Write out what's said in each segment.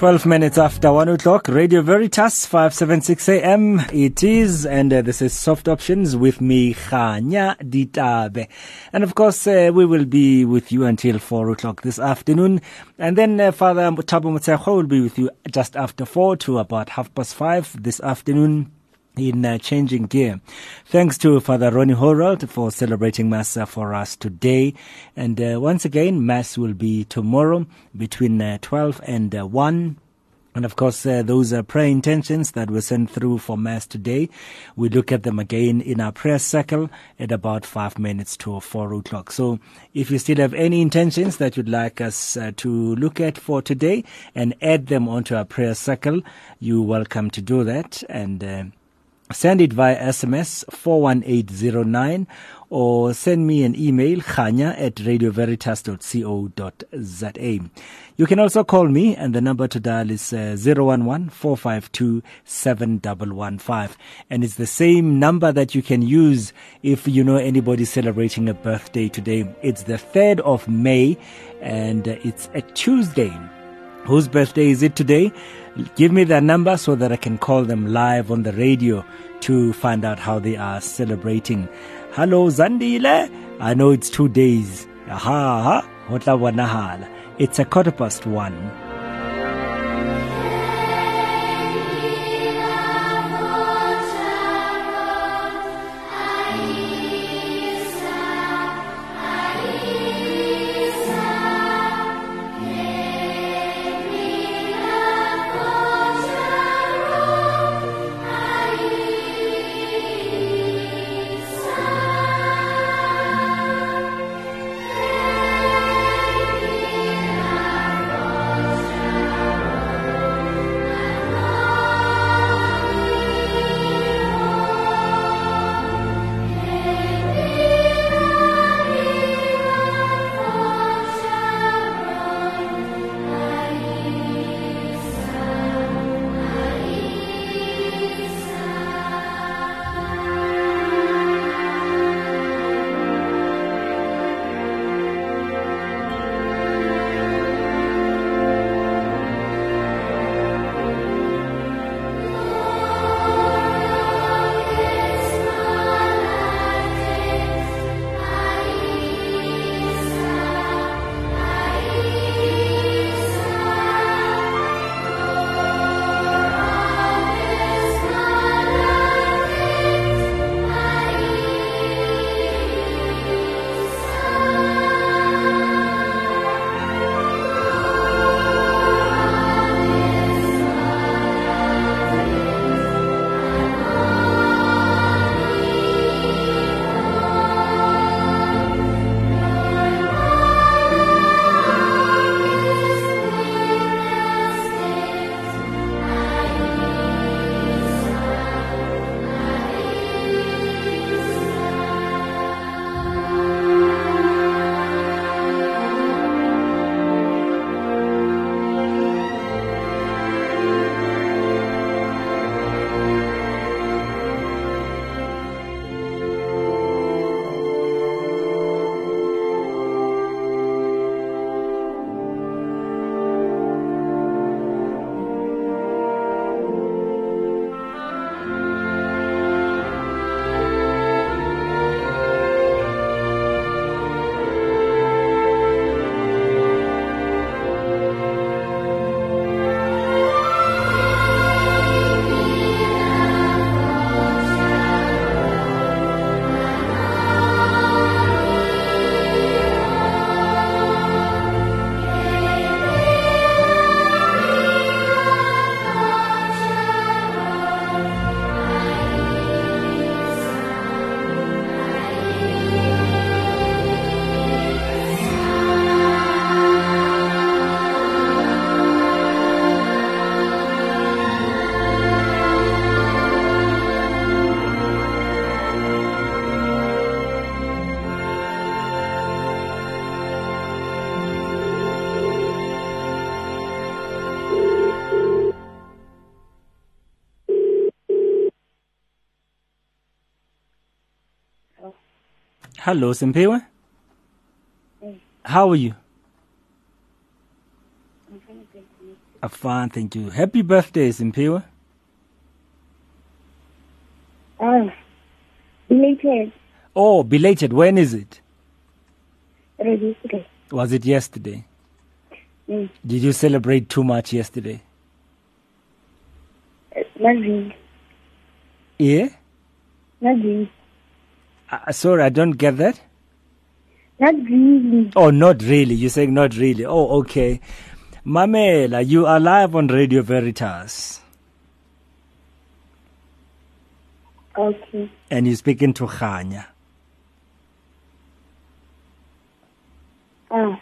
12 minutes after 1 o'clock, Radio Veritas, 576 AM. It is, and uh, this is Soft Options with me, Khanya Ditabe. And of course, uh, we will be with you until 4 o'clock this afternoon. And then uh, Father Tabo Mutsekho will be with you just after 4 to about half past 5 this afternoon in uh, changing gear. Thanks to Father Ronnie Horald for celebrating Mass uh, for us today. And uh, once again, Mass will be tomorrow between uh, 12 and uh, 1. And of course, uh, those are prayer intentions that were sent through for Mass today. We look at them again in our prayer circle at about five minutes to four o'clock. So if you still have any intentions that you'd like us uh, to look at for today and add them onto our prayer circle, you're welcome to do that. And, uh, Send it via SMS 41809 or send me an email khanya at radioveritas.co.za. You can also call me and the number to dial is uh, 011-452-7115 and it's the same number that you can use if you know anybody celebrating a birthday today. It's the 3rd of May and uh, it's a Tuesday. Whose birthday is it today? Give me their number so that I can call them live on the radio to find out how they are celebrating. Hello, Zandile. I know it's two days. Aha, wanahala. It's a quarter past one. Hello, Simpiwe. Hey. How are you? I'm fine, thank you. I'm fine, thank you. Happy birthday, Simpiwe. Ah, belated. Oh, belated. When is it? Today. Was it yesterday? Mm. Did you celebrate too much yesterday? Uh, Not really. Yeah? Not really. Uh, sorry, I don't get that. Not really. Oh, not really. You're saying not really. Oh, okay. Mamela, you are live on Radio Veritas. Okay. And you're speaking to Khanya. Ah,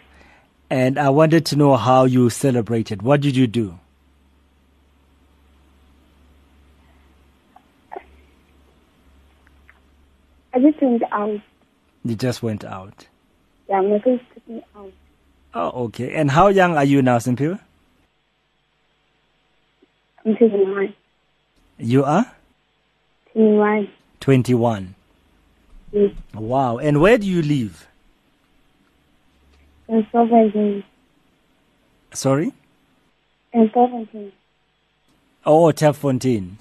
And I wanted to know how you celebrated. What did you do? I just went out. You just went out. Yeah, my friends took me out. Oh, okay. And how young are you now, Simpiwe? I'm 21. You are 21. 21. Yes. Wow. And where do you live? And 17. Sorry? In 17. Oh, Taffontein.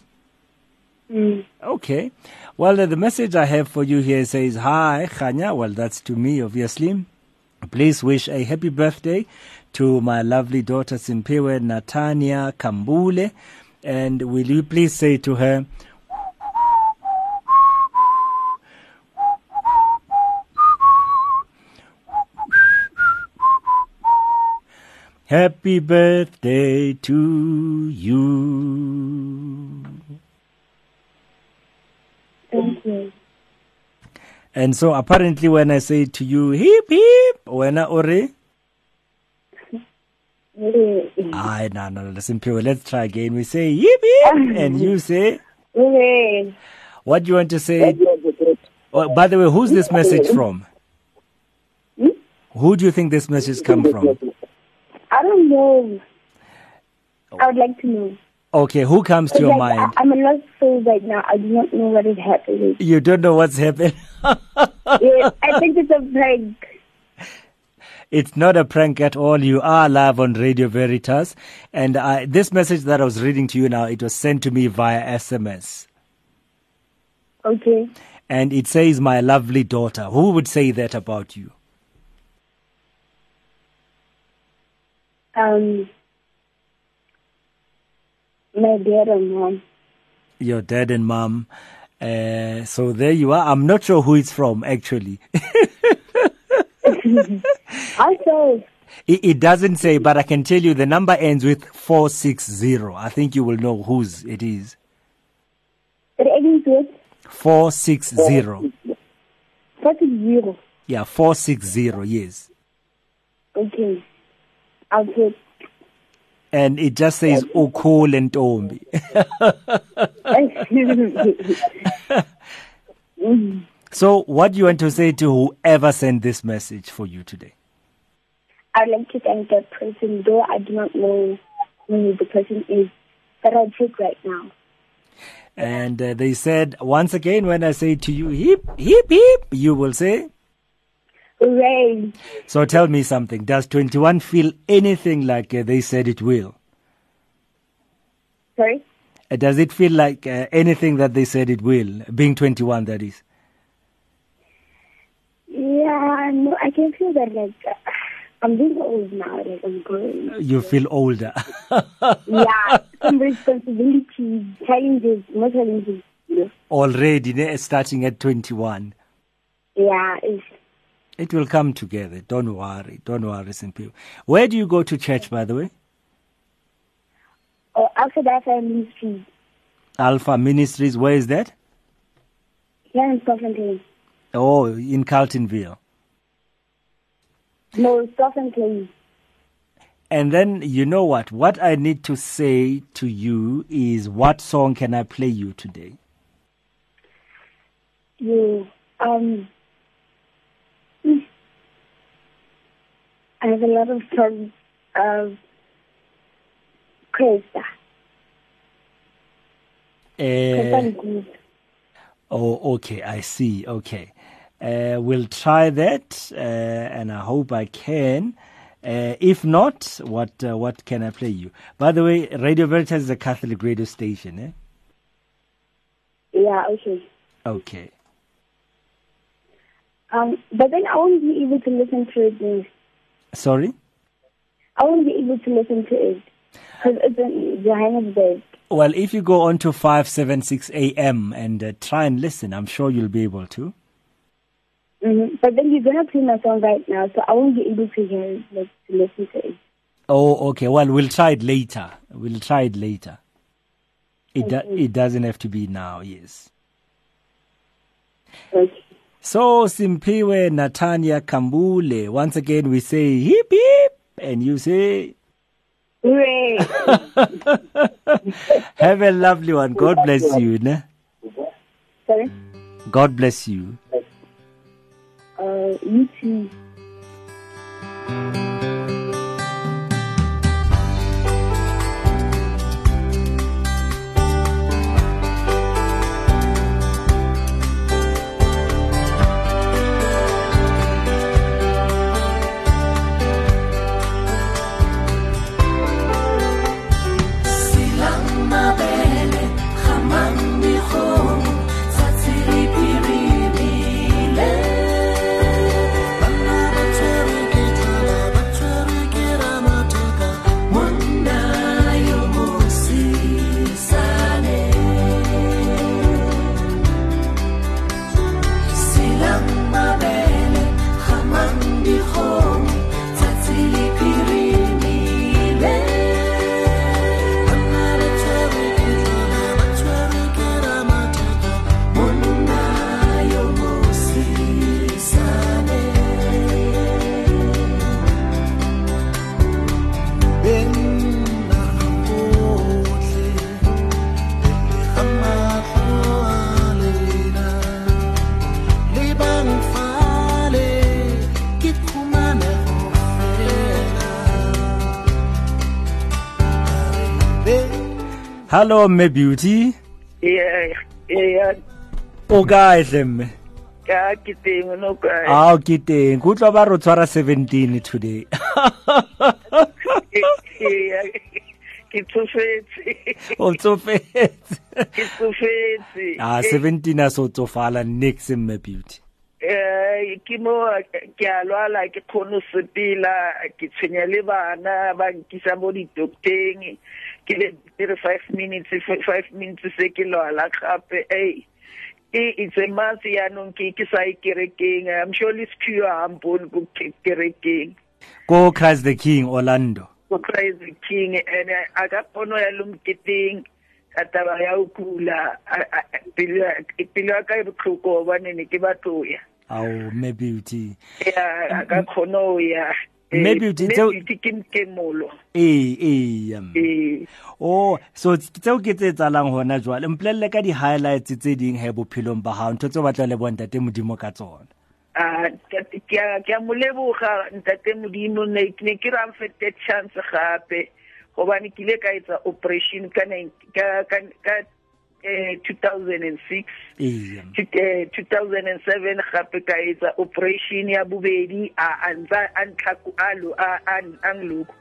Mm. Okay. Well, uh, the message I have for you here says, Hi, Khanya. Well, that's to me, obviously. Please wish a happy birthday to my lovely daughter, Simpiwe Natania Kambule. And will you please say to her, Happy birthday to you. Thank. And so apparently when I say to you, hip hip, when I Okay. I no no listen pure. Let's try again. We say hip hip, and you say what do you want to say? Oh, by the way, who's this message from? Who do you think this message come from? I don't know. I would like to know. Okay, who comes to your Like, mind? I'm in lost soul right now. I do not know what is happening. You don't know what's happened. yeah, I think it's a prank. It's not a prank at all. You are live on Radio Veritas, and I, this message that I was reading to you now, it was sent to me via SMS. Okay. and it says my lovely daughter who would say that about you Um, my dad and mom. your dad and mom uh, so there you are i'm not sure who it's from actually Also, it, it doesn't say but i can tell you the number ends with 460 i think you will know whose it is it ends with 460 what is zero. yeah 460 yes Okay. I'll take. And it just says ukul and tombi so what do you want to say to whoever sent this message for you today I'd like to thank that person, though I do not know who the person is, that I'll take right now. And uh, they said, once again, when I say to you, hip, hip, hip, you will say. Hooray! So tell me something. Does 21 feel anything like uh, they said it will? Sorry? Uh, does it feel like uh, anything that they said it will? Being 21, that is. Yeah, no, I can feel that, like, uh, I'm being old now, like, I'm growing. You feel older. yeah, some responsibilities, challenges, more challenges. Know? Already, starting at 21. Yeah, it's, It will come together. Don't worry. Don't worry, Simple. Where do you go to church, by the way? oh, after that, I'm. Alpha Ministries. Where is that? Here in Scotland, Oh, in Carletonville. no, Scotland, And then you know what? What I need to say to you is what song can I play you today? you, um, I have a lot of songs of Krista. Uh, oh, okay, I see. Okay. Uh, we'll try that, uh, and I hope I can. Uh, if not, what uh, what can I play you? By the way, Radio Veritas is a Catholic radio station, eh? Yeah, okay. Okay. Um, but then I won't be able to listen to it. Sorry? I won't be able to listen to it because it's in Johannesburg. Well, if you go on to 576 AM and uh, try and listen, I'm sure you'll be able to. hmm But then you're gonna play my song right now, so I won't be able to hear it, like to listen to it. Oh, okay. Well, we'll try it later. We'll try it later. It, do- it doesn't have to be now, yes. Okay. So, Simpiwe Natanya Kambule, once again we say hip hip, and you say, Hooray! have a lovely one. God bless you. Ne? Sorry. God bless you. Uh, you too. Hello, me beauty. Yeah, yeah, O kae hle mme? ka ke teng no ka Ah, ke teng. Ke utlwa ba re tshwara 17 today. ke tsofetse o tsofetse. ke tsofetse Ah, 17 a so tsofala next mme beauty. eh ke mo ke a lwala ke kgone go sepela ke tshwenya le bana ba nkisa mo di-docteng ke le dire 5 minutes 5 minutes se ke lo ala gape ei e itse mantsi ya nong ke ke sa e ikerekeng i'm sure it's pure hambone ku kerekeng. Go Christ the King Orlando. Go Christ the King and akapono ya lumkiting kataba ya ukula pilo ya ka e botlhoko bane ne ke batho ya. Ao maybe uti ya akakhona o ya. Maybe tseo- maybe ke molo Eh, eh. um. eh Oh, so tseo ke tse tsalang hona jwale. mpolelele ka di-highlights tse ding he bophelong ba hao. Ntho tse o batla le bontate modimo ka tsona. a ke a- ke mo leboga ntate modimo ne ke ra mfete chance gape gobane ke ile ka etsa operation ka nine- ka ka ka eh 2006 Eh. um. Two- eh, 2007 gape ka etsa operation ya bobedi a a ntsa a ntlhaku alo a a- ang loku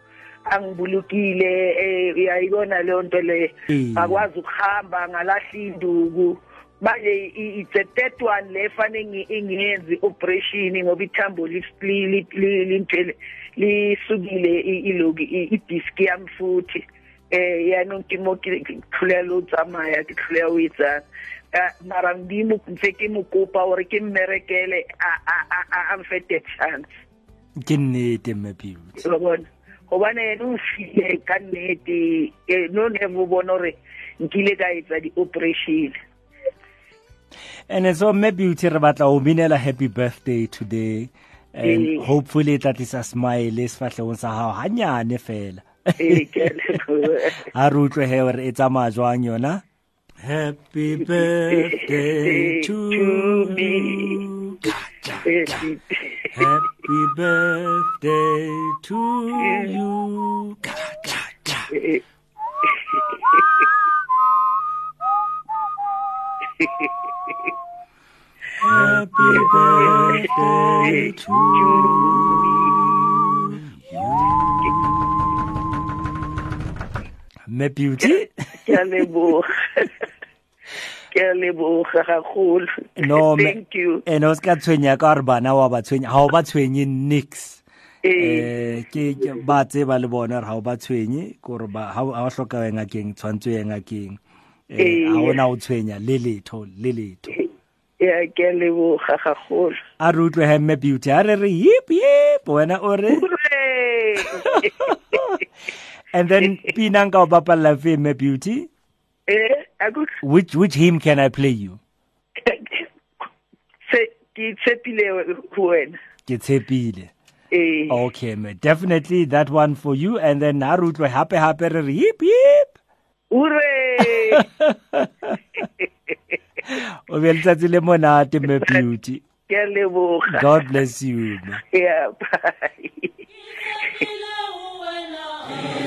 angibulukile eh uyayibona leyo nto le Mm. akwazi ukuhamba ngalahla induku manje i- it's a third one le fanele ingiyenzi operation ngoba ithambo lintwele lisukile i- iloku i- idisk yami futhi eh yaanong ke mo ke ke tlholela o tsamaya ke tlholela o etsang mara ndimo ntse ke mo kopa gore ke mmerekele a- a mfete chance Ke nnete mme beauty. gobane ene o file ka nnete eh, no never bona gore nkile ka etsa di-operation And so mme beauty re batla o binela happy birthday today. And hopefully e tla tlisa smile sefahlehong sa hao hanyane fela. Ke a re utlwe he gore e tsamaya jwang yona? Happy birthday to you. Eh, happy birthday to you. Happy birthday to Me Beauty. ke a leboga ke a leboga gagolo No, thank you And o ska tshwenya ka gore bana wa ba tshwenya ha o ba tshwenye nix. eh eh ke ke ba tseba le bona re ha o ba tshwenye gore ha o ha o hloka wenga keng tshwantse yenga keng eh Ee. ha ona o tshwenya le letho le letho ya ke a leboga gagolo a re utlwe hemme beauty a re re yip yip wena o re! and then pina nka o bapalla fe mme beauty. Eh which which hymn can i play you? Se ke tshepile ho wena. Ke tshepile eh. Okay me definitely that one for you. And then a re utlwe hape hape re re yip yip o be letsatsi le monate mme beauty. ke a leboga. God bless you yeah bye Amen.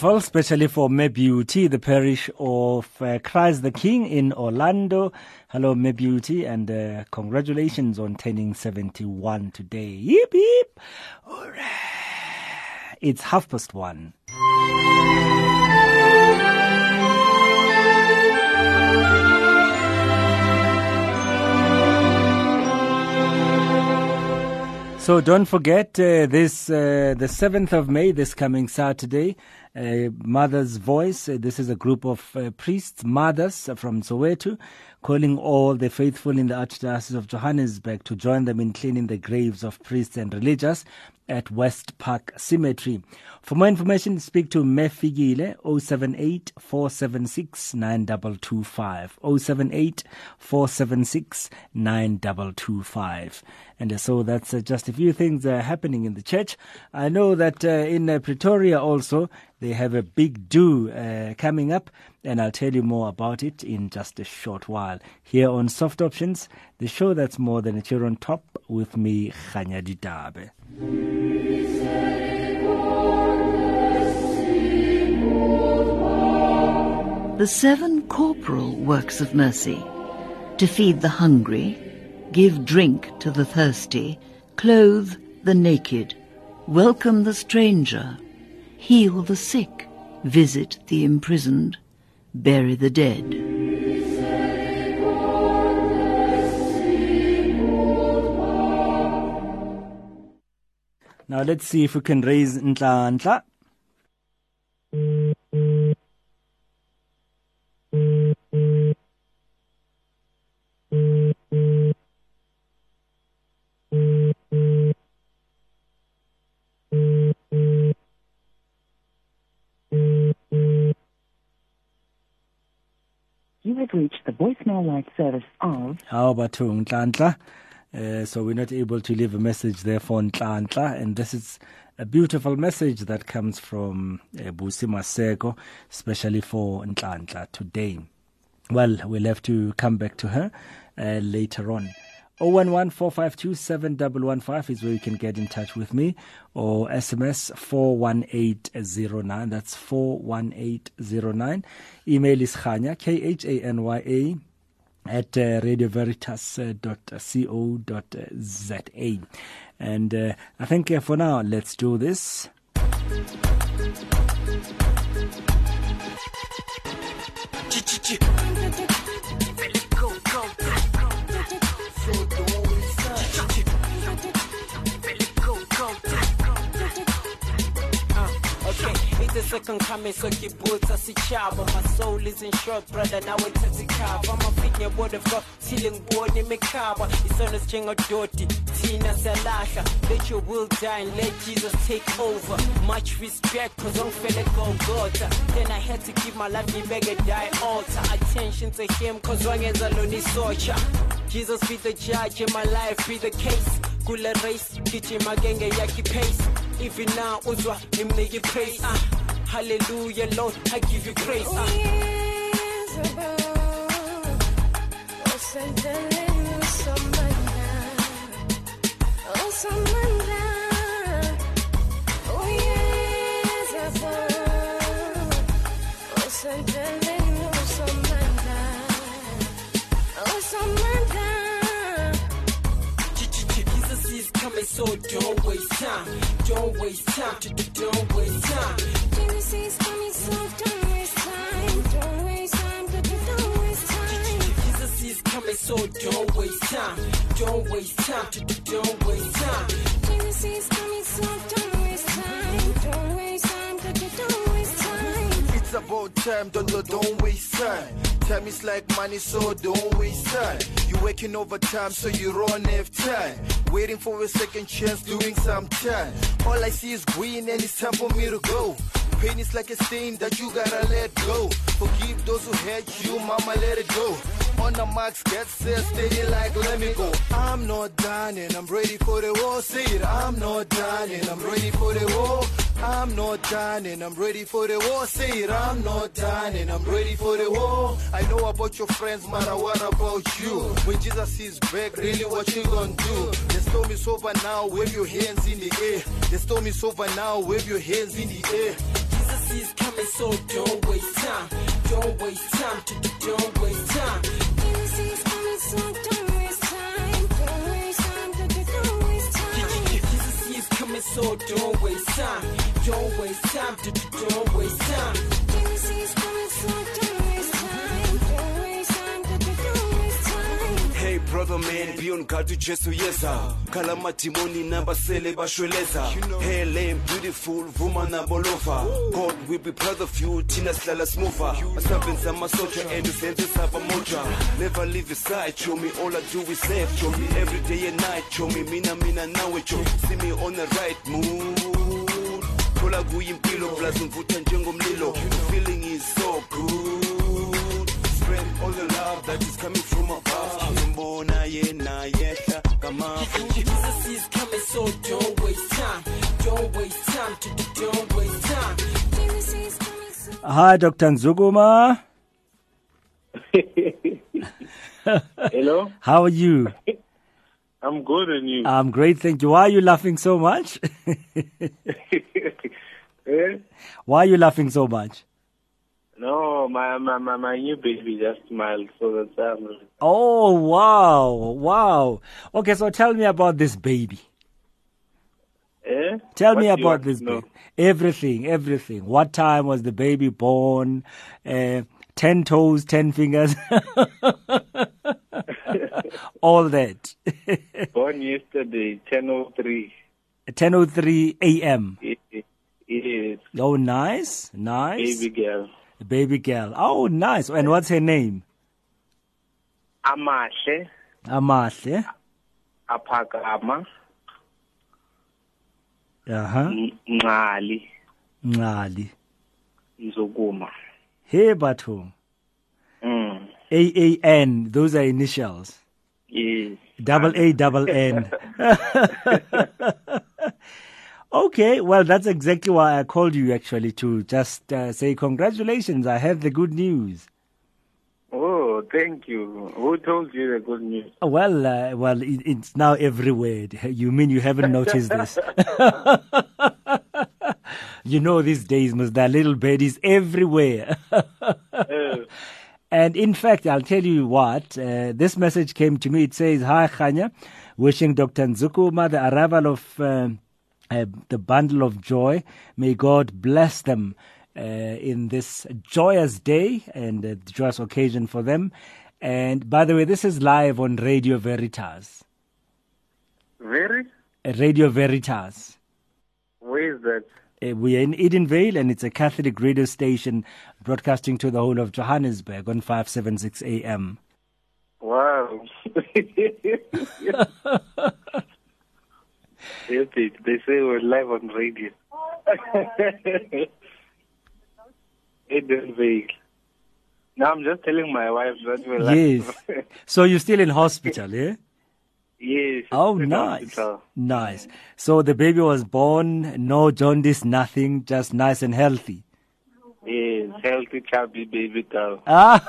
Beautiful, especially for Me Beauty, the parish of uh, Christ the King in Orlando. Hello, Me Beauty, and uh, congratulations on turning 71 today. Yip, yip. It's half past one. So don't forget uh, this uh, the 7th of May, this coming Saturday, A mother's Voice. Uh, this is a group of uh, priests, mothers from Soweto, calling all the faithful in the Archdiocese of Johannesburg to join them in cleaning the graves of priests and religious at West Park Cemetery. For more information, speak to Mefigile 078 476 9225. 078 476 9225. And uh, so that's uh, just a few things uh, happening in the church. I know that uh, in Pretoria also they have a big do coming up, and I'll tell you more about it in just a short while. Here on Soft Options, the show that's more than a cheer on top with me, Khanya Ditabe. the seven corporal works of mercy to feed the hungry, give drink to the thirsty, clothe the naked, welcome the stranger, heal the sick, visit the imprisoned, bury the dead. Now let's see if we can raise Ntla Ntla. You have the voicemail-like service of How about to Ntla Ntla? Uh, so we're not able to leave a message there for Ntla Ntla, and this is a beautiful message that comes from uh, Busi Maseko, especially for Ntla Ntla today. Well, we'll have to come back to her uh, later on. 011-452-7115 is where you can get in touch with me or SMS 41809. That's 41809. Email is Khanya, K-H-A-N-Y-A at uh, radioveritas.co.za. And uh, I think uh, for now, let's do this. The second coming, so child. My soul is in short, brother. God, my cover. It's on the string of dirty. Tina Salasha, let your will die and let Jesus take over. Much respect, cause I'm feeling Golgotha. Then I had to give my life, me beg a die altar. Attention to him, cause long as alone is soldier. Jesus be the judge in my life, be the case. Kula race, gijima genge yaki pace. Even now, uzwa, imniki praise. Ah, hallelujah, Lord, I give you praise. Ah. Jesus is coming, so don't waste time. Don't waste time. Don't waste time. Jesus is coming, so don't waste time. Don't waste time. Don't waste time. It's about time, don't, waste time. Don't don't waste time. It's about time. don't, don't waste time. Time is like money, so don't waste time. You working overtime, so you run have time. Waiting for a second chance, doing some time. All I see is green, and it's time for me to go. Pain is like a stain that you gotta let go. Forgive those who hurt you, mama, let it go. On the marks, get set, steady like let me go. I'm not done and I'm ready for the war. Say it, I'm not done and I'm ready for the war. I'm not done and I'm ready for the war. Say it, I'm not done and I'm ready for the war. I know about your friends, man, I what about you? When Jesus is back, really what you gonna do? The storm is over now, wave your hands in the air. The storm is over now, wave your hands in the air. Jesus is coming so don't waste time. Don't waste time. Just coming, so don't waste time. Don't waste time. Don't waste time. Jesus is coming, so don't waste time. Don't waste time. Don't waste time. Hey brother man, beyond God to Jesu yeza Kala matimoni nabasele bashweleza. Hey lame, beautiful, vuma na bolova God will be proud of you, tina slala smoother. Asabenza masoja and usenze saba moja Never leave your side, show me all I do is save Show me every day and night, show me mina mina nawe show. See me on the right mood. Thola kuyimpilo plus ngivutha njengomlilo. The feeling is so good Spread all the love that is coming from above Ngimbona yena yehla kamafu Jesus is coming, so don't waste time. Don't waste time. Don't waste time. Hi, Dr. Nzuguma. Hello, How are you? I'm good and you? I'm great, thank you. Why are you laughing so much? Eh? Why are you laughing so much? No, my, my, my, my new baby just smiled, so that's why Oh, wow. Wow. Okay, so tell me about this baby. Eh? Tell What me about this baby. Everything, everything. What time was the baby born? Uh, 10 toes, 10 fingers. All that. Born yesterday, 10.03. 10.03 a.m. Yes, Oh, nice. Nice. baby girl. Baby girl. Oh, nice. And what's her name? Amahle, Amahle. Apagama, Uh-huh. Ngali, Ngali. Nzoguma. Hey, Batu. Mm. A-A-N. Those are initials. Yes. Double A, double N. okay, well, that's exactly why I called you actually to just uh, say congratulations. I have the good news. Oh, thank you. Who told you the good news? Well, uh, well, it, it's now everywhere. You mean you haven't noticed this? you know, these days, there are little birdies everywhere. And in fact, I'll tell you what, uh, this message came to me. It says, Hi, Khanya, wishing Dr. Nzukuma the arrival of um uh, the bundle of joy. May God bless them uh, in this joyous day and a joyous occasion for them. And by the way, this is live on Radio Veritas. very? Uh, Radio Veritas. Where is that? Uh, we are in Edenvale, and it's a Catholic radio station broadcasting to the whole of Johannesburg on 576 AM. Wow. yes, they, they say we're live on radio. Edenvale. Now I'm just telling my wife that we're live. Yes. So you're still in hospital, yeah? yes. Oh, nice. hospital. Nice. So the baby was born, no jaundice, nothing, just nice and healthy. Yes, healthy, chubby baby girl. Ah,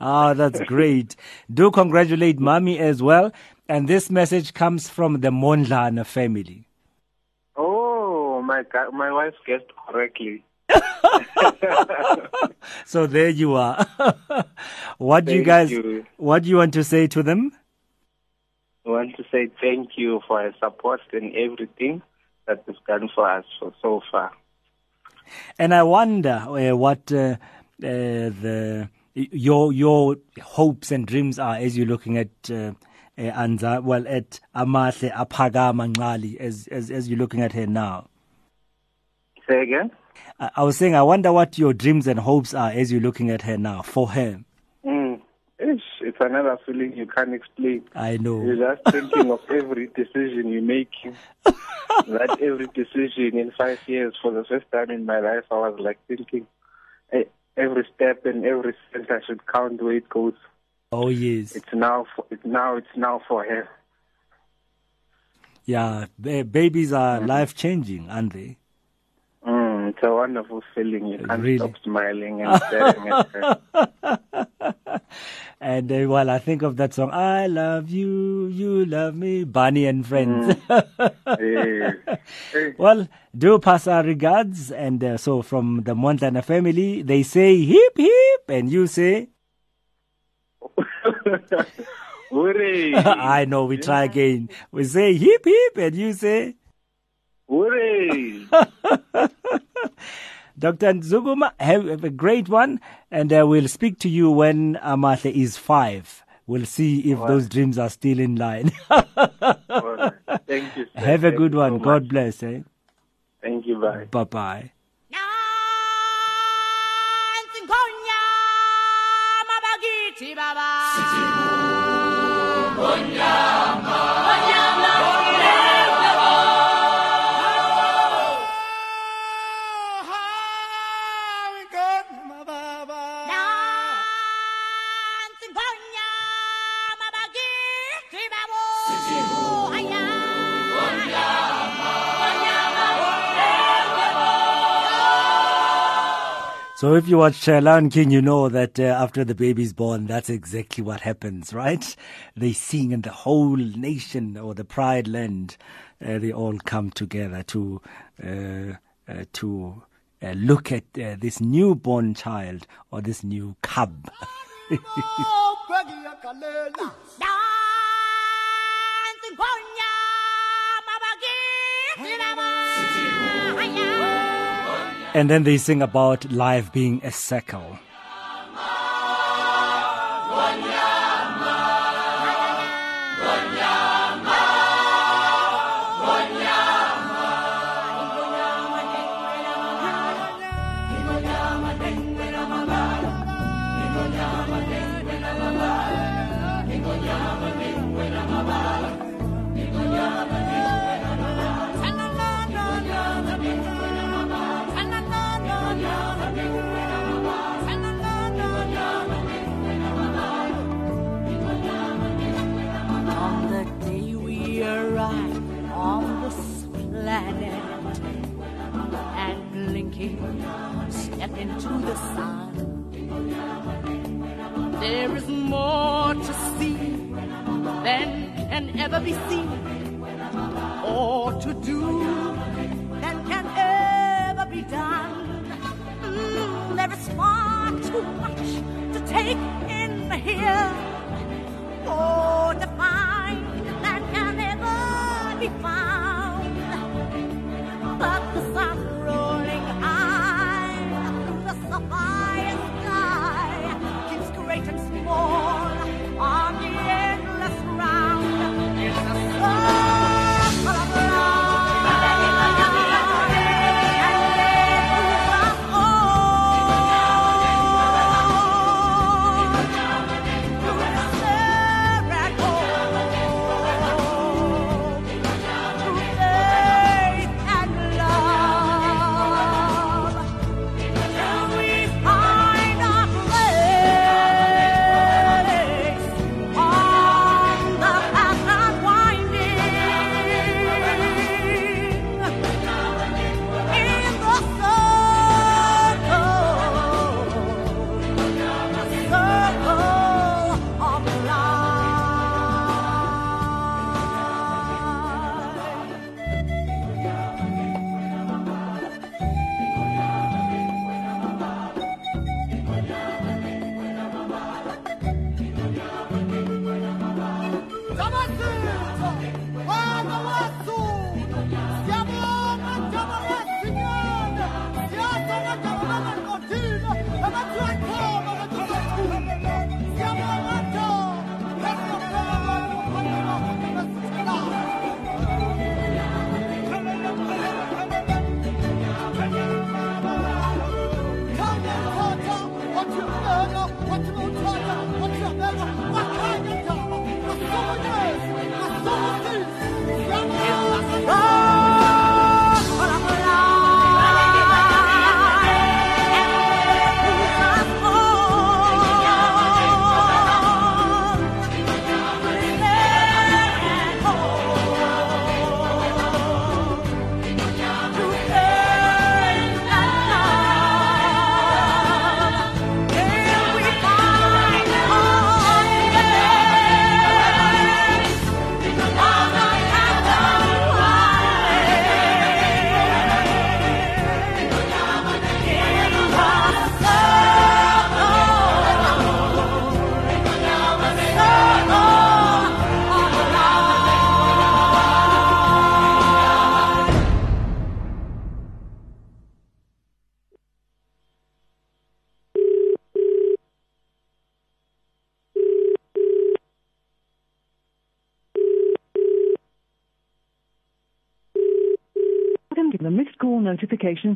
ah, that's great. Do congratulate mommy as well. And this message comes from the Mondlana family. Oh, my my wife guessed correctly. So there you are. what do you guys, you. what do you want to say to them? I want to say thank you for your support and everything that you've done for us for so far. And I wonder uh, what uh, uh, the your your hopes and dreams are as you're looking at uh, uh, Anza, well at Amahle Apagama Ngali as, as as you're looking at her now. Say again? I, I was saying I wonder what your dreams and hopes are as you're looking at her now for her. Another feeling you can't explain. I know. You're just thinking of every decision you make. that every decision in five years, for the first time in my life, I was like thinking eh, every step and every cent I should count where it goes. Oh yes, It's now, for, it's now, it's now for her. yeah. ba- babies are life changing, aren't they? Mm, it's a wonderful feeling. You can't Really? stop smiling and staring at her. And uh, while I think of that song, I love you, you love me, Bunny and friends. Yes. Hey, Well, do pass our regards. And uh, so from the Montana family, they say hip hip, and you say! I know, we try again. We say hip hip, and you say, Hooray! Dr. Nzuguma, have, have a great one. And uh, we'll speak to you when Amahle is five. We'll see if those dreams are still in line. All right. Thank you. Sir. have a Thank good one. so God much. bless. Eh? Thank you. Bye. Bye bye. So if you watch uh, Lion King, you know that uh, after the baby's born, that's exactly what happens, right? They sing and the whole nation or the Pride Land, uh, they all come together to, uh, uh, to uh, look at uh, this newborn child or this new cub. and then they sing about life being a circle. Than can ever be seen, or to do than can ever be done. Mm, there is far too much to take in here.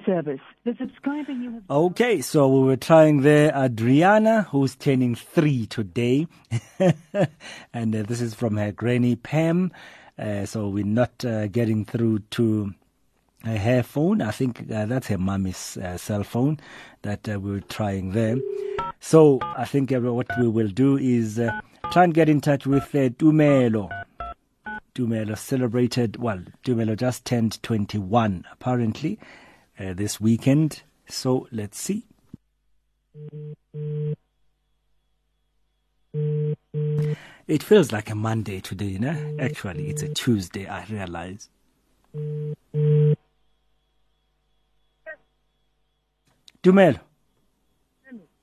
Service. The subscriber you have Okay, so we were trying there Adriana, who's turning three today. and uh, this is from her granny Pam. Uh, so we're not uh, getting through to uh, her phone. I think uh, that's her mommy's uh, cell phone that we were trying there. So I think what we will do is try and get in touch with uh, Tumelo. Tumelo celebrated, well, Tumelo just turned 21 apparently uh, this weekend. So let's see. It feels like a Monday today, you know? Actually, it's a Tuesday, I realize. Tumelo.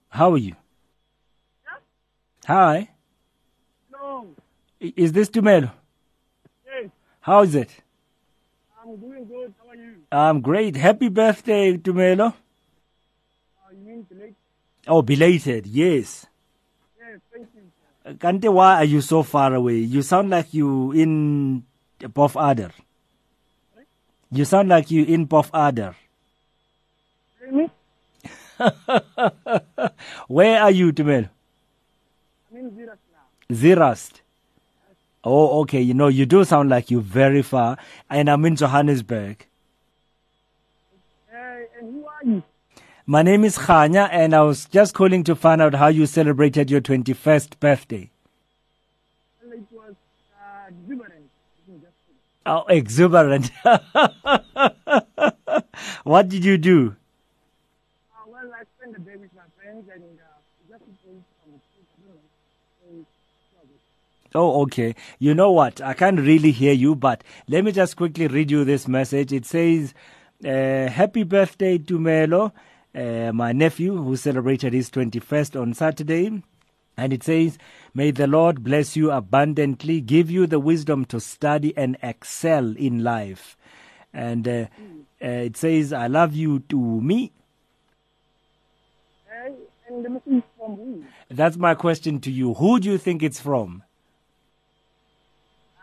How are you? Hi. No. Is this Tumelo? Yes. How is it? I'm doing good. How are you? I'm great. Happy birthday, Tumelo. Uh, you mean late? Oh, belated. Yes. Yes, thank you. Kante, why are you so far away? You sound like you in Pofadder. You sound like you in Pofadder. Me? Where are you, Tumelo? I'm in Zira now. Zeerust. Oh, okay. You know, you do sound like you're very far. And I'm in Johannesburg. Hey, and who are you? My name is Khanya, and I was just calling to find out how you celebrated your 21st birthday. Well, it was uh, exuberant. You can just say. Oh, exuberant. what did you do? Uh, well, I spent the day with my friends and uh, just ate some food. I don't know. So, it was good. Oh, okay. You know what? I can't really hear you, but let me just quickly read you this message. It says, uh, Happy birthday Tumelo, uh, my nephew, who celebrated his 21st on Saturday. And it says, May the Lord bless you abundantly, give you the wisdom to study and excel in life. And uh, uh, it says, I love you to me. And the message is from who? That's my question to you. Who do you think it's from?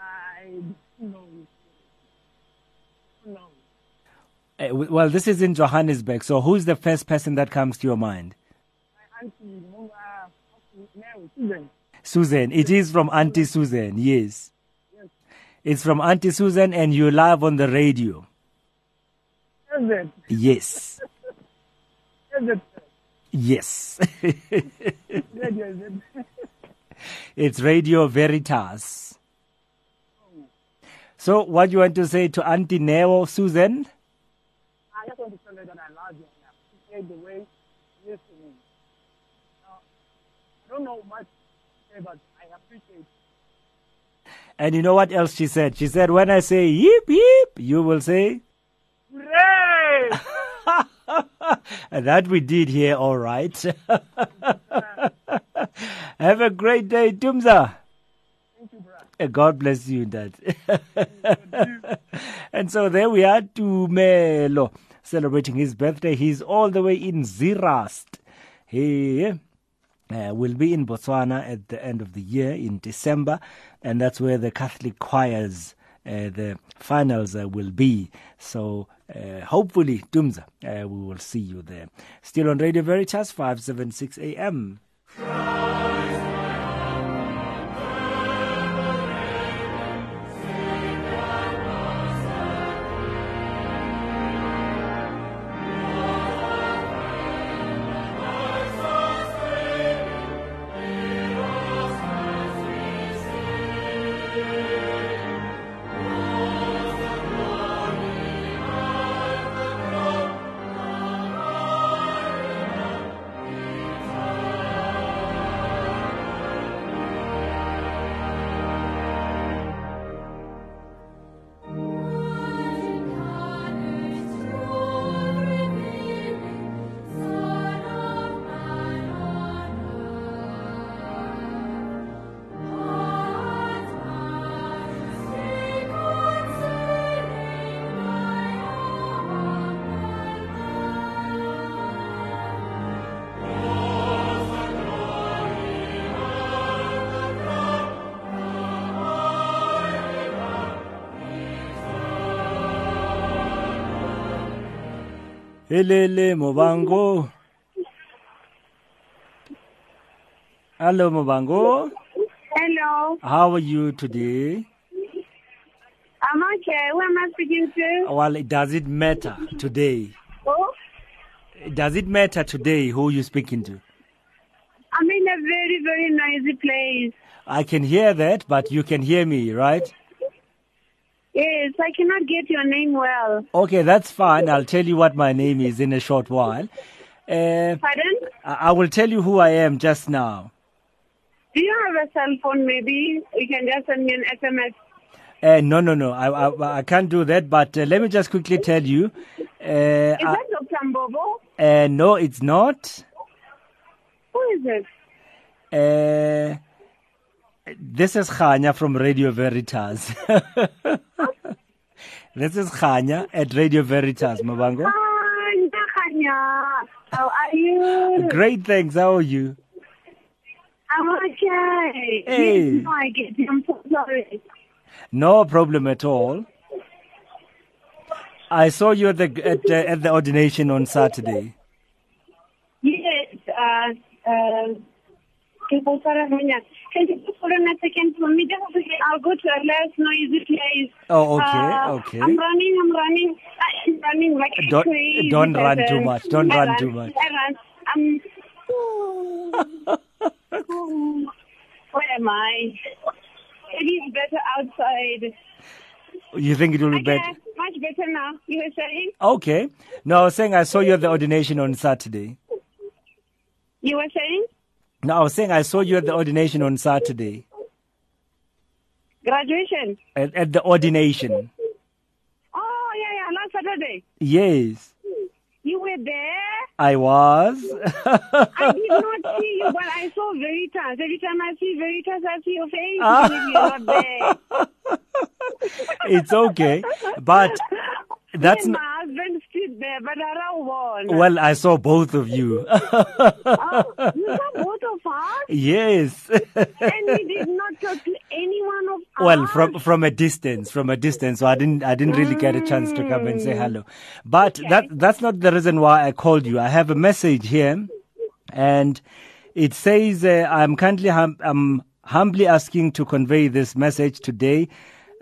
I don't know. No. Uh, well, this is in Johannesburg. So who's the first person that comes to your mind? Auntie, Susan. Susan. It is from Auntie Susan. Yes. It's from Auntie Susan, and you live on the radio. Yes. Yes. It? it's Radio Veritas. So, what do you want to say to Auntie Neo, Susan? I just want to tell her that I love you and The way you me. Now, I don't know much but I appreciate And you know what else she said? She said, when I say yip yip, you will say, Hooray! and that we did here, all right. Have a great day, Tumza. Uh, God bless you, Dad. and so there we are, Tumelo, celebrating his birthday. He's all the way in Zeerust. He uh, will be in Botswana at the end of the year in December, and that's where the Catholic choirs, uh, the finals uh, will be. So uh, hopefully, Tumza, uh, we will see you there. Still on Radio Veritas, 576 AM. Helele Mobango. Hello, Mobango. Hello. How are you today? I'm okay. Who am I speaking to? Well, it does it matter today? Oh, Does it matter today who you're speaking to? I'm in a very, very noisy place. I can hear that, but you can hear me, right? Yes, I cannot get your name well. Okay, that's fine. I'll tell you what my name is in a short while. Uh, Pardon? I I will tell you who I am just now. Do you have a cell phone maybe? You can just send me an SMS. Uh, no, no, no. I, I, I can't do that. But uh, let me just quickly tell you. Uh, Is that Dr. Mbobo? uh, no, it's not. Who is it? This is Khanya from Radio Veritas. this is Khanya at Radio Veritas, Mabango. Hi, Nakanya. How are you? Great, thanks. How are you? I'm okay. Hey. No, I get I'm so sorry. No problem at all. I saw you at the at, uh, at the ordination on Saturday. Yes, uh, uh, people sorry, Can you just hold on a second for me? Just a. I'll go to a less noisy place. Oh, okay, Uh, okay. I'm running, I'm running. I'm running like a Don't- crazy don't run person. too much. Don't I run too much. I run. I'm... Where am I? It is better outside. You think it will be better? much better now. You were saying? Okay. No, I was saying I saw you at the ordination on Saturday. You were saying? No, I was saying I saw you at the ordination on Saturday. Graduation. At, at the ordination. Oh, yeah, yeah, last Saturday. Yes, You were there? I was. I did not see you, but I saw Veritas. Every time I see Veritas, I see your face. Ah. you're not there. it's okay. But that's not. my husband stood there, but I don't want. Well, I saw both of you. Oh, you saw both of us? yes. and we did not talk to anyone of us? well, from from a distance, from a distance. So I didn't I didn't really get a chance to come and say hello. But that that's not the reason why I called you. I have a message here, and it says uh, I'm kindly hum- I'm humbly asking to convey this message today.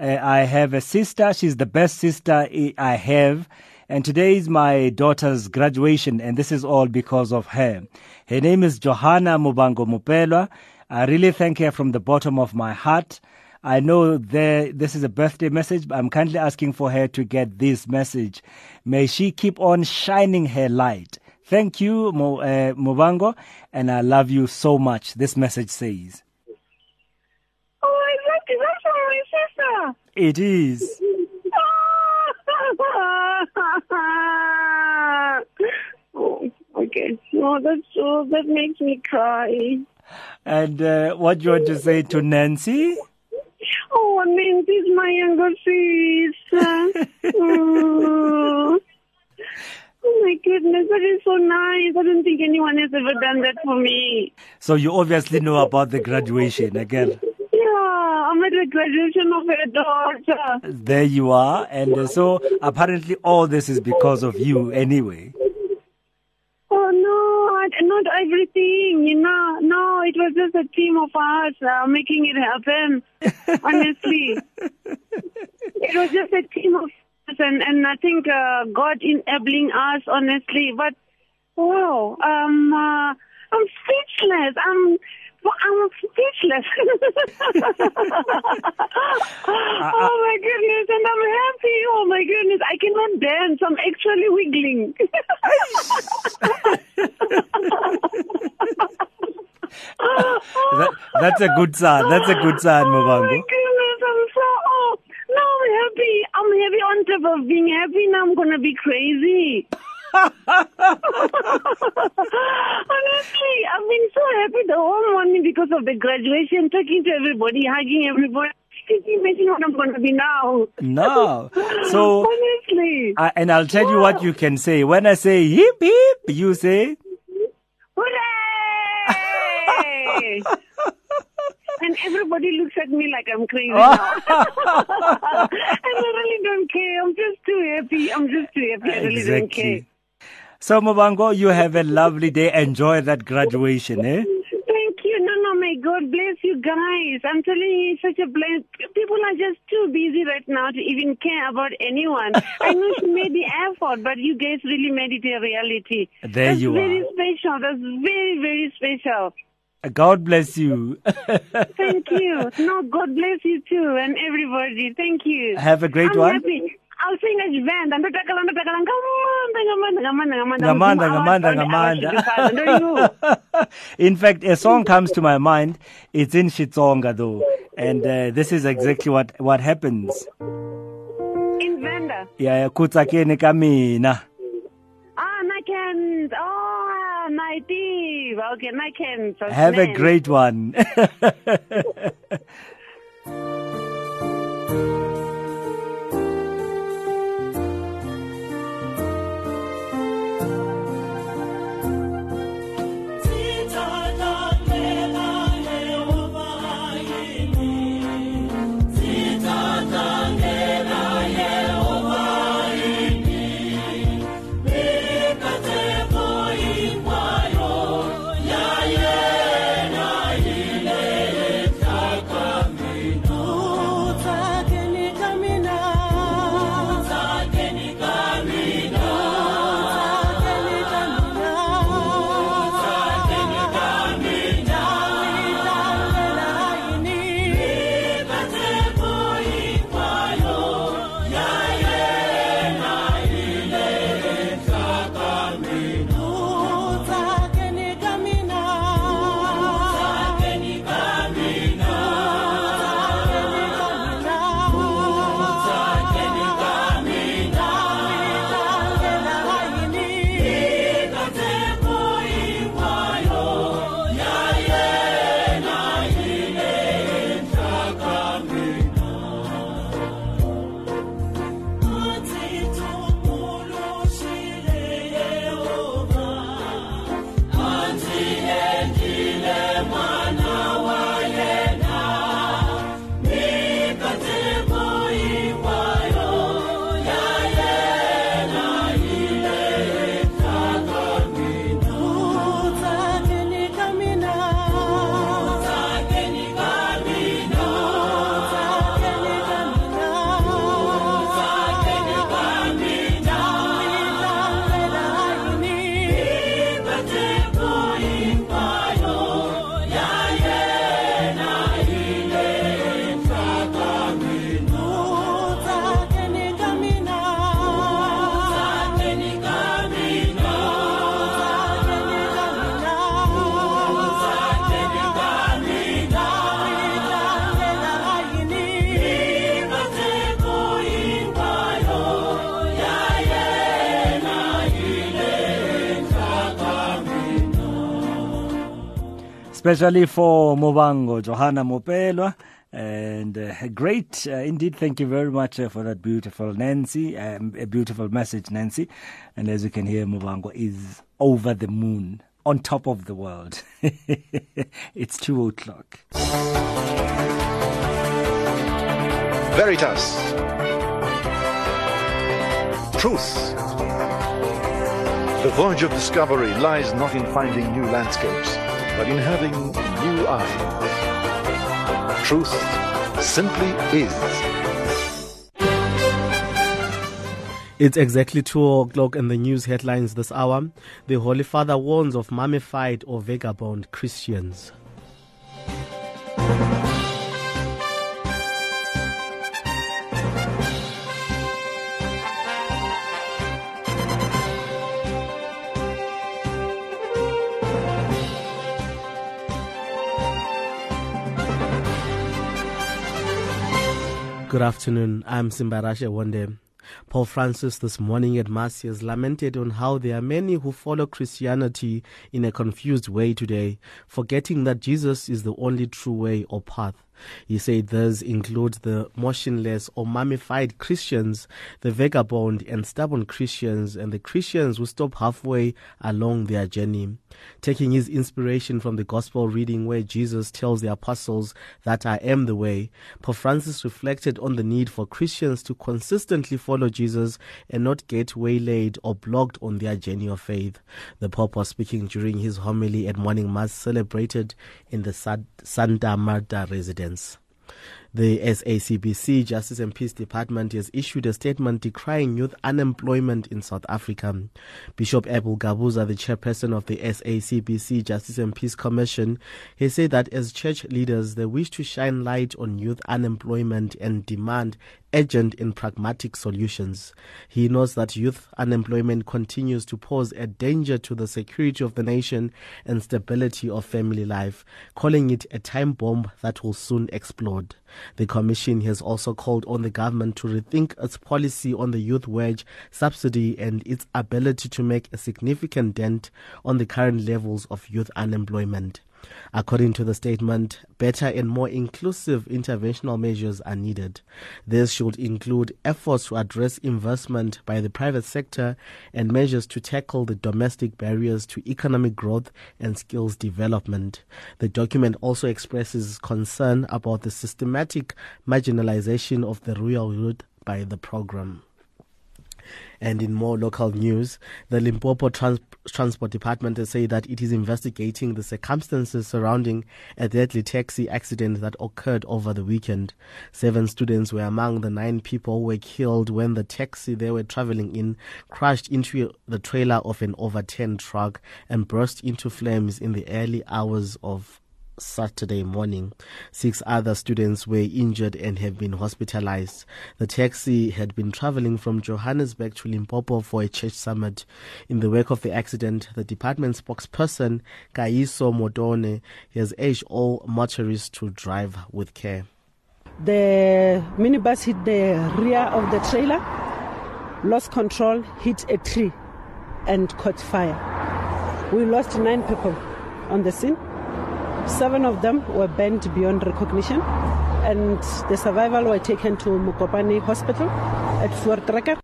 Uh, I have a sister. She's the best sister I have. And today is my daughter's graduation, and this is all because of her. Her name is Johanna Mubango Mupelwa. I really thank her from the bottom of my heart. I know there, this is a birthday message, but I'm kindly asking for her to get this message. May she keep on shining her light. Thank you, uh, Mubango, and I love you so much. This message says. Oh, is that, is that from my sister? It is. oh, okay. No, that's so, that makes me cry. And uh, what do you want to say to Nancy? Oh, Nancy's my younger sister. oh. oh my goodness, that is so nice. I don't think anyone has ever done that for me. So you obviously know about the graduation again. I'm at the graduation of her daughter. There you are. And uh, so apparently all this is because of you anyway. Oh no, I- not everything, you know. No, it was just a team of us uh, making it happen. Honestly, it was just a team of us, and and I think uh, God enabling us. Honestly, but wow, um, uh, I'm speechless. I'm. I'm speechless. oh my goodness, and I'm happy. Oh my goodness, I cannot dance. I'm actually wiggling. That, that's a good sign. That's a good sign, Oh my Mubango. goodness, I'm so oh I'm happy. I'm happy on top of being happy. Now I'm gonna be crazy. Honestly, I've been so happy the whole morning because of the graduation, talking to everybody, hugging everybody. Can you imagine what I'm gonna be now? No. So, honestly, I, and I'll tell you what you can say. When I say hip hip, you say, hooray! and everybody looks at me like I'm crazy now. and I really don't care. I'm just too happy. I'm just too happy. I really don't care. So, Mubango, you have a lovely day. Enjoy that graduation, eh? Thank you. No, no, my God bless you guys. I'm telling you, it's such a bless. People are just too busy right now to even care about anyone. I know she made the effort, but you guys really made it a reality. There That's you very are. special. That's very, very special. God bless you. Thank you. No, God bless you too, and everybody. Thank you. Have a great I'm one. Happy. I'll sing as Venda. Ndotakala, ndotakala, ngamanda, ngamanda, ngamanda, ngamanda. Ngamanda, ngamanda, ngamanda. In fact, a song comes to my mind. It's in Xitsonga though, and uh, this is exactly what what happens. In Venda. Yeah, kutsakeni ka mina. Ah, Nikens. Oh, Nighty. Okay, Nikens. Have a great one. especially for Mobango, Johanna Mopelwa. And uh, great, uh, indeed. Thank you very much uh, for that beautiful Nancy, um, a beautiful message, Nancy. And as you can hear, Mobango is over the moon, on top of the world. it's two o'clock. Veritas. Truth. The voyage of discovery lies not in finding new landscapes, but in having new eyes. Truth simply is. It's exactly 2 o'clock in the news headlines this hour. The Holy Father warns of mummified or vagabond Christians. Good afternoon. I'm Simbarashe Wande. Pope Francis this morning at Mass has lamented on how there are many who follow Christianity in a confused way today, forgetting that Jesus is the only true way or path. He said this include the motionless or mummified Christians, the vagabond and stubborn Christians, and the Christians who stop halfway along their journey. Taking his inspiration from the gospel reading where Jesus tells the apostles that I am the way, Pope Francis reflected on the need for Christians to consistently follow Jesus and not get waylaid or blocked on their journey of faith. The Pope was speaking during his homily at morning mass celebrated in the Santa Marta residence. The SACBC Justice and Peace Department has issued a statement decrying youth unemployment in South Africa. Bishop Abel Gabuza, the chairperson of the SACBC Justice and Peace Commission, has said that as church leaders, they wish to shine light on youth unemployment and demand urgent in pragmatic solutions. He knows that youth unemployment continues to pose a danger to the security of the nation and stability of family life, calling it a time bomb that will soon explode. The Commission has also called on the government to rethink its policy on the youth wage subsidy and its ability to make a significant dent on the current levels of youth unemployment. According to the statement, better and more inclusive interventional measures are needed. This should include efforts to address investment by the private sector and measures to tackle the domestic barriers to economic growth and skills development. The document also expresses concern about the systematic marginalization of the rural youth by the program. And in more local news, the Limpopo Trans- Transport Department has said that it is investigating the circumstances surrounding a deadly taxi accident that occurred over the weekend. Seven students were among the nine people who were killed when the taxi they were traveling in crashed into the trailer of an overturned truck and burst into flames in the early hours of Saturday morning. Six other students were injured and have been hospitalized. The taxi had been traveling from Johannesburg to Limpopo for a church summit. In the wake of the accident, the department spokesperson, Kaiso Modone, has urged all motorists to drive with care. The minibus hit the rear of the trailer, lost control, hit a tree, and caught fire. We lost nine people on the scene. Seven of them were burned beyond recognition, and the survival were taken to Mokopane Hospital at Voortrekker.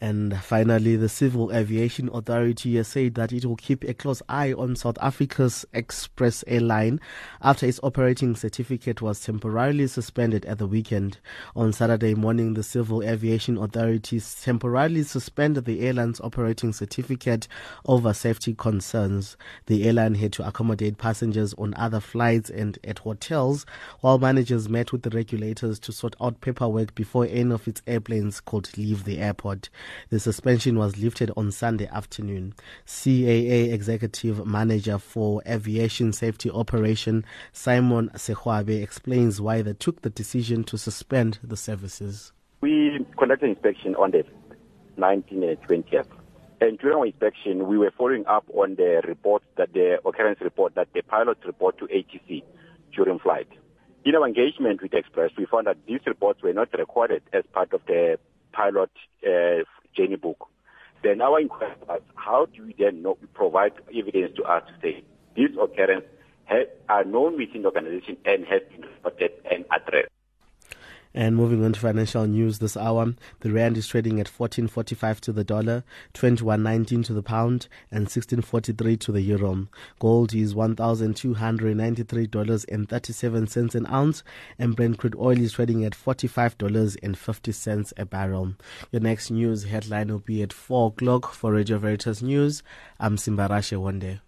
And finally, the Civil Aviation Authority has said that it will keep a close eye on South Africa's Express Airline after its operating certificate was temporarily suspended at the weekend. On Saturday morning, the Civil Aviation Authority temporarily suspended the airline's operating certificate over safety concerns. The airline had to accommodate passengers on other flights and at hotels, while managers met with the regulators to sort out paperwork before any of its airplanes could leave the airport. The suspension was lifted on Sunday afternoon. CAA Executive Manager for Aviation Safety Operation Simon Segwabe explains why they took the decision to suspend the services. We conducted inspection on the 19th and 20th. And during our inspection, we were following up on the report that the occurrence report that the pilots report to ATC during flight. In our engagement with Express, we found that these reports were not recorded as part of the pilot uh, journey book. Then our inquiry was, how do we then know, provide evidence to us to say these occurrences are known within the organization and have been reported and addressed. And moving on to financial news this hour, the rand is trading at 14.45 to the dollar, 21.19 to the pound, and 16.43 to the euro. Gold is $1,293.37 an ounce, and Brent crude oil is trading at $45.50 a barrel. Your next news headline will be at 4 o'clock for Radio Veritas News. I'm Simbarashe Wande.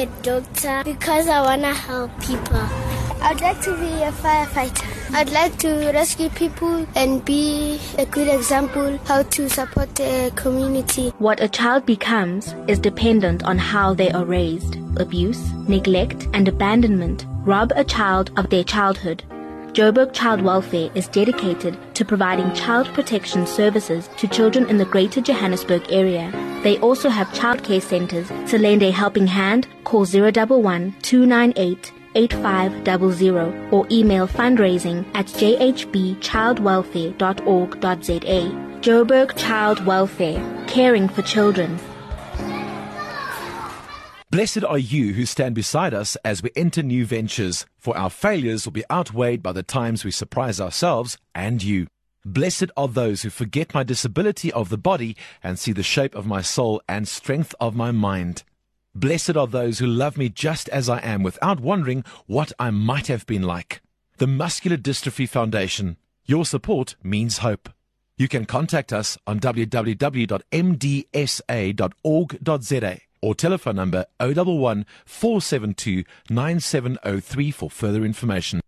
A doctor because I want to help people. I'd like to be a firefighter. I'd like to rescue people and be a good example how to support the community. What a child becomes is dependent on how they are raised. Abuse, neglect, and abandonment rob a child of their childhood. Joburg Child Welfare is dedicated to providing child protection services to children in the Greater Johannesburg area. They also have childcare centers. To lend a helping hand, call 011 298 8500 or email fundraising at jhbchildwelfare.org.za. Joburg Child Welfare, caring for children. Blessed are you who stand beside us as we enter new ventures, for our failures will be outweighed by the times we surprise ourselves and you. Blessed are those who forget my disability of the body and see the shape of my soul and strength of my mind. Blessed are those who love me just as I am without wondering what I might have been like. The Muscular Dystrophy Foundation. Your support means hope. You can contact us on www.mdsa.org.za or telephone number 011 472 9703 for further information.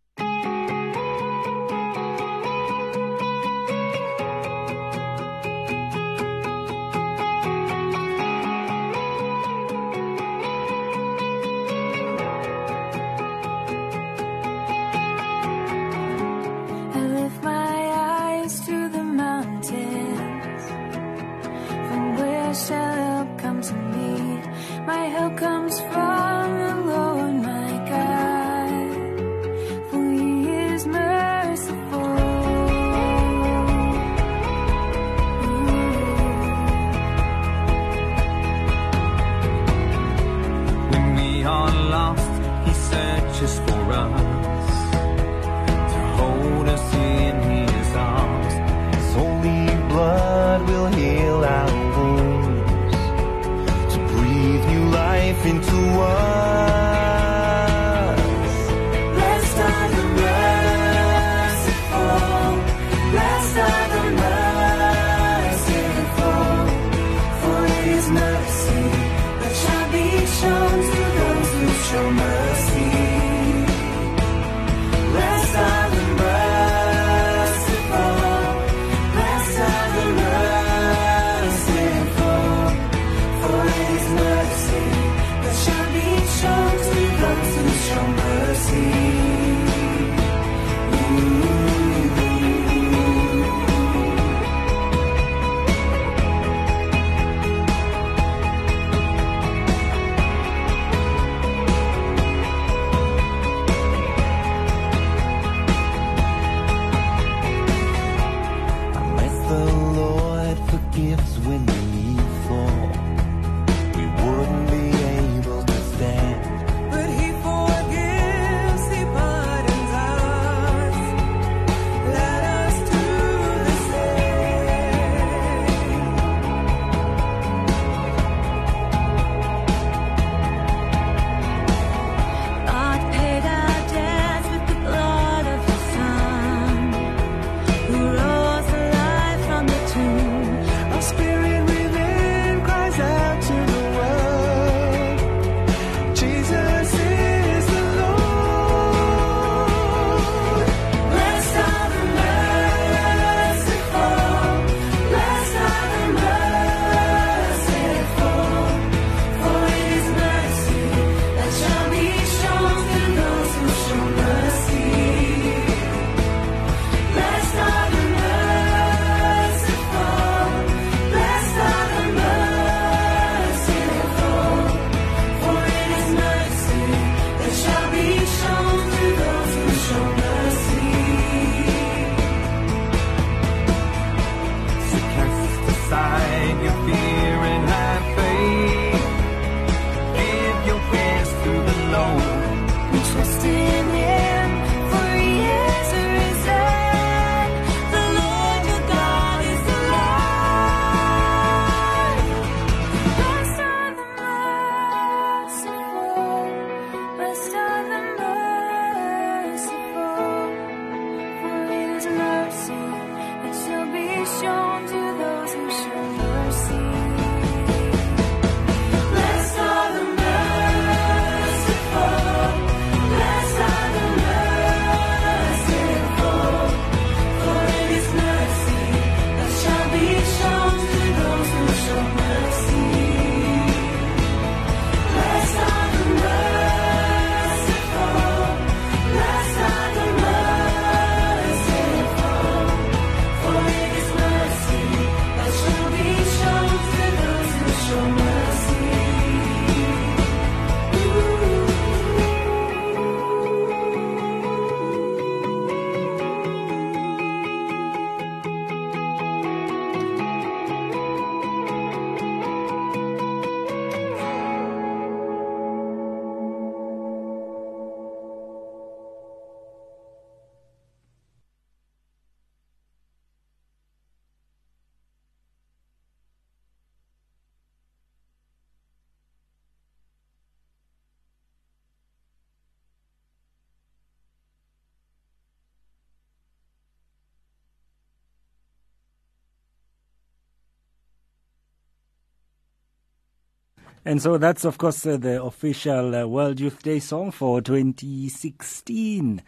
And so that's, of course, uh, the official uh, World Youth Day song for 2016.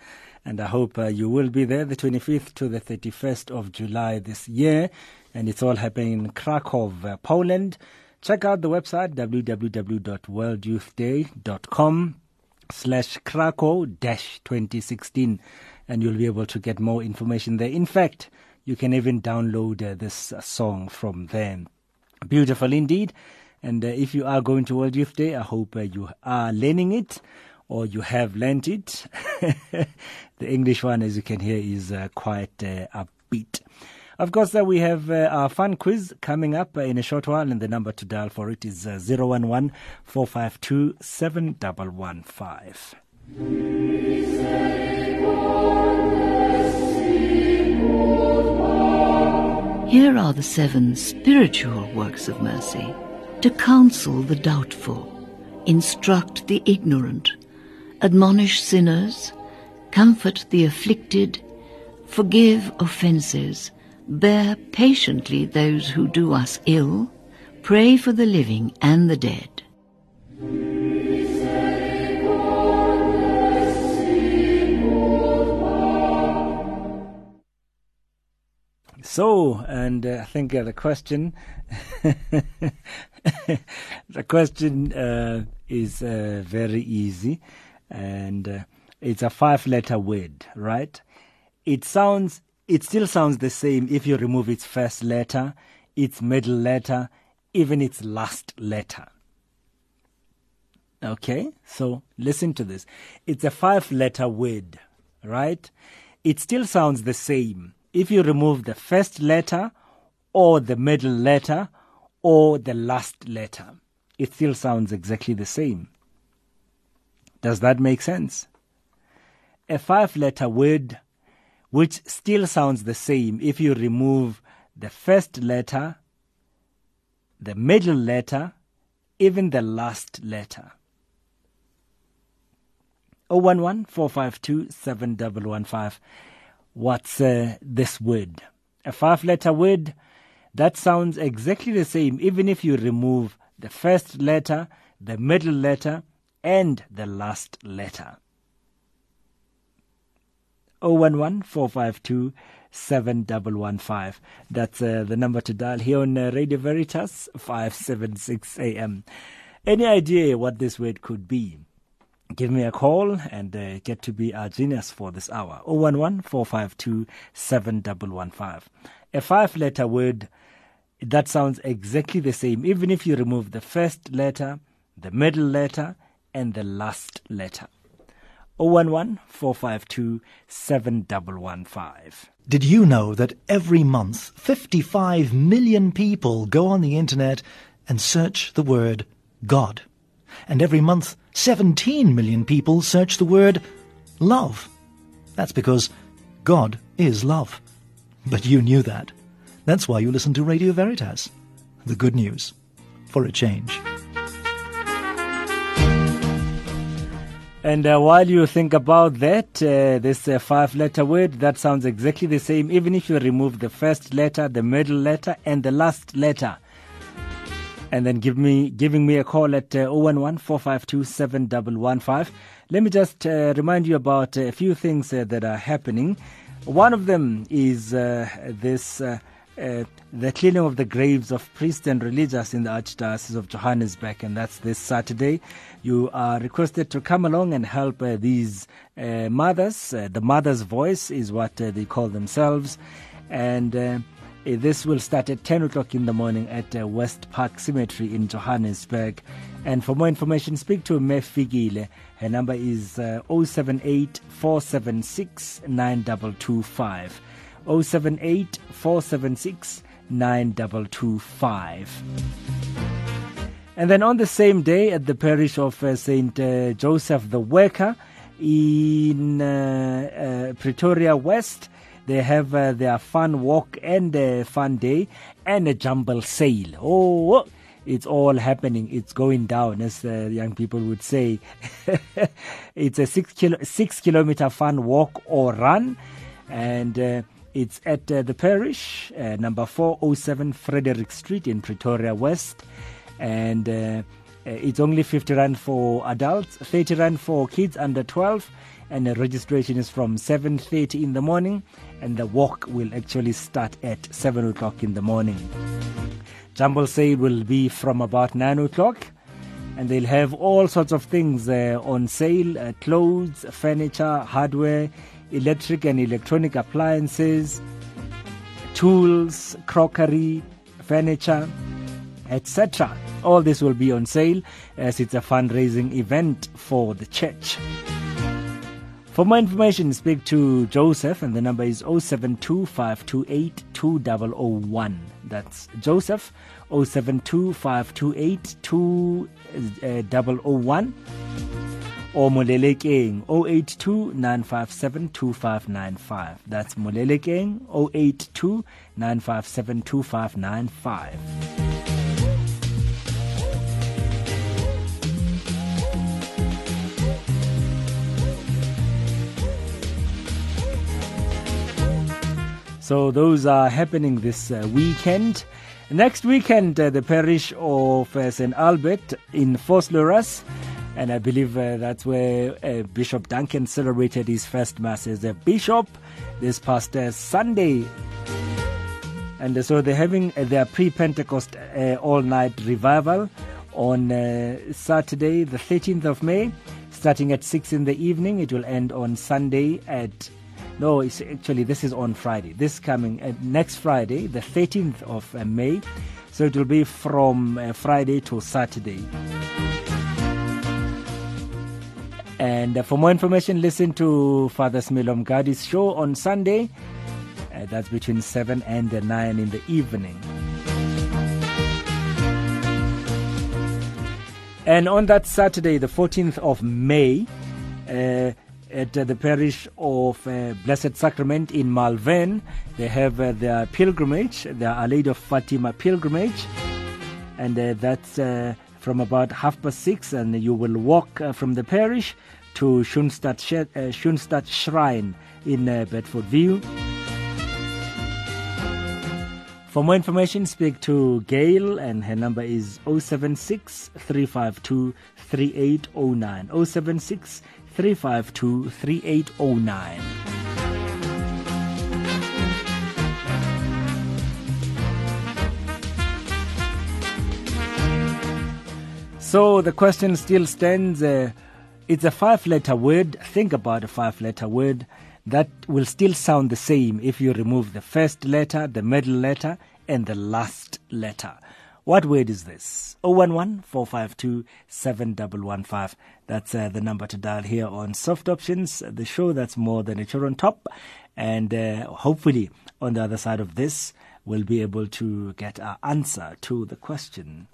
And I hope uh, you will be there the 25th to the 31st of July this year. And it's all happening in Krakow, uh, Poland. Check out the website www.worldyouthday.com slash Krakow dash 2016 and you'll be able to get more information there. In fact, you can even download uh, this song from there. Beautiful indeed. And uh, if you are going to World Youth Day, I hope uh, you are learning it or you have learned it. the English one, as you can hear, is uh, quite uh, upbeat. Of course, uh, we have uh, our fun quiz coming up uh, in a short while, and the number to dial for it is uh, 011 452 7115. Here are the seven spiritual works of mercy to counsel the doubtful, instruct the ignorant, admonish sinners, comfort the afflicted, forgive offences, bear patiently those who do us ill, pray for the living and the dead. So, and uh, I think uh, the question, the question uh, is uh, very easy, and uh, it's a five-letter word, right? It sounds, it still sounds the same if you remove its first letter, its middle letter, even its last letter. Okay, so listen to this. It's a five-letter word, right? It still sounds the same if you remove the first letter or the middle letter or the last letter. It still sounds exactly the same. Does that make sense? A five letter word which still sounds the same if you remove the first letter, the middle letter, even the last letter. 011 452 7115. What's uh, this word? A five letter word that sounds exactly the same, even if you remove the first letter, the middle letter, and the last letter. 011 452 7115. That's uh, the number to dial here on uh, Radio Veritas 576 AM. Any idea what this word could be? Give me a call and uh, get to be our genius for this hour. 011 452 7115. A five letter word that sounds exactly the same, even if you remove the first letter, the middle letter, and the last letter. 011 452 7115. Did you know that every month 55 million people go on the internet and search the word God? And every month 17 million people search the word love. That's because God is love. But you knew that. That's why you listen to Radio Veritas. The good news for a change. And uh, while you think about that, uh, this uh, five letter word, that sounds exactly the same, even if you remove the first letter, the middle letter, and the last letter. And then give me, giving me a call at uh, 011 452 7115. Let me just uh, remind you about a few things uh, that are happening. One of them is uh, this. Uh, uh, the cleaning of the graves of priests and religious in the Archdiocese of Johannesburg, and that's this Saturday. You are requested to come along and help these mothers. The mother's voice is what they call themselves, and this will start at 10 o'clock in the morning at uh, West Park Cemetery in Johannesburg. And for more information, speak to Me Figile. Her number is uh, 078 476 9225. 078 476 9225. And then on the same day at the parish of uh, St. Uh, Joseph the Worker in uh, uh, Pretoria West, they have uh, their fun walk and a fun day and a jumble sale. Oh, it's all happening. It's going down, as the young people would say. it's a six, kilo, six kilometer fun walk or run. And uh, it's at uh, the parish, uh, number 407 Frederick Street in Pretoria West. And uh, Uh, it's only 50 rand for adults, 30 rand for kids under 12, and the registration is from 7.30 in the morning, and the walk will actually start at 7 o'clock in the morning. Jumble sale will be from about 9 o'clock, and they'll have all sorts of things uh, on sale uh, clothes, furniture, hardware, electric and electronic appliances, tools, crockery, furniture, etc. All this will be on sale as it's a fundraising event for the church. For more information, speak to Joseph, and the number is 0725282001. That's Joseph, 0725282001. Uh, or Molelekeng, 082 957 2595. That's Molelekeng, 082 So those are happening this uh, weekend. Next weekend, uh, the parish of uh, St. Albert in Vosloorus, and I believe uh, that's where uh, Bishop Duncan celebrated his first mass as a bishop this past uh, Sunday. And so they're having their pre-Pentecost uh, all-night revival on Saturday, the 13th of May, starting at 6 in the evening. It will end on Sunday at no, it's actually this is on Friday. This coming uh, next Friday, the 13th of uh, May. So it will be from uh, Friday to Saturday. And uh, for more information, listen to Father Smilom Gadi's show on Sunday. Uh, that's between 7 and uh, 9 in the evening. And on that Saturday, the 14th of May, uh, at uh, the parish of uh, Blessed Sacrament in Malvern. They have uh, their pilgrimage, their Our of Fatima pilgrimage, and uh, that's uh, from about half past six. And you will walk uh, from the parish to Schoenstatt, Schoenstatt Shrine in Bedford View. For more information, speak to Gail, and her number is 076 352 3809. 076 352 3809. So the question still stands. Uh, it's a five letter word. Think about a five letter word that will still sound the same if you remove the first letter, the middle letter, and the last letter. What word is this? 011 452 7115. That's uh, the number to dial here on Soft Options, the show that's more than a chore on top. And uh, hopefully, on the other side of this, we'll be able to get our answer to the question.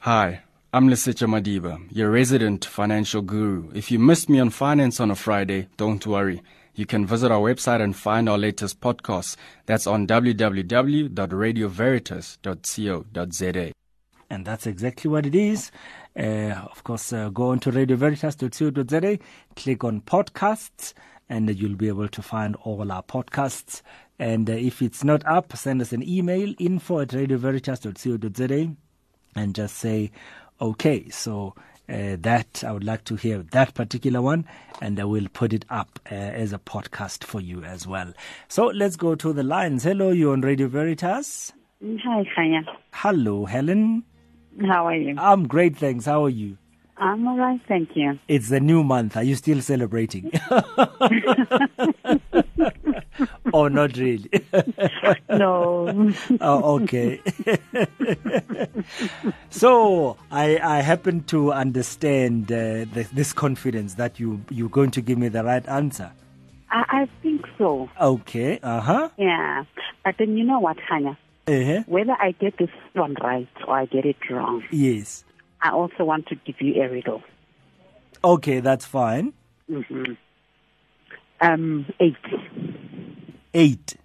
Hi, I'm Lisecha Madiba, your resident financial guru. If you missed me on finance on a Friday, don't worry. You can visit our website and find our latest podcasts. That's on www.radioveritas.co.za. And that's exactly what it is. Uh, of course, uh, go on to radioveritas.co.za, click on podcasts, and you'll be able to find all our podcasts. And uh, if it's not up, send us an email, info at radioveritas.co.za, and just say, okay, so uh, that I would like to hear that particular one, and I will put it up uh, as a podcast for you as well. So let's go to the lines. Hello, you on Radio Veritas? Hi, Khanya. Hello, Helen. How are you? I'm great, thanks. How are you? I'm all right, thank you. It's the new month. Are you still celebrating? oh, not really. no. oh, okay. so I I happen to understand uh, the, this confidence that you you're going to give me the right answer. I, I think so. Okay. Uh huh. Yeah. But then you know what, Khanya? Uh-huh. Whether I get this one right or I get it wrong, Yes. I also want to give you a riddle. Okay, that's fine. hmm Um, eight. Eight.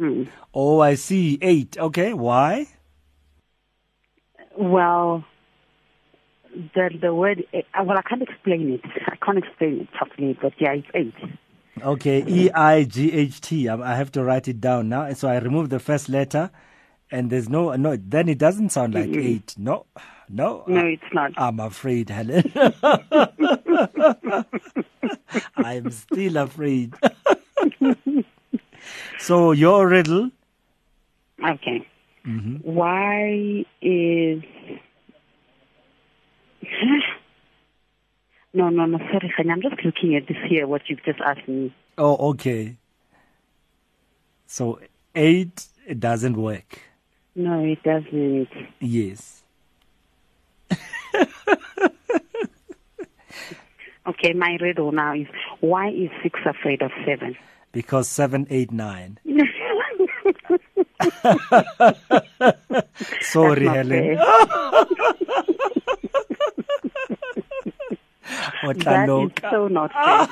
Mm. Oh, I see. Eight. Okay. Why? Well, the the word. eh, Well, I can't explain it. I can't explain it properly, but yeah, it's eight. Okay. E I G H T. I have to write it down now. So I remove the first letter, And there's no, no, then it doesn't sound like Mm-mm. eight. No, no. No, it's not. I'm afraid, Helen. I'm still afraid. so your riddle. Okay. hmm Why is no, no, no. Sorry, Khanya. I'm just looking at this here. What you've just asked me. Oh, okay. So eight it doesn't work. No, it doesn't. Yes. Okay, my riddle now is why is six afraid of seven? Because seven, eight, nine. Sorry, That's Helen. That Watlaloka. so not fair.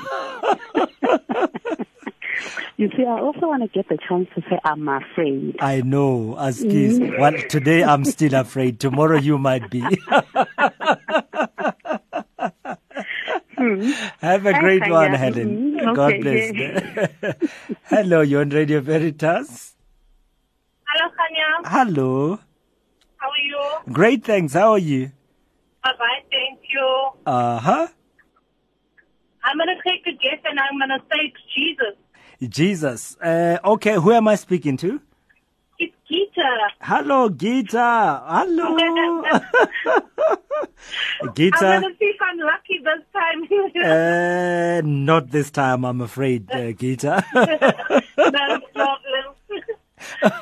you see, I also want to get the chance to say I'm afraid. I know, Askis. Mm. Well, today I'm still afraid. Tomorrow you might be. Have a great Khanya. one, Helen. Mhm. God Okay, bless. yeah. Hello, you're on Radio Veritas. Hello, Khanya. Hello. How are you? Great, thanks. How are you? Bye bye. Thank you. Uh huh. I'm gonna take a guess and I'm gonna say it's Jesus. Jesus. Uh, okay, who am I speaking to? It's Gita. Hello, Gita. Hello. Gita. I'm gonna see if I'm lucky this time. Uh, not this time, I'm afraid, uh, Gita. no problem.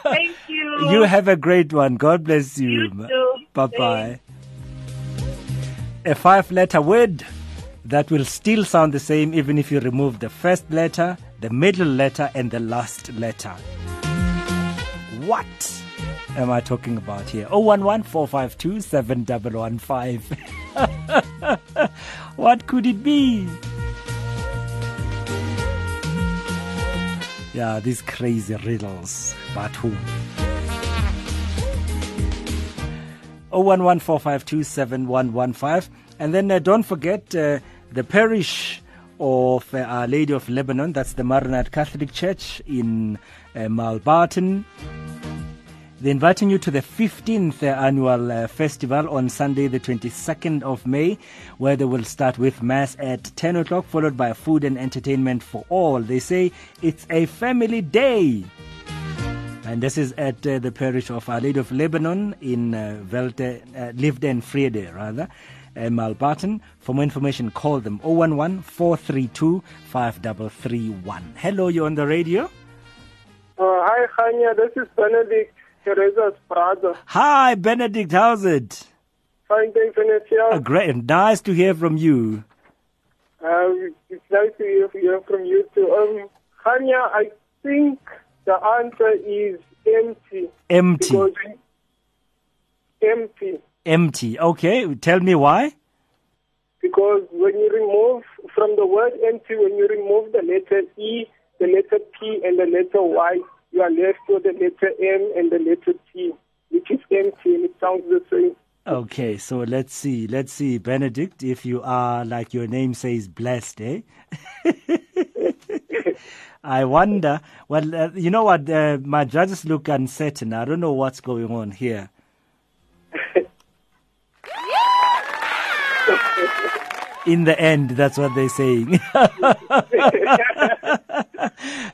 Thank you. you have a great one. God bless you. You. Bye bye. A five letter word that will still sound the same even if you remove the first letter, the middle letter, and the last letter. What am I talking about here? 011 452 7115. What could it be? Yeah, these crazy riddles. But who? 01145271115. And then uh, don't forget uh, the parish of uh, Our Lady of Lebanon, that's the Maronite Catholic Church in uh, Mulbarton. They're inviting you to the 15th uh, annual uh, festival on Sunday, the 22nd of May, where they will start with Mass at 10 o'clock, followed by food and entertainment for all. They say it's a family day. And this is at uh, the parish of Our Lady of Lebanon in uh, Velte, uh, Liefde en Vrede, rather, uh, Mulbarton. For more information, call them 011 432 5331. Hello, you're on the radio. Uh, hi, Khanya. This is Benedict, Teresa's brother. Hi, Benedict, how's it? Fine, thanks, it's Uh, great, and nice to hear from you. Uh, it's nice to hear, hear from you too. Um, Khanya, I think the answer is empty. Empty. Empty. Empty. Okay, tell me why. Because when you remove from the word empty, when you remove the letter E, the letter P, and the letter Y, you are left with the letter M and the letter T, which is empty, and it sounds the same. Okay, so let's see. Let's see, Benedict, if you are, like your name says, blessed, eh? I wonder. Well, uh, you know what? Uh, my judges look uncertain. I don't know what's going on here. In the end, that's what they're saying.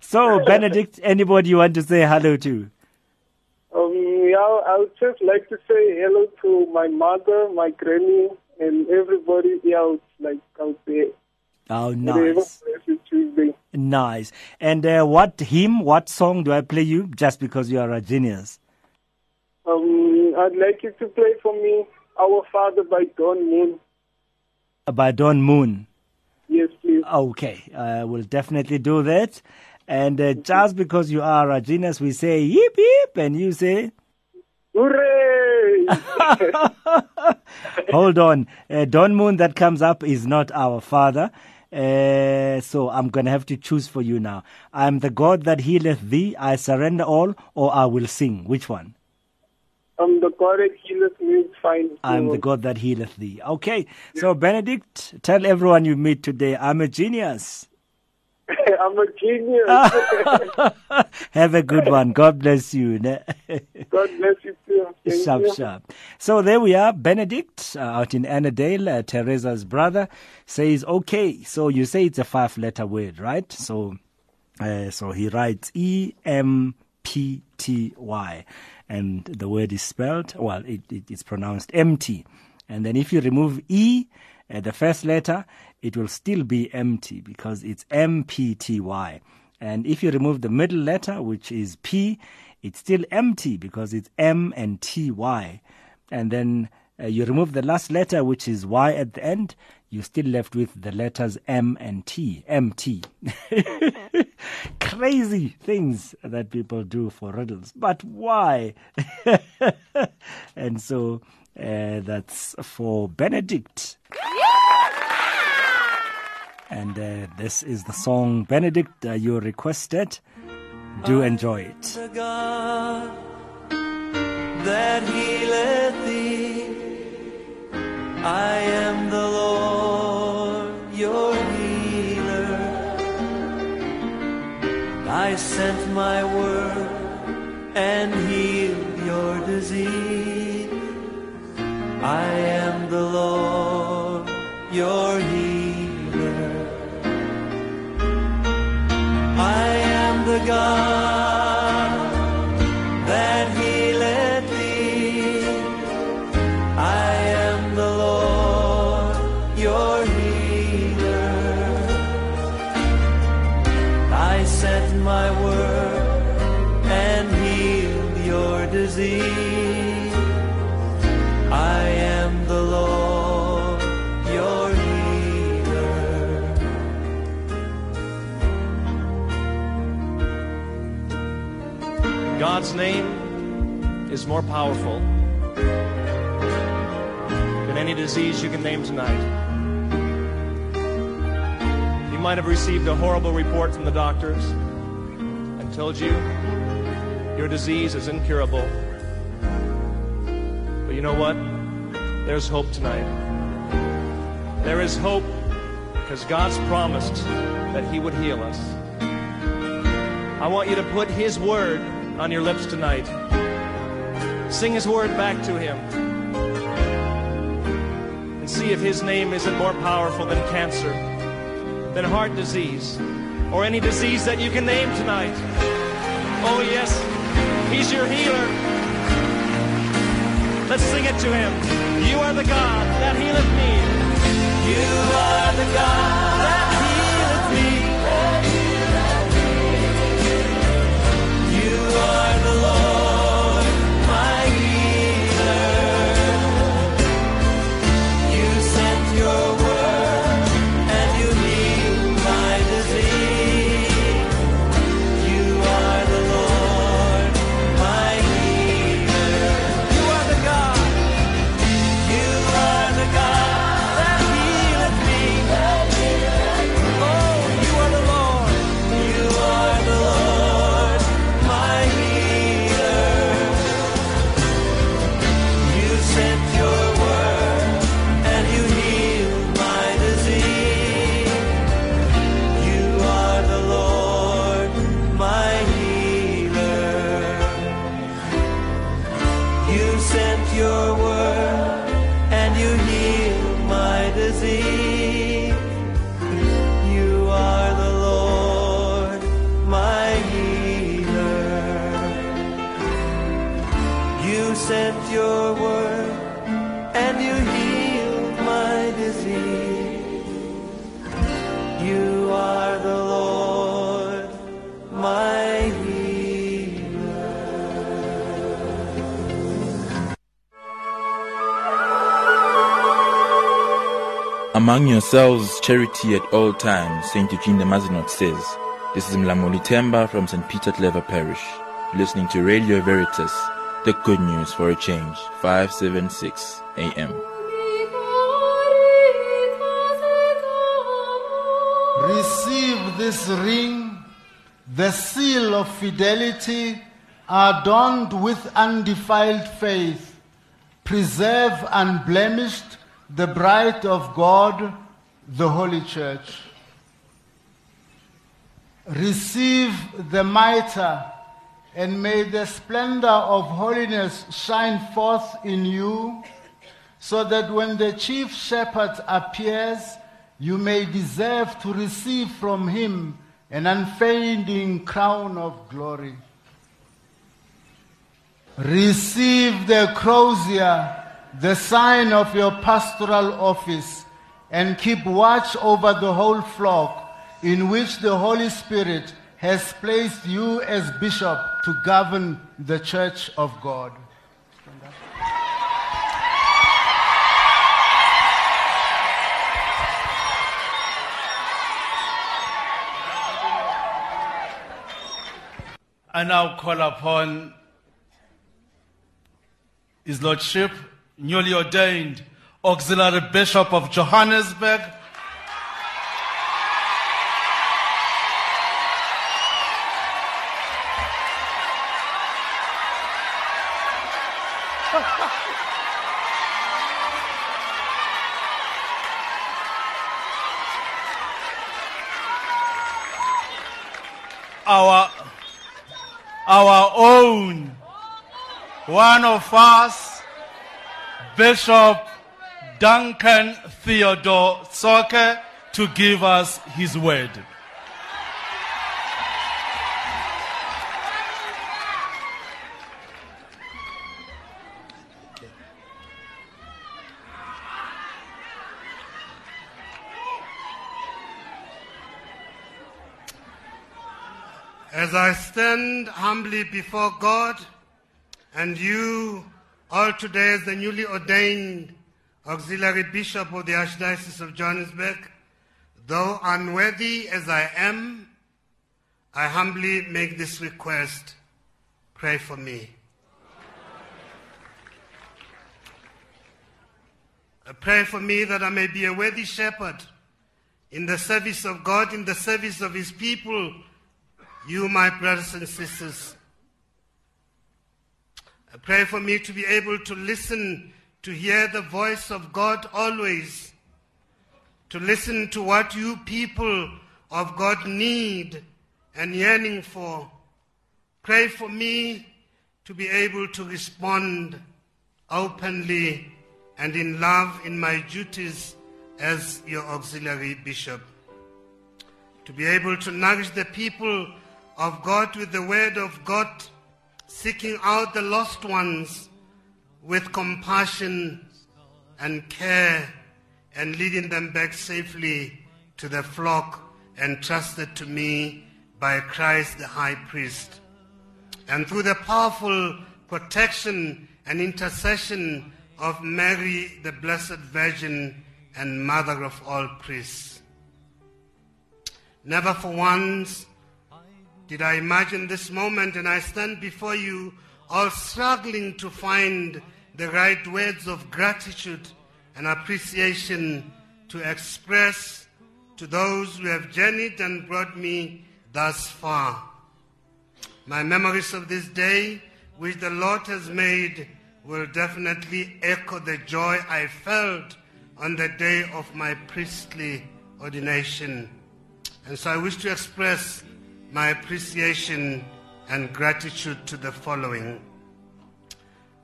so, Benedict, anybody you want to say hello to? Um, yeah, I would just like to say hello to my mother, my granny, and everybody else, like out there. Oh, nice. Nice. And uh, what hymn, what song do I play you just because you are a genius? Um, I'd like you to play for me Our Father by Don Moen. By Don Moen. Yes, please. Okay, I will definitely do that. And uh, just because you are a genius, we say yip yip, and you say, Hooray! hold on. Uh, Don Moen that comes up is not our father. Uh, so I'm going to have to choose for you now. I'm the God that healeth thee. I surrender all, or I will sing. Which one? Um, the God that healeth me is fine. I'm the God that healeth thee. Okay, so Benedict, tell everyone you meet today, I'm a genius. I'm a genius. Have a good one. God bless you. God bless you too. Thank sharp, you. sharp. So there we are. Benedict uh, out in Annandale, uh, Teresa's brother, says, okay, so you say it's a five letter word, right? So, uh, so he writes E M P T Y. And the word is spelled, well, it, it, it's pronounced empty. And then if you remove E, uh, the first letter, it will still be empty because it's M P T Y. And if you remove the middle letter, which is P, it's still empty because it's M and T Y. And then uh, you remove the last letter, which is Y at the end, you're still left with the letters M and T, MT. Crazy things that people do for riddles. But why? and so uh, that's for Benedict. And uh, this is the song Benedict uh, you requested. Do enjoy it. I am the Lord, your healer. I sent my word and healed your disease. I am the Lord, your healer. I am the God God's name is more powerful than any disease you can name tonight. You might have received a horrible report from the doctors and told you your disease is incurable. But you know what? There's hope tonight. There is hope because God's promised that He would heal us. I want you to put His word on your lips tonight. Sing His word back to Him. And see if His name isn't more powerful than cancer, than heart disease, or any disease that you can name tonight. Oh, yes, He's your healer. Let's sing it to Him. You are the God that healeth me. You are the God sent your word and you healed my disease. You are the Lord, my healer. Among yourselves, charity at all times, St. Eugene the Mazenod says. This is Mlamoli Temba from St. Peter Claver Parish, listening to Radio Veritas, the good news for a change, 576 AM. Receive this ring, the seal of fidelity, adorned with undefiled faith. Preserve unblemished the bride of God, the Holy Church. receive the mitre, and may the splendor of holiness shine forth in you, so that when the chief shepherd appears, you may deserve to receive from him an unfading crown of glory. Receive the crozier, the sign of your pastoral office, and keep watch over the whole flock in which the Holy Spirit has placed you as bishop to govern the church of God. I now call upon His Lordship, newly ordained Auxiliary Bishop of Johannesburg, our our own one of us bishop duncan theodore tsoke to give us his word As I stand humbly before God and you all today as the newly ordained auxiliary bishop of the Archdiocese of Johannesburg, though unworthy as I am, I humbly make this request. Pray for me. Pray for me that I may be a worthy shepherd in the service of God, in the service of his people, you, my brothers and sisters. Pray for me to be able to listen, to hear the voice of God always, to listen to what you people of God need and yearning for. Pray for me to be able to respond openly and in love in my duties as your auxiliary bishop. To be able to nourish the people of God with the word of God, seeking out the lost ones with compassion and care and leading them back safely to the flock entrusted to me by Christ the high priest. And through the powerful protection and intercession of Mary, the Blessed Virgin and Mother of all priests. Never for once did I imagine this moment and I stand before you all struggling to find the right words of gratitude and appreciation to express to those who have journeyed and brought me thus far. My memories of this day, which the Lord has made, will definitely echo the joy I felt on the day of my priestly ordination. And so I wish to express my appreciation and gratitude to the following.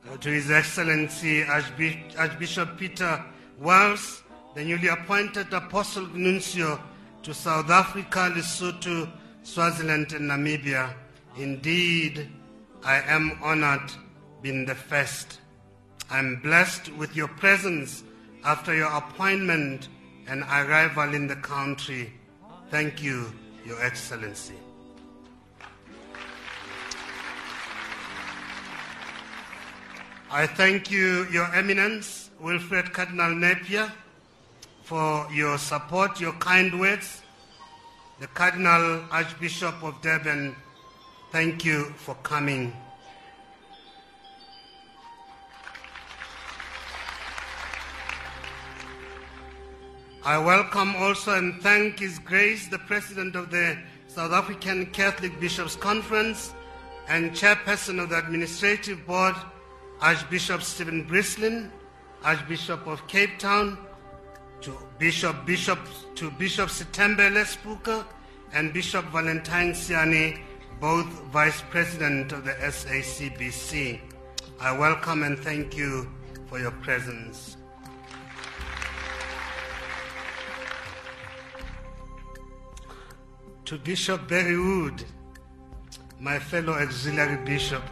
Uh, to His Excellency Archbi- Archbishop Peter Wells, the newly appointed Apostle Nuncio to South Africa, Lesotho, Swaziland, and Namibia. Indeed, I am honored being the first. I'm blessed with your presence after your appointment and arrival in the country. Thank you, Your Excellency. I thank you, Your Eminence, Wilfred Cardinal Napier, for your support, your kind words. The Cardinal Archbishop of Durban, thank you for coming. I welcome also and thank His Grace, the President of the South African Catholic Bishops' Conference and Chairperson of the Administrative Board, Archbishop Stephen Brislin, Archbishop of Cape Town, to Bishop Bishop to Bishop Sithembele Sipuka, and Bishop Valentine Seane, both Vice President of the SACBC. I welcome and thank you for your presence. To Bishop Barry Wood, my fellow auxiliary bishop.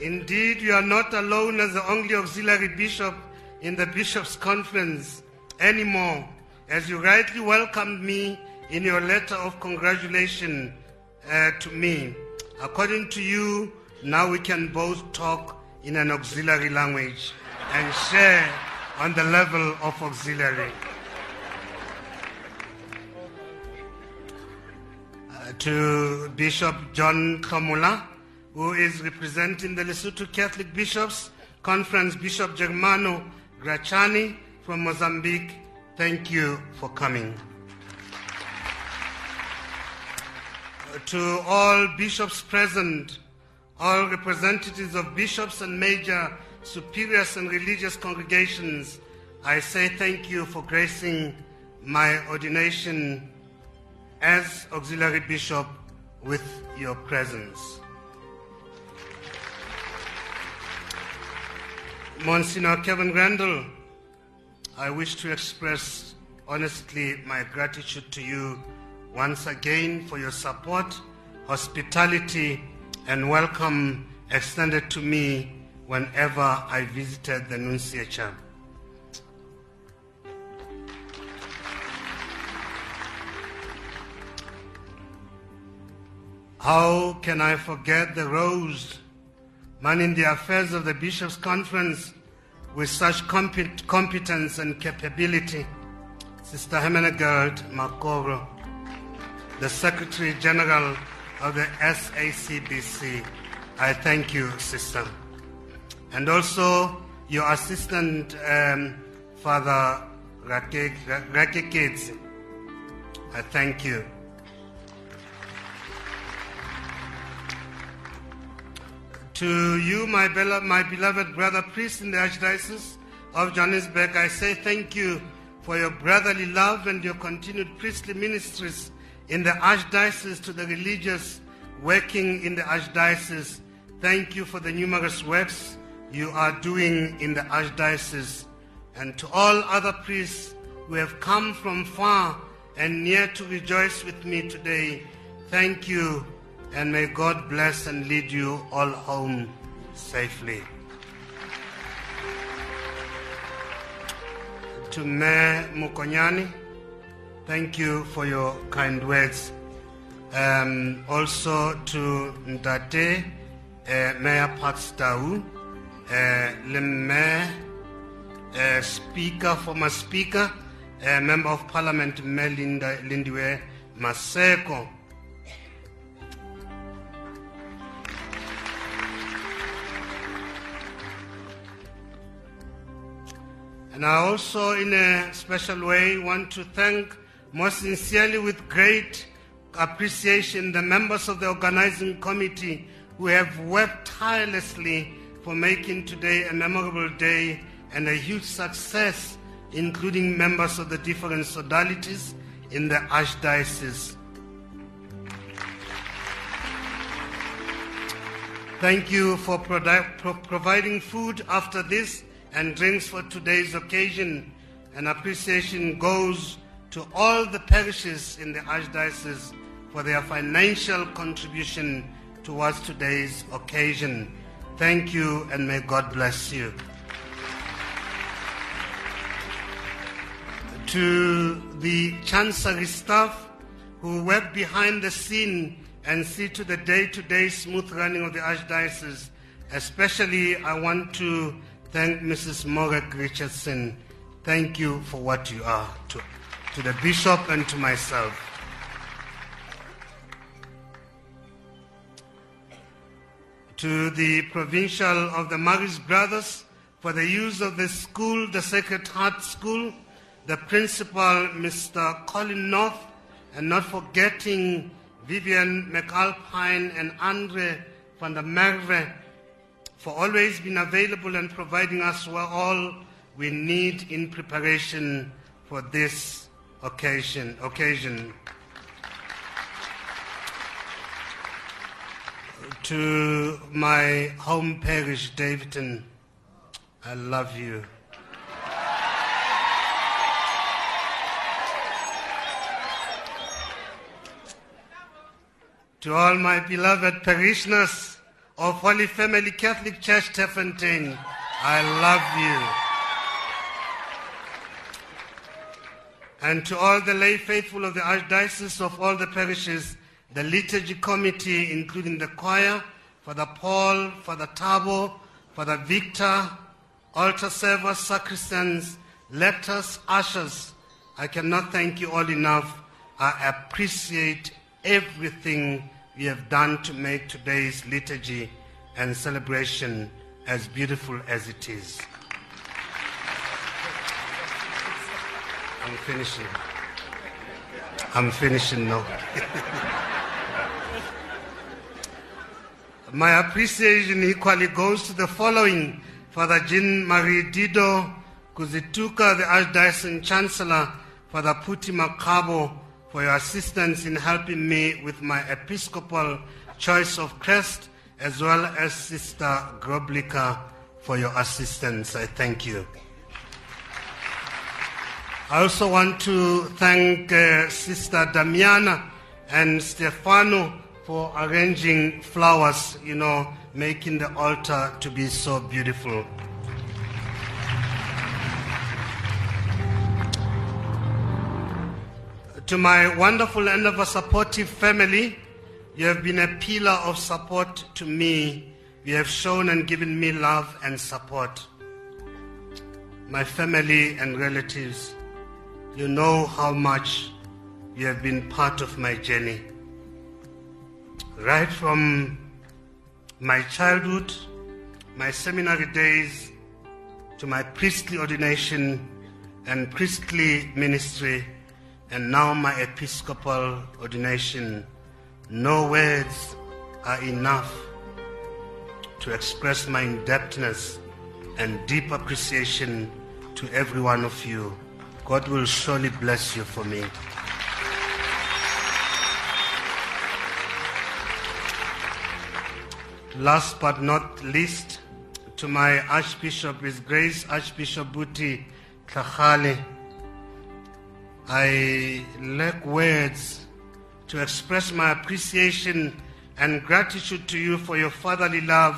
Indeed, you are not alone as the only auxiliary bishop in the bishops' conference anymore, as you rightly welcomed me in your letter of congratulation uh, to me. According to you, now we can both talk in an auxiliary language and share on the level of auxiliary. Uh, to Bishop John Kamula, who is representing the Lesotho Catholic Bishops Conference, Bishop Germano Grachane from Mozambique, thank you for coming. To all bishops present, all representatives of bishops and major superiors and religious congregations, I say thank you for gracing my ordination as auxiliary bishop with your presence. Monsignor Kevin Randall, I wish to express honestly my gratitude to you once again for your support, hospitality, and welcome extended to me whenever I visited the Nunciature. How can I forget the rose man in the affairs of the Bishops' Conference with such compet- competence and capability? Sister Hermenegild Makoro, the Secretary General of the SACBC. I thank you, Sister. And also your assistant, um, Father Rake Rake I thank you. To you, my, my beloved brother priest in the Archdiocese of Johannesburg, I say thank you for your brotherly love and your continued priestly ministries in the Archdiocese to the religious working in the Archdiocese. Thank you for the numerous works you are doing in the Archdiocese. And to all other priests who have come from far and near to rejoice with me today, thank you and may God bless and lead you all home safely. To Mayor Mukonyani, thank you for your kind words. Um, also to Ndate, uh, Mayor Parks Tau, uh, Mayor, uh, Speaker, former Speaker, uh, Member of Parliament Melinda Lindiwe Maseko. And I also, in a special way, want to thank most sincerely with great appreciation the members of the organizing committee who have worked tirelessly for making today a memorable day and a huge success, including members of the different sodalities in the Archdiocese. Thank you for providing food after this and drinks for today's occasion. And appreciation goes to all the parishes in the Archdiocese for their financial contribution towards today's occasion. Thank you and may God bless you. To the Chancery staff who work behind the scene and see to the day to day smooth running of the Archdiocese, especially I want to thank Mrs. Morag Richardson. Thank you for what you are to, to the Bishop and to myself. To the Provincial of the Marist Brothers for the use of the school, the Sacred Heart School, the Principal, Mr. Colin North, and not forgetting Vivian McAlpine and Andre van der Merwe for always being available and providing us with all we need in preparation for this occasion. Occasion. To my home parish, Daveyton, I love you. To all my beloved parishioners of Holy Family Catholic Church, Tefontein, I love you. And to all the lay faithful of the Archdiocese of all the parishes, the liturgy committee, including the choir, Father Paul, Father Tabo, Father Victor, altar servers, sacristans, lectors, ushers, I cannot thank you all enough. I appreciate everything you have done to make today's liturgy and celebration as beautiful as it is. I'm finishing. I'm finishing now. My appreciation equally goes to the following Father Jean Marie Dido Kuzituka, the Archdiocesan Chancellor, Father Puti Makabo, for your assistance in helping me with my episcopal choice of crest, as well as Sister Groblika for your assistance. I thank you. I also want to thank uh, Sister Damiana and Stefano for arranging flowers, you know, making the altar to be so beautiful. To my wonderful and ever supportive family, you have been a pillar of support to me. You have shown and given me love and support. My family and relatives, you know how much you have been part of my journey. Right from my childhood, my seminary days, to my priestly ordination and priestly ministry, and now my episcopal ordination, no words are enough to express my indebtedness and deep appreciation to every one of you. God will surely bless you for me. Last but not least, to my Archbishop, His Grace Archbishop Buti Tlhagale, I lack words to express my appreciation and gratitude to you for your fatherly love,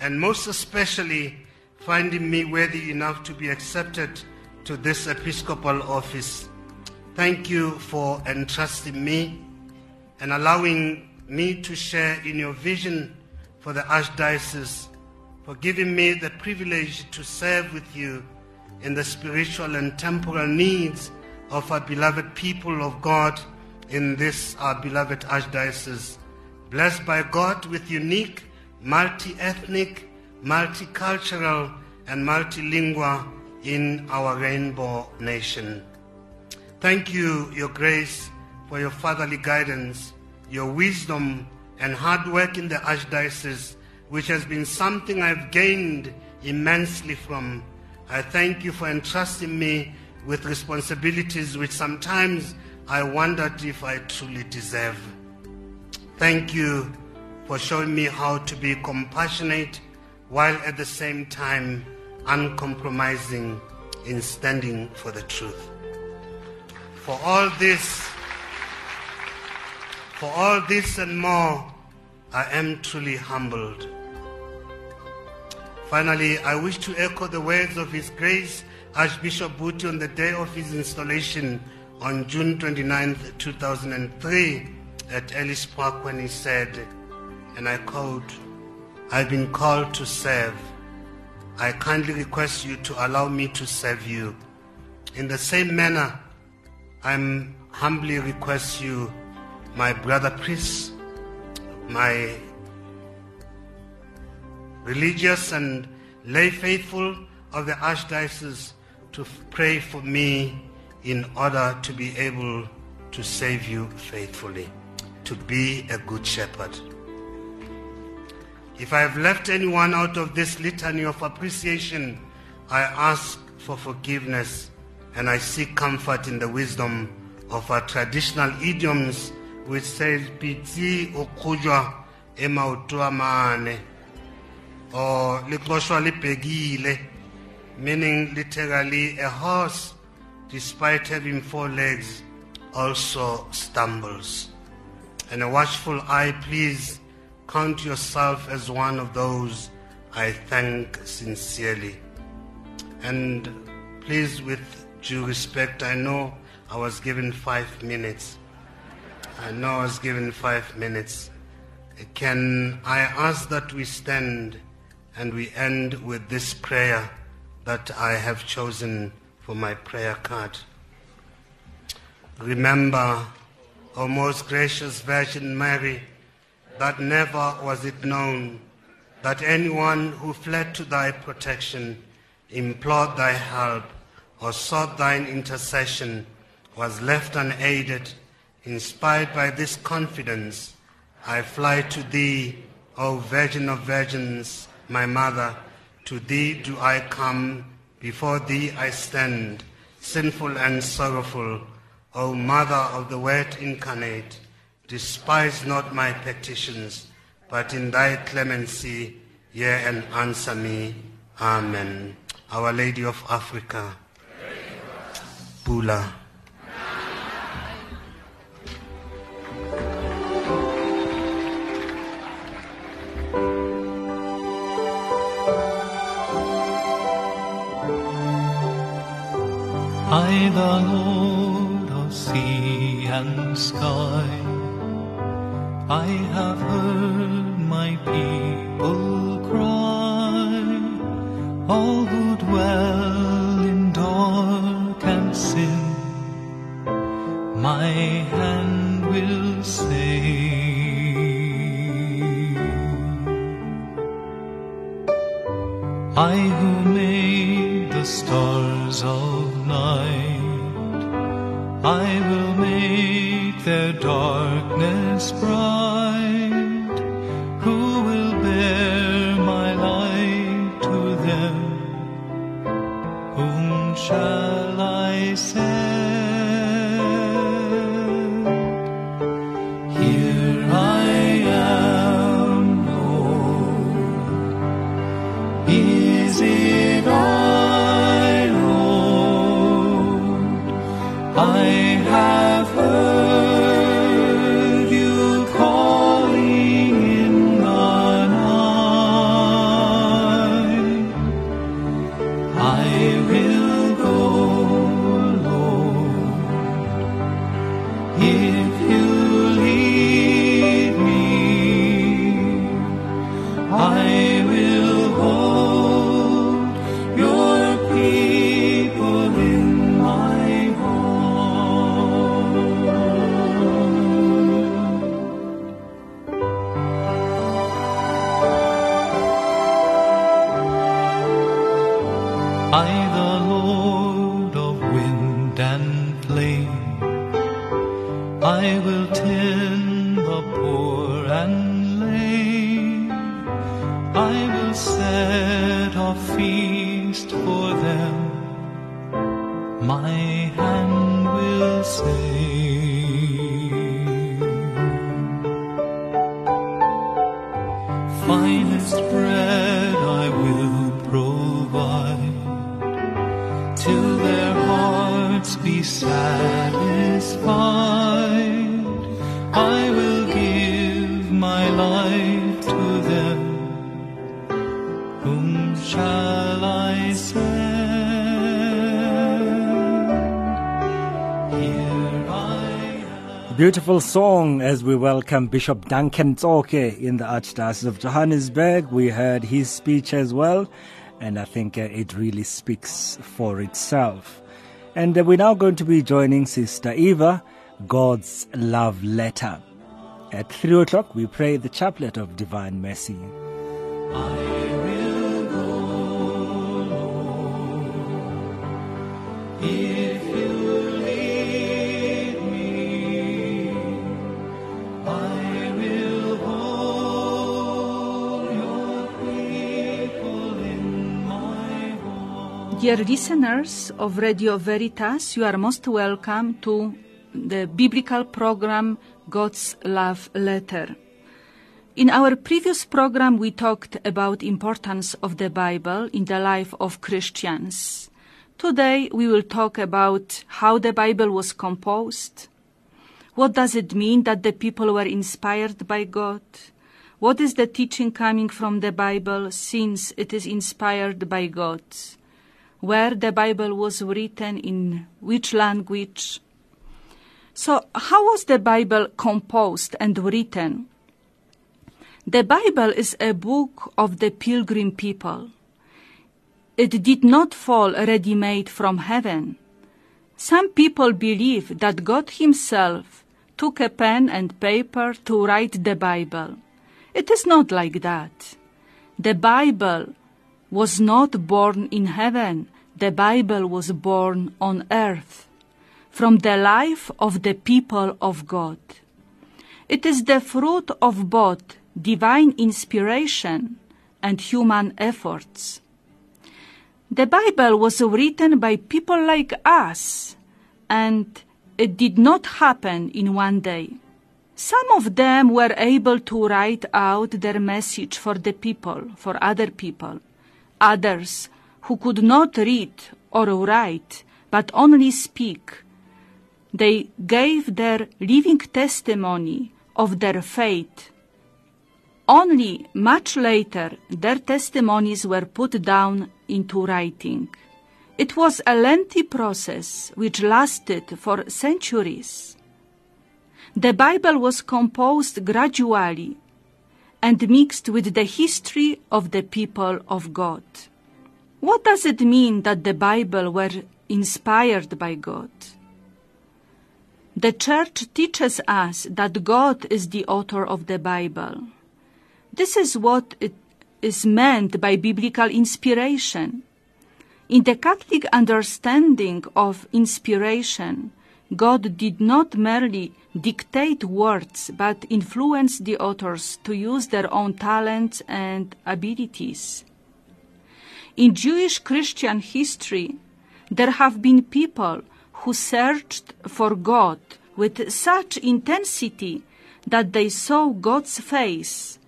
and most especially finding me worthy enough to be accepted to this episcopal office. Thank you for entrusting me and allowing me to share in your vision for the Archdiocese, for giving me the privilege to serve with you in the spiritual and temporal needs of our beloved people of God in this our beloved Archdiocese. Blessed by God with unique, multi ethnic, multicultural, and multilingual in our rainbow nation. Thank you, Your Grace, for your fatherly guidance, your wisdom, and hard work in the Archdiocese, which has been something I've gained immensely from. I thank you for entrusting me with responsibilities which sometimes I wondered if I truly deserve. Thank you for showing me how to be compassionate while at the same time uncompromising in standing for the truth. For all this, for all this and more, I am truly humbled. Finally, I wish to echo the words of His Grace Archbishop Buti on the day of his installation on June 29, 2003, at Ellis Park when he said, and I quote, I've been called to serve. I kindly request you to allow me to serve you. In the same manner, I humbly request you, my brother priests, my religious and lay faithful of the Archdiocese, to pray for me in order to be able to save you faithfully, to be a good shepherd. If I have left anyone out of this litany of appreciation, I ask for forgiveness. and I seek comfort in the wisdom of our traditional idioms which says pitsi ukujwa emautwamane or lixoshwa libhekile meaning literally a horse despite having four legs also stumbles. And a watchful eye please count yourself as one of those I thank sincerely. And please with due respect I know I was given five minutes. I know I was given five minutes. Can I ask that we stand and we end with this prayer that I have chosen for my prayer card? Remember, O most gracious Virgin Mary, that never was it known that anyone who fled to thy protection, implored thy help, or sought thine intercession was left unaided Inspired by this confidence, I fly to thee, O Virgin of Virgins, my mother. To thee do I come, before thee I stand, sinful and sorrowful. O Mother of the Word incarnate, despise not my petitions, but in thy clemency hear and answer me. Amen. Our Lady of Africa, Bula. I, the Lord of sea and sky, I have heard my people cry, all who dwell in dark and sin, my hand will save. I who made the stars of night, I will make their darkness bright. Who will bear my light to them? Whom shall I send? Beautiful song as we welcome Bishop Duncan Tsoke in the Archdiocese of Johannesburg. We heard his speech as well, and I think uh, it really speaks for itself. And uh, we're now going to be joining Sister Eva, God's Love Letter. At 3 o'clock, we pray the Chaplet of Divine Mercy. Dear listeners of Radio Veritas, you are most welcome to the biblical program God's Love Letter. In our previous program we talked about importance of the Bible in the life of Christians. Today we will talk about how the Bible was composed. What does it mean that the people were inspired by God? What is the teaching coming from the Bible since it is inspired by God? Where the Bible was written, in which language? So, how was the Bible composed and written? The Bible is a book of the pilgrim people. It did not fall ready made from heaven. Some people believe that God Himself took a pen and paper to write the Bible. It is not like that. The Bible was not born in heaven, the Bible was born on earth, from the life of the people of God. It is the fruit of both divine inspiration and human efforts. The Bible was written by people like us, and it did not happen in one day. Some of them were able to write out their message for the people, for other people. Others, who could not read or write, but only speak, they gave their living testimony of their faith. Only much later their testimonies were put down into writing. It was a lengthy process which lasted for centuries. The Bible was composed gradually and mixed with the history of the people of God. What does it mean that the Bible were inspired by God? The Church teaches us that God is the author of the Bible. This is what it is meant by biblical inspiration. In the Catholic understanding of inspiration, God did not merely dictate words but influence the authors to use their own talents and abilities. In Jewish Christian history, there have been people who searched for God with such intensity that they saw God's face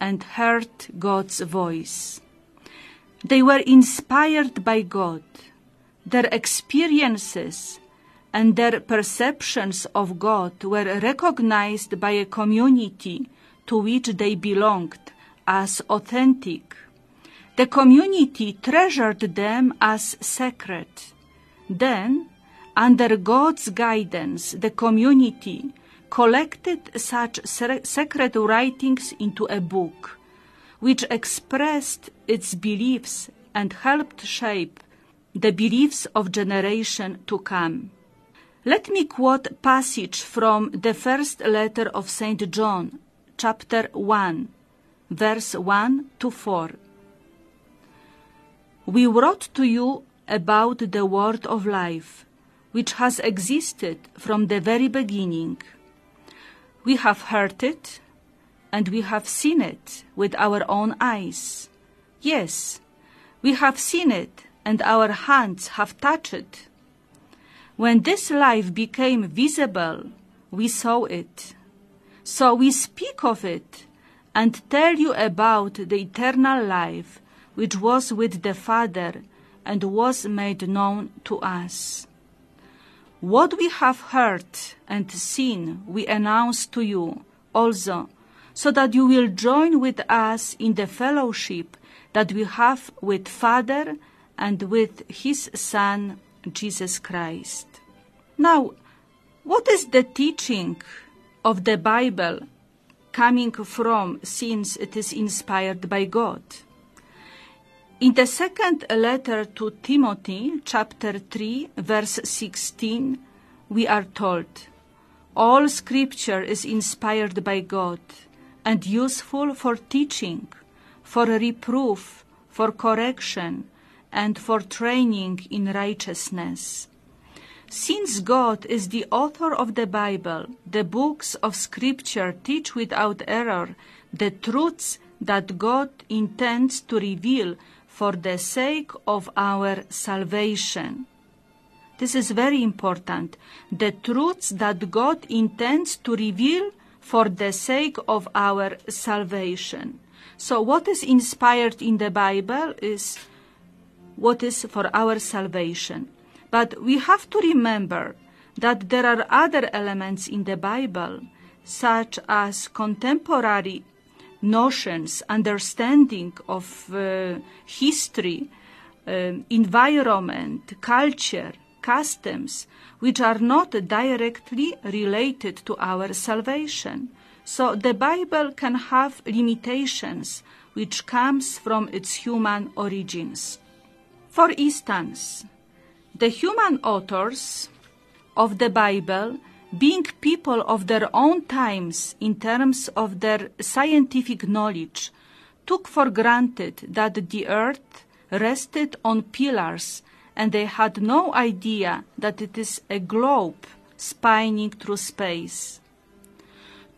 and heard God's voice. They were inspired by God. Their experiences and their perceptions of God were recognized by a community to which they belonged as authentic. The community treasured them as sacred. Then, under God's guidance, the community collected such sacred writings into a book, which expressed its beliefs and helped shape the beliefs of generation to come. Let me quote a passage from the first letter of St. John, chapter 1, verse 1 to 4. We wrote to you about the word of life, which has existed from the very beginning. We have heard it, and we have seen it with our own eyes. Yes, we have seen it, and our hands have touched it. When this life became visible, we saw it. So we speak of it and tell you about the eternal life which was with the Father and was made known to us. What we have heard and seen we announce to you also, so that you will join with us in the fellowship that we have with Father and with His Son, Jesus Christ. Now, what is the teaching of the Bible coming from since it is inspired by God? In the second letter to Timothy, chapter 3, verse 16, we are told, All scripture is inspired by God and useful for teaching, for reproof, for correction, and for training in righteousness. Since God is the author of the Bible, the books of Scripture teach without error the truths that God intends to reveal for the sake of our salvation. This is very important. The truths that God intends to reveal for the sake of our salvation. So, what is inspired in the Bible is what is for our salvation. But we have to remember that there are other elements in the Bible, such as contemporary notions, understanding of uh, history, um, environment, culture, customs, which are not directly related to our salvation. So the Bible can have limitations which comes from its human origins. For instance, the human authors of the Bible being people of their own times in terms of their scientific knowledge, took for granted that the earth rested on pillars and they had no idea that it is a globe spinning through space.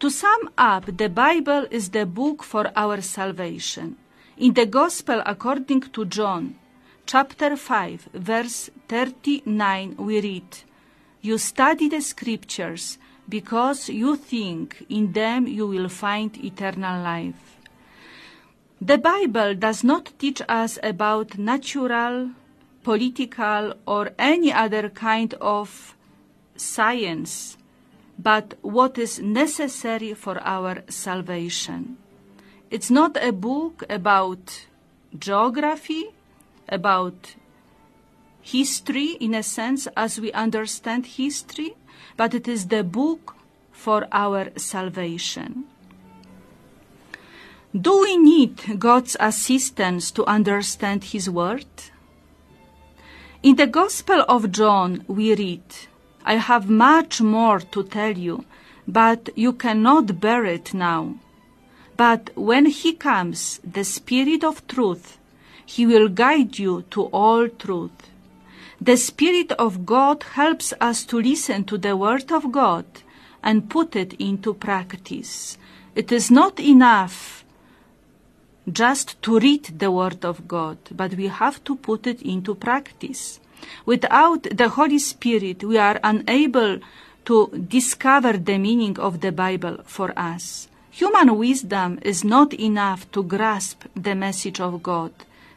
To sum up, the Bible is the book for our salvation. In the Gospel according to John, chapter 5, verse 39, we read, You study the scriptures because you think in them you will find eternal life. The Bible does not teach us about natural, political, or any other kind of science, but what is necessary for our salvation. It's not a book about geography, about history in a sense as we understand history, but it is the book for our salvation. Do we need God's assistance to understand His Word? In the Gospel of John, we read, I have much more to tell you, but you cannot bear it now. But when He comes, the Spirit of truth, He will guide you to all truth. The Spirit of God helps us to listen to the Word of God and put it into practice. It is not enough just to read the Word of God, but we have to put it into practice. Without the Holy Spirit, we are unable to discover the meaning of the Bible for us. Human wisdom is not enough to grasp the message of God.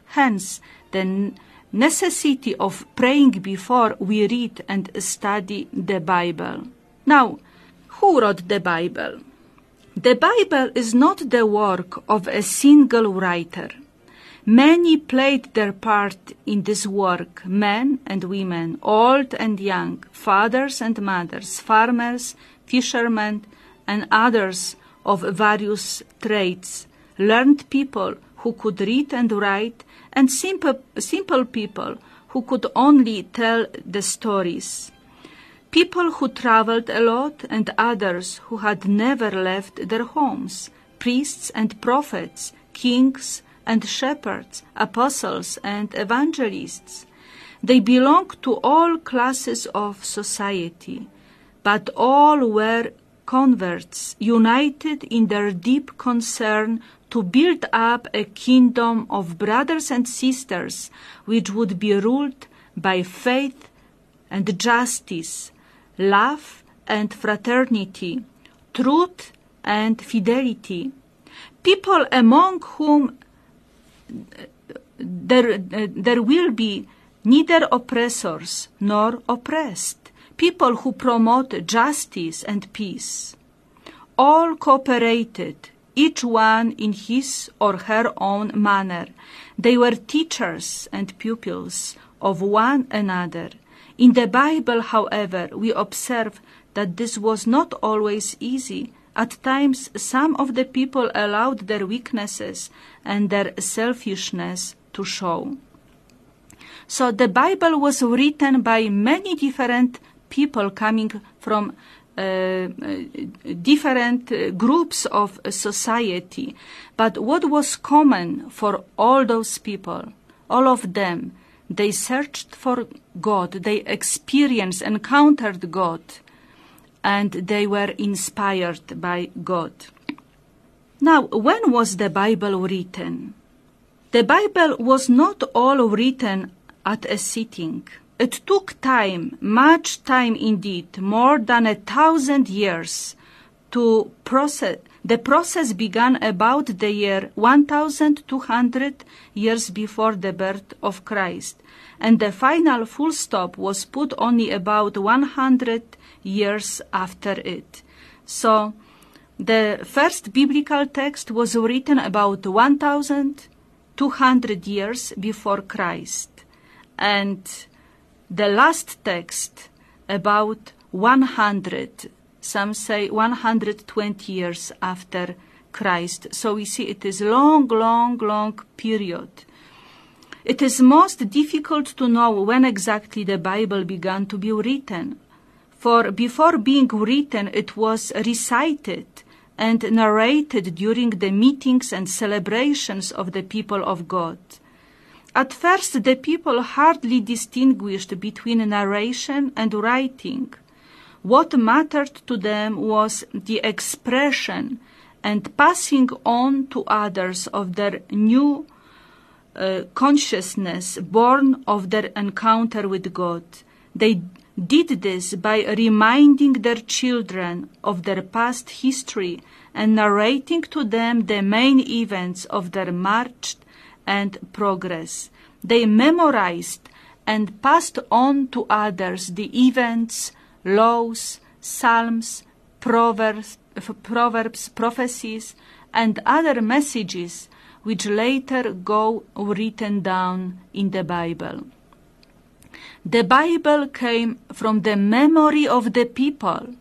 Hence, the necessity of praying before we read and study the Bible. Now, who wrote the Bible? The Bible is not the work of a single writer. Many played their part in this work men and women, old and young, fathers and mothers, farmers, fishermen, and others of various trades, learned people who could read and write, and simple, simple people who could only tell the stories. People who traveled a lot and others who had never left their homes, priests and prophets, kings and shepherds, apostles and evangelists. They belonged to all classes of society, but all were converts, united in their deep concern to build up a kingdom of brothers and sisters which would be ruled by faith and justice, love and fraternity, truth and fidelity. People among whom there, there will be neither oppressors nor oppressed, people who promote justice and peace. All cooperated, each one in his or her own manner. They were teachers and pupils of one another. In the Bible, however, we observe that this was not always easy. At times, some of the people allowed their weaknesses and their selfishness to show. So the Bible was written by many different people coming from uh, different uh, groups of society. But what was common for all those people, all of them, they searched for God, they experienced, encountered God, and they were inspired by God. Now, when was the Bible written? The Bible was not all written at a sitting. It took time, much time indeed, more than a thousand years to process. The process began about the year 1200 years before the birth of Christ, and the final full stop was put only about 100 years after it. So, the first biblical text was written about 1200 years before Christ, and the last text about 100 some say 120 years after Christ. So we see it is a long, long, long period. It is most difficult to know when exactly the Bible began to be written. For before being written, it was recited and narrated during the meetings and celebrations of the people of God. At first, the people hardly distinguished between narration and writing. What mattered to them was the expression and passing on to others of their new uh, consciousness born of their encounter with God. They did this by reminding their children of their past history and narrating to them the main events of their march and progress. They memorized and passed on to others the events laws, psalms, proverbs, proverbs, prophecies, and other messages which later go written down in the Bible. The Bible came from the memory of the people.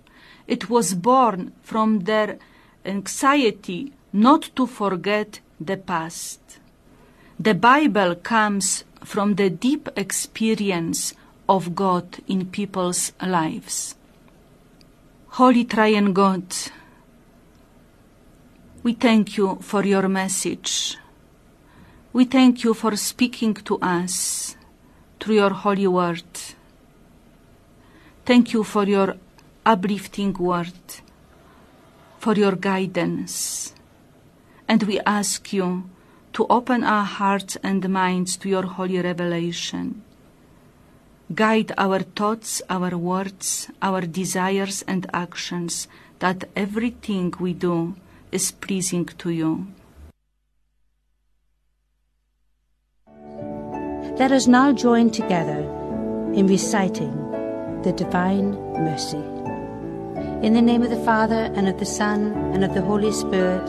It was born from their anxiety not to forget the past. The Bible comes from the deep experience of God in people's lives. Holy Triune God, we thank you for your message. We thank you for speaking to us through your holy word. Thank you for your uplifting word, for your guidance. And we ask you to open our hearts and minds to your holy revelation guide our thoughts, our words, our desires and actions, that everything we do is pleasing to you. Let us now join together in reciting the Divine Mercy. In the name of the Father, and of the Son, and of the Holy Spirit,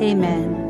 Amen.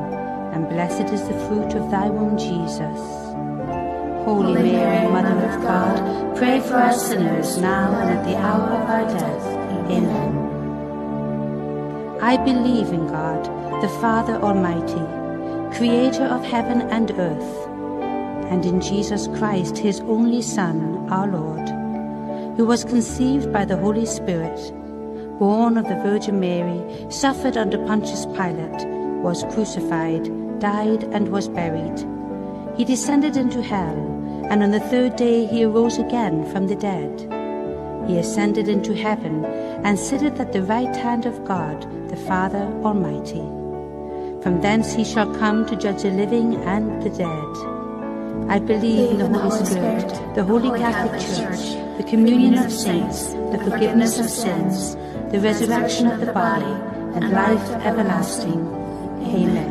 blessed is the fruit of thy womb, Jesus. Holy Mary, Mother of God, pray for us sinners now and at the hour of our death. Amen. I believe in God, the Father Almighty, creator of heaven and earth, and in Jesus Christ, his only Son, our Lord, who was conceived by the Holy Spirit, born of the Virgin Mary, suffered under Pontius Pilate, was crucified, died, and was buried. He descended into hell, and on the third day he arose again from the dead. He ascended into heaven, and sitteth at the right hand of God, the Father Almighty. From thence he shall come to judge the living and the dead. I believe in the Holy Spirit, the Holy Catholic Church, the communion of saints, the forgiveness of sins, the resurrection of the body, and life everlasting. Amen.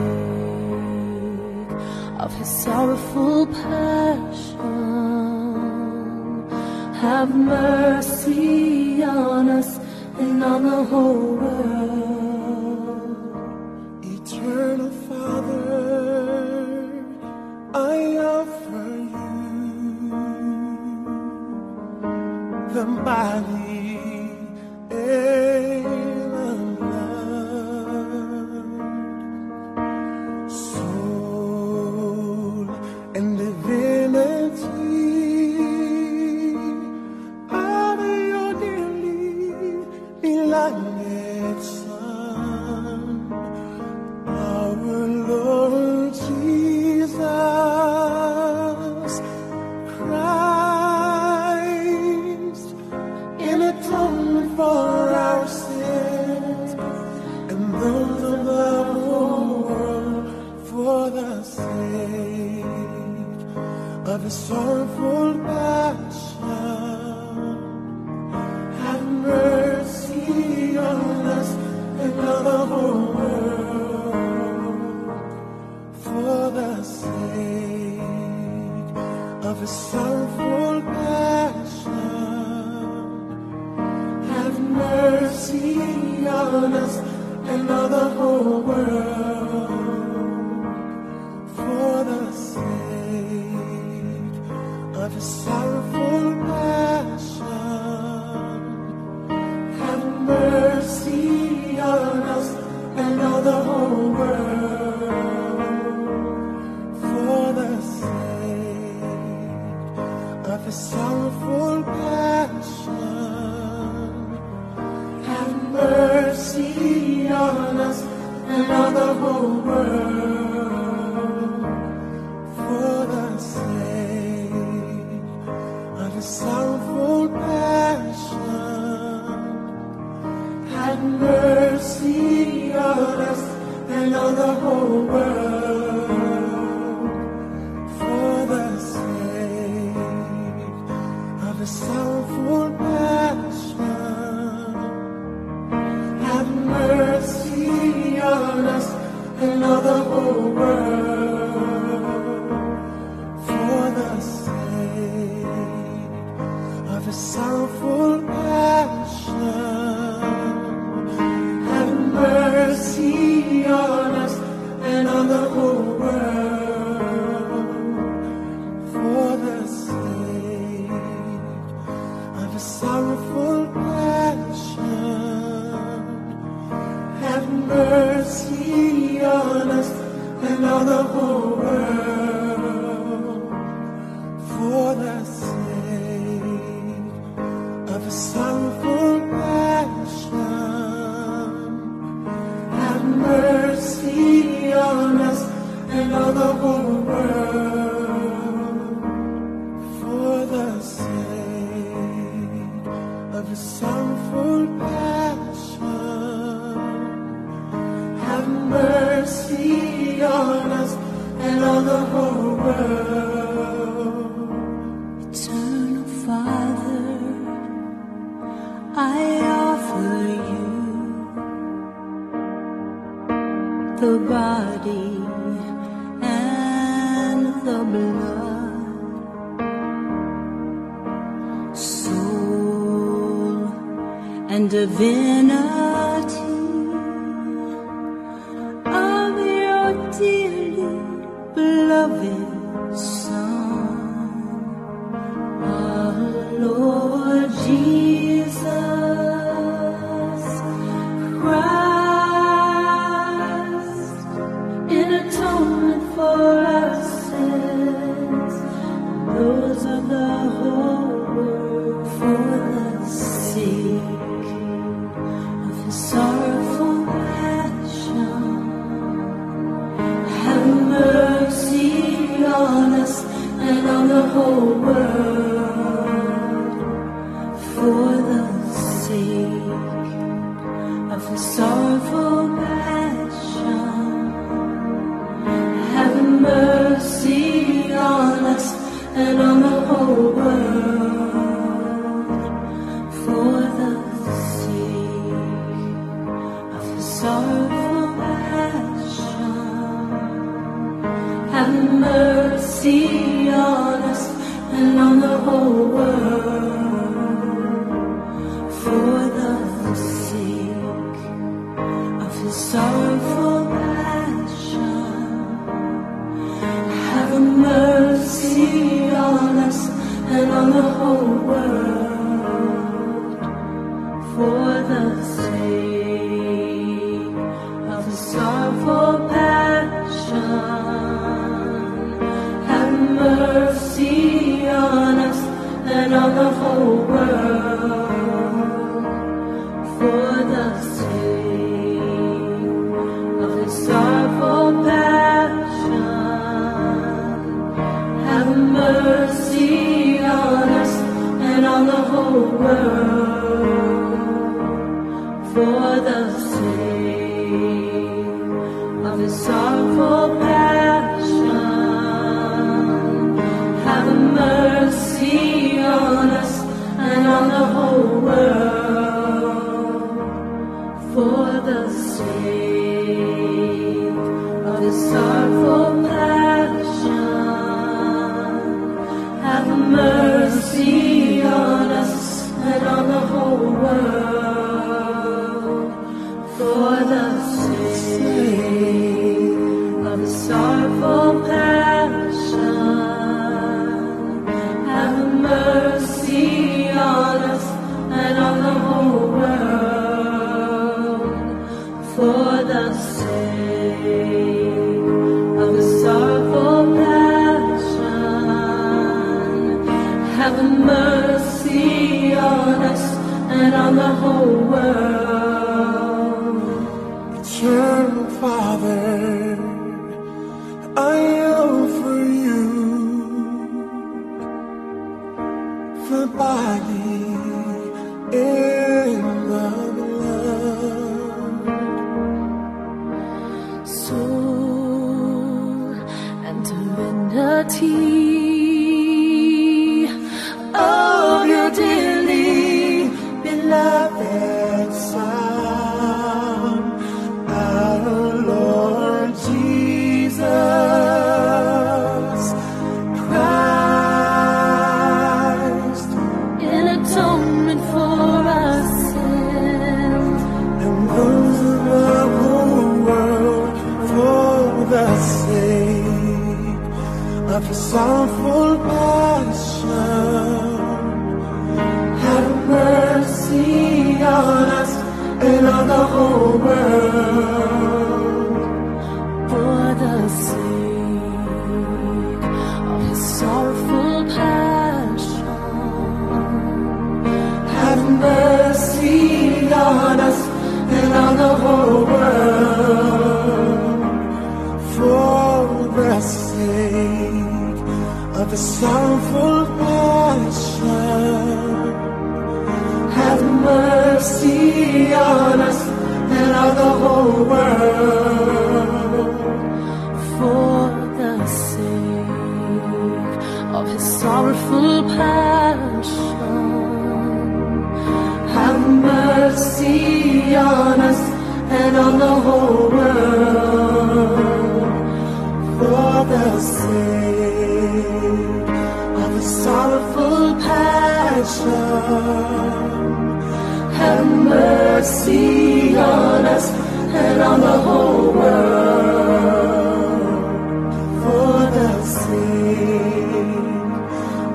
sorrowful passion. Have mercy on us and on the whole world. And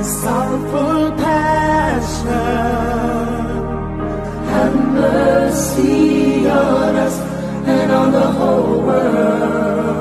his sorrowful passion. Have mercy on us and on the whole world.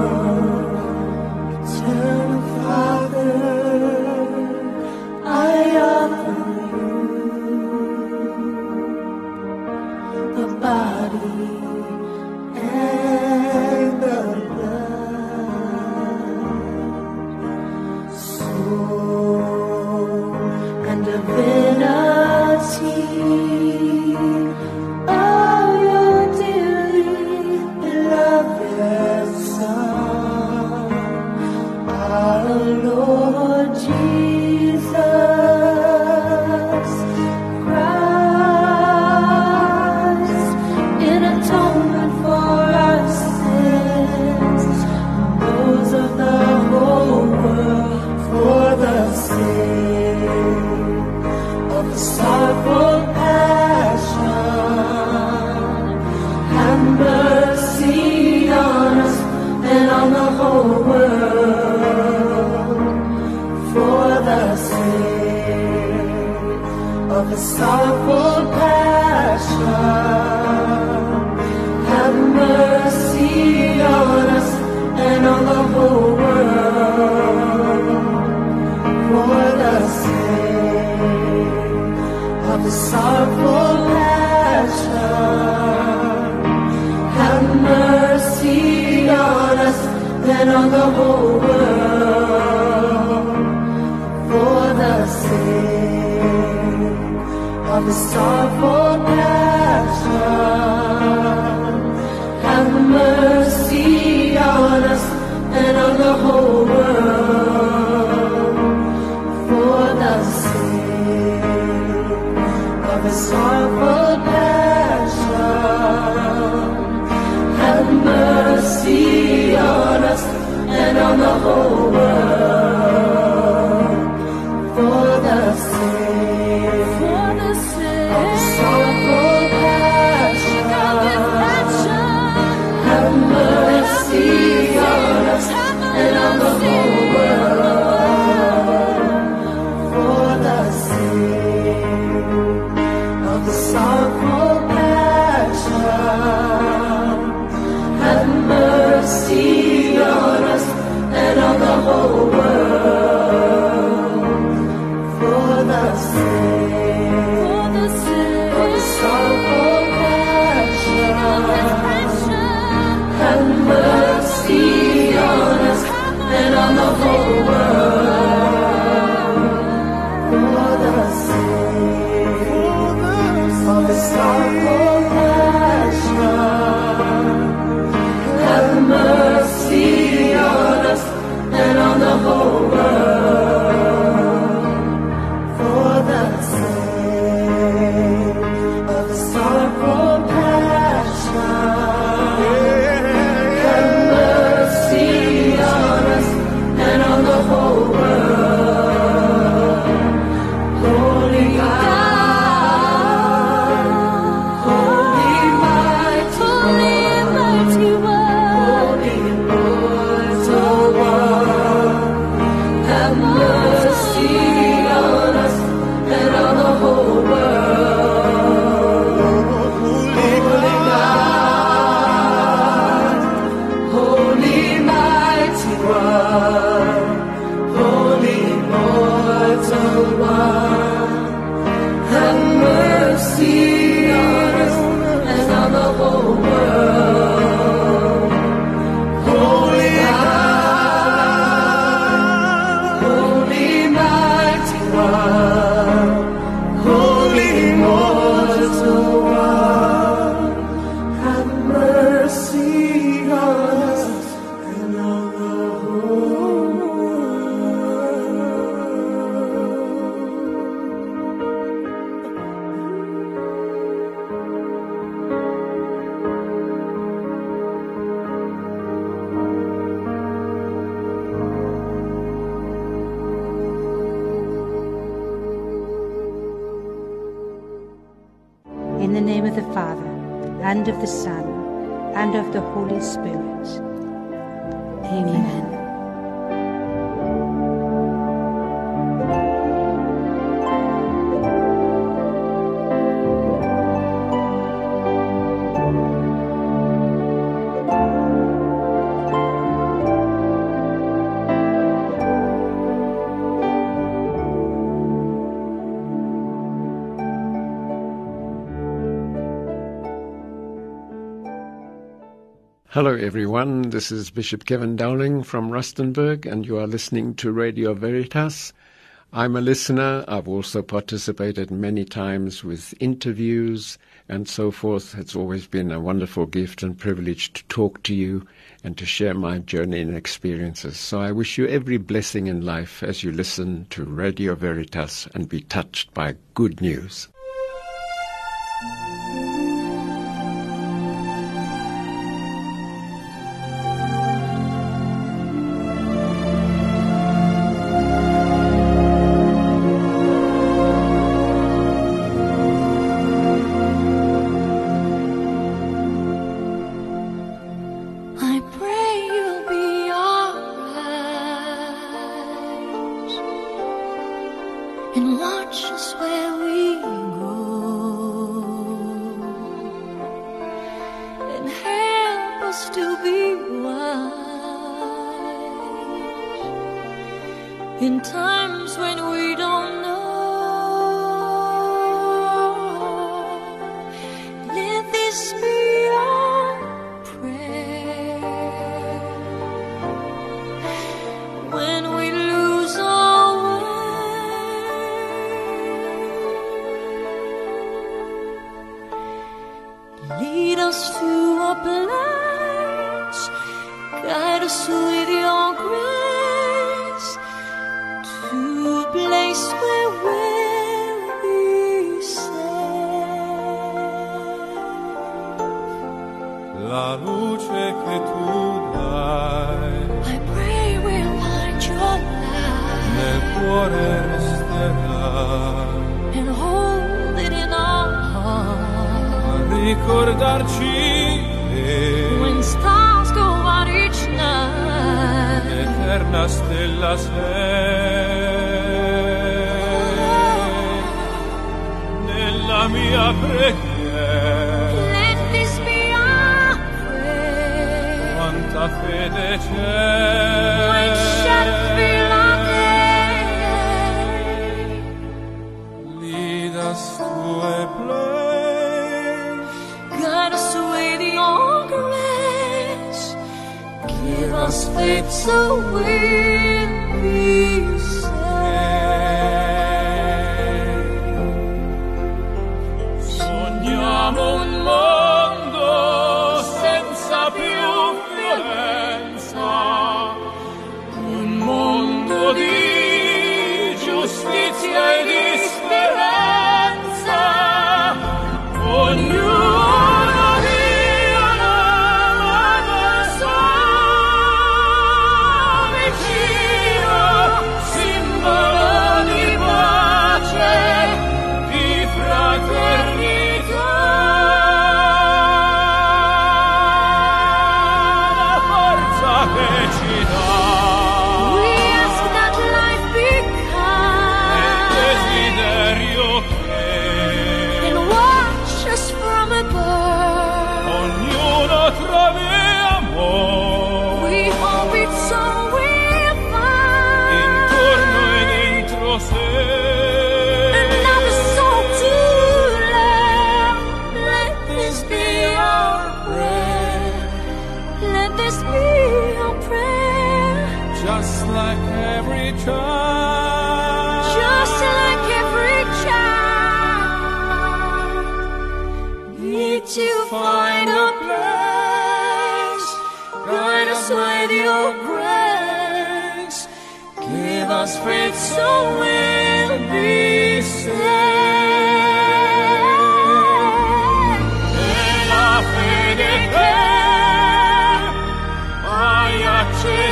Hello, everyone. This is Bishop Kevin Dowling from Rustenburg, and you are listening to Radio Veritas. I'm a listener. I've also participated many times with interviews and so forth. It's always been a wonderful gift and privilege to talk to you and to share my journey and experiences. So I wish you every blessing in life as you listen to Radio Veritas and be touched by good news.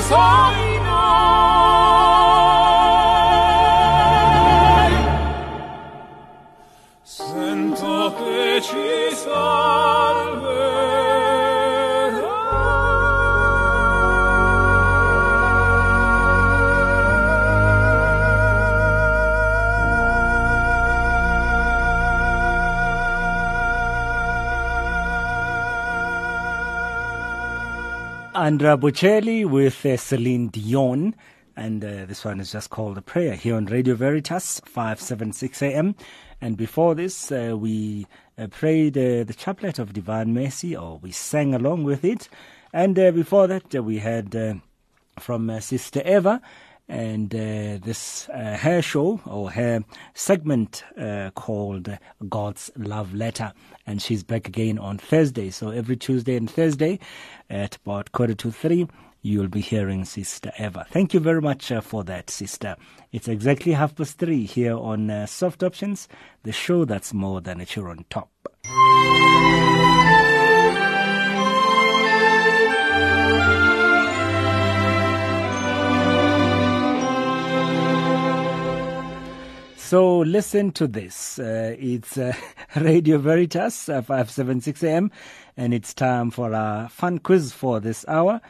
sonho. Andrea Bocelli with uh, Celine Dion. And uh, this one is just called a prayer here on Radio Veritas, 576 AM. And before this, uh, we uh, prayed uh, the Chaplet of Divine Mercy, or we sang along with it. And uh, before that, we had from Sister Eva, and uh, this uh, her show or hair segment uh, called God's Love Letter. And she's back again on Thursday. So every Tuesday and Thursday at about quarter to three, you'll be hearing Sister Eva. Thank you very much uh, for that, Sister. It's exactly half past three here on uh, Soft Options, the show that's more than a cheer on top. So listen to this. Uh, it's uh, Radio Veritas, uh, 576 AM, and it's time for a fun quiz for this hour.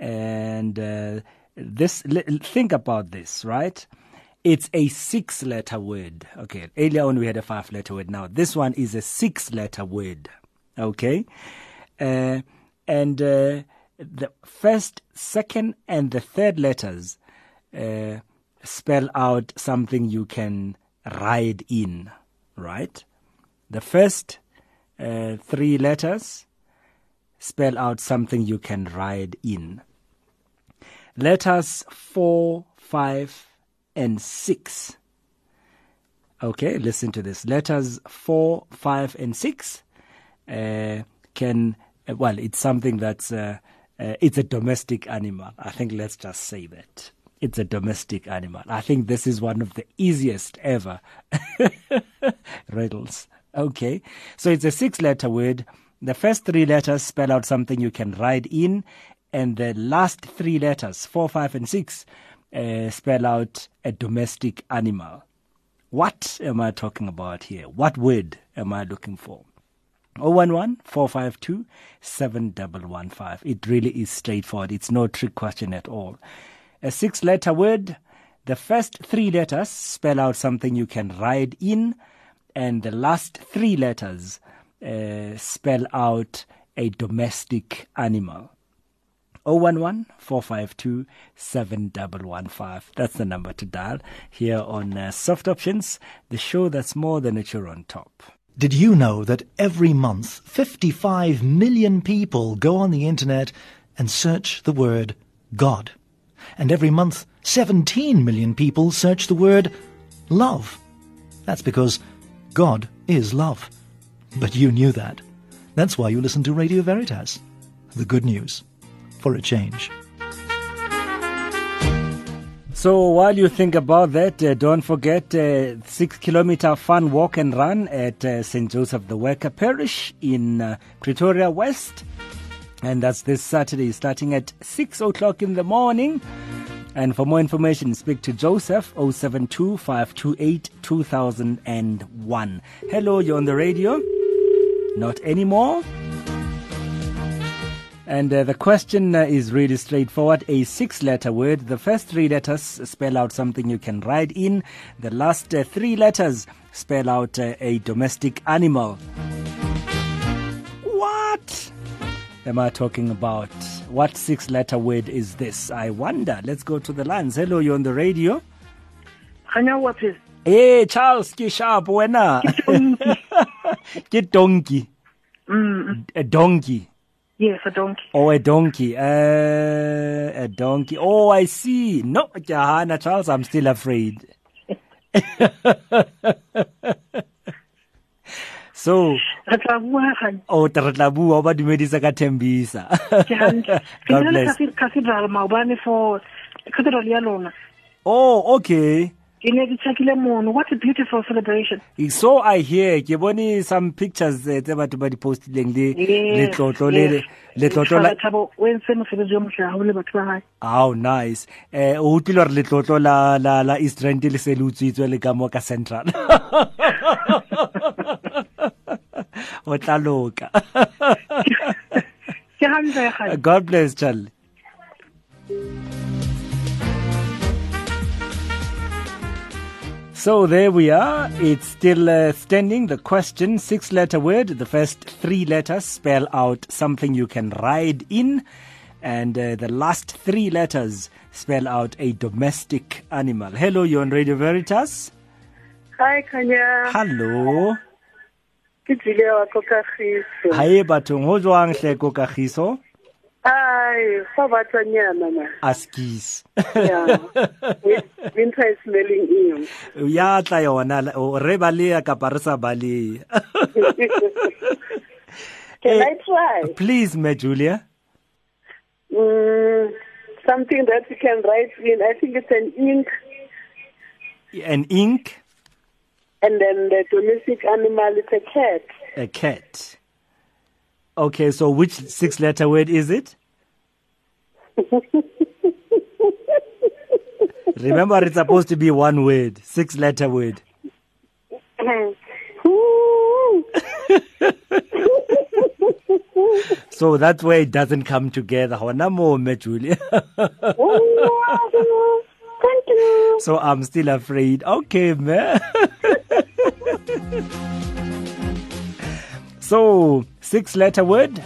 And uh, this, think about this, right? It's a six letter word. Okay, earlier on we had a five letter word. Now this one is a six letter word. Okay? Uh, and uh, the first, second, and the third letters spell out something you can ride in, right? The first uh, three letters spell out something you can ride in. Letters four, five, and six. Okay, listen to this. Letters four, five, and six uh, can, uh, well, it's something that's, uh, uh, it's a domestic animal. I think let's just say that. It's a domestic animal. I think this is one of the easiest ever riddles. Okay, so it's a six letter word. The first three letters spell out something you can ride in, and the last three letters, four, five, and six, uh, spell out a domestic animal. What am I talking about here? What word am I looking for? 011 452 7115. It really is straightforward. It's no trick question at all. A six letter word. The first three letters spell out something you can ride in, and the last three letters uh, spell out a domestic animal. 011 452 7115. That's the number to dial here on uh, Soft Options, the show that's more than a cheer on top. Did you know that every month 55 million people go on the internet and search the word God? And every month 17 million people search the word love. That's because God is love. But you knew that. That's why you listen to Radio Veritas. The good news. For a change. So while you think about that, uh, don't forget uh, six kilometer fun walk and run at uh, St. Joseph the Worker Parish in uh, Pretoria West. And that's this Saturday starting at 6 o'clock in the morning. And for more information, speak to Joseph 072 2001. Hello, you're on the radio? Not anymore? And uh, the question uh, is really straightforward. A six letter word. The first three letters spell out something you can ride in. The last uh, three letters spell out uh, a domestic animal. What am I talking about? What six letter word is this? I wonder. Let's go to the lines. Hello, you're on the radio. Khanya what is? Hey, Charles, ke sharp wena. Ke donkey. Mm, A donkey. yes, a donkey. Oh, a donkey. Uh, a donkey. Oh, I see. No, Jahana Charles, I'm still afraid. so, Re tla bua o re tla bua o ba dumedisa ka thembisa. Ke hantle. Ke God bless. cathedral maobane for cathedral ya lona. oh okay. Ke ne ke tšhakile mono. What a beautiful celebration. So i hear. Ke bone some pictures eh, tse batho ba di postileng le letlotlo le letlotlo la Thabo o entse mosebetsi o motle haholo batho ba hae. How nice. Eh o utlwile gore letlotlo la la la east rand le se le utswitswe le ka mo ka central o tla loka ke hantle ga god bless charlie So there we are. It's still uh, standing. The question, six letter word. The first three letters spell out something you can ride in. And uh, the last three letters spell out a domestic animal. Hello, you're on Radio Veritas. Hi Khanya. Hello. Ke tsile wa ko Kagiso. Hae bathong ho jwang hle ko kagiso? Ai, fa batsanyana ma. Askis. Yeah. Winter is smelling ill. ya tla yona re balea kapa re sa balea Can I try? please me julia Mm, something that you can write in. I think it's an ink, an ink and then the domestic animal is a cat. a cat. Okay so which six letter word is it? Remember it's supposed to be one word six letter word so that's where it doesn't come together me julia so i'm still afraid okay man So, six letter word.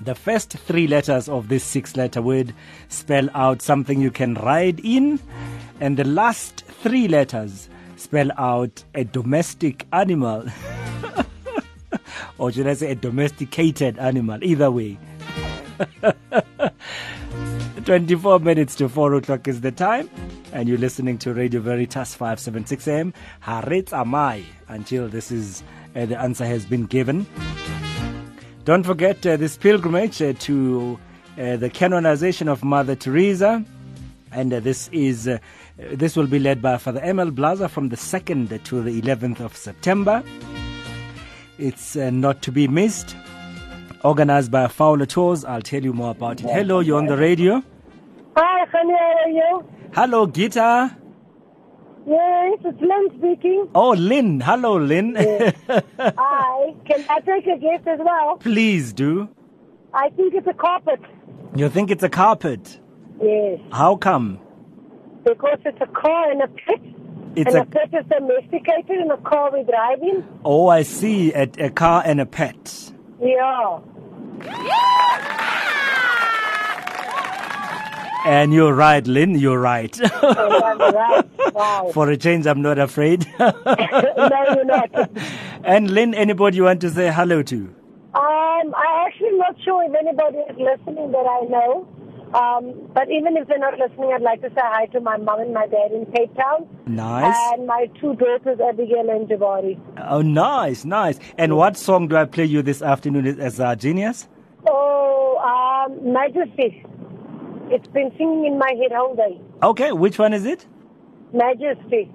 The first three letters of this six letter word spell out something you can ride in, and the last three letters spell out a domestic animal. or should I say a domesticated animal? Either way. 24 minutes to 4 o'clock is the time, and you're listening to Radio Veritas 576 AM. Harit Amai until this is uh, the answer has been given. Don't forget uh, this pilgrimage uh, to uh, the canonization of Mother Teresa, and uh, this is uh, this will be led by Father Emil Blaser from the 2nd to the 11th of September. It's not to be missed. Organized by Fowler Tours. I'll tell you more about it. Hello, you're on the radio. Hi, Khanya, how are you? Hello, Gita. Yes, it's Lynn speaking. Oh, Lynn. Hello, Lynn. Hi, can I take a guess as well? Please do. I think it's a carpet. You think it's a carpet? Yes, How come? because it's a car and a pet. It's and a- a pet is domesticated and a car we drive in. Oh, I see. A, a car and a pet. Yeah. Yeah. And you're right, Lynn. You're right. right. Wow. For a change, I'm not afraid. no, you're not. and Lynn, anybody you want to say hello to? Um, I'm actually not sure if anybody is listening that I know. Um, but even if they're not listening, I'd like to say hi to my mom and my dad in Cape Town. Nice. And my two daughters, Abigail and Jabari. Oh, nice, nice. And what song do I play you this afternoon as a genius? Oh, um, Majesty. It's been singing in my head all day. Okay, which one is it? Majesty.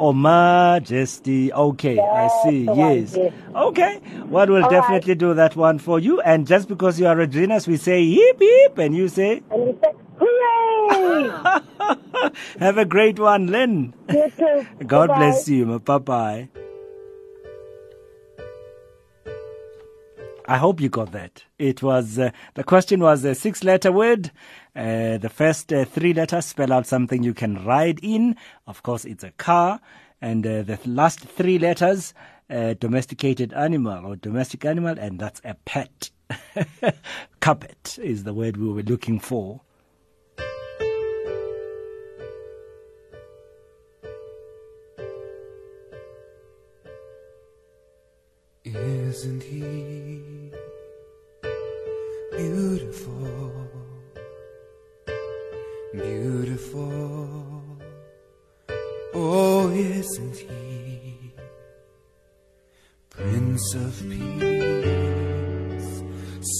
Oh, Majesty. Okay, I see. Yes. yes. Okay. Well, we'll All definitely do that one for you. And just because you are a genius, we say hip hip, and you say, And we say, hooray! have a great one, Lynn. you too. God Bye-bye. bless you. Bye bye. I hope you got that. It was uh, the question was a six-letter word. Uh, the first uh, three letters spell out something you can ride in. Of course, it's a car, and uh, the last three letters, uh, domesticated animal or domestic animal, and that's a pet. Carpet is the word we were looking for. Isn't he beautiful? beautiful. Oh, isn't he Prince of Peace,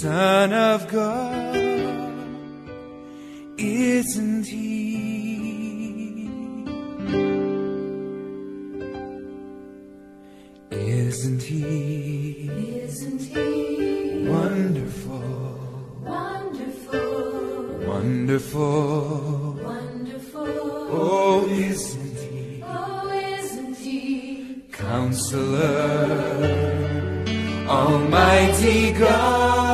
Son of God? Isn't he? Isn't he? Wonderful. Wonderful. Oh, isn't he? Oh, isn't he? Counselor, Almighty God,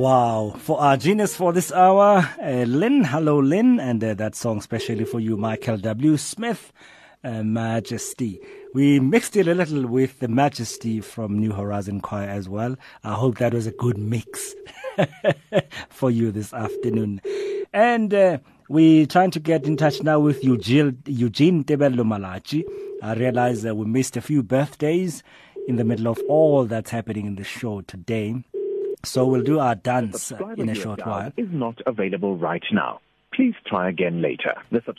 Wow. For our genius for this hour, uh, Lynn. Hello, Lynn. And uh, that song specially for you, Michael W. Smith, uh, Majesty. We mixed it a little with the Majesty from New Horizon Choir as well. I hope that was a good mix for you this afternoon. And uh, we're trying to get in touch now with Eugene, Eugene Malachi. I realize that we missed a few birthdays in the middle of all that's happening in the show today. So we'll do our dance uh, in a short while. is not available right now. Please try again later.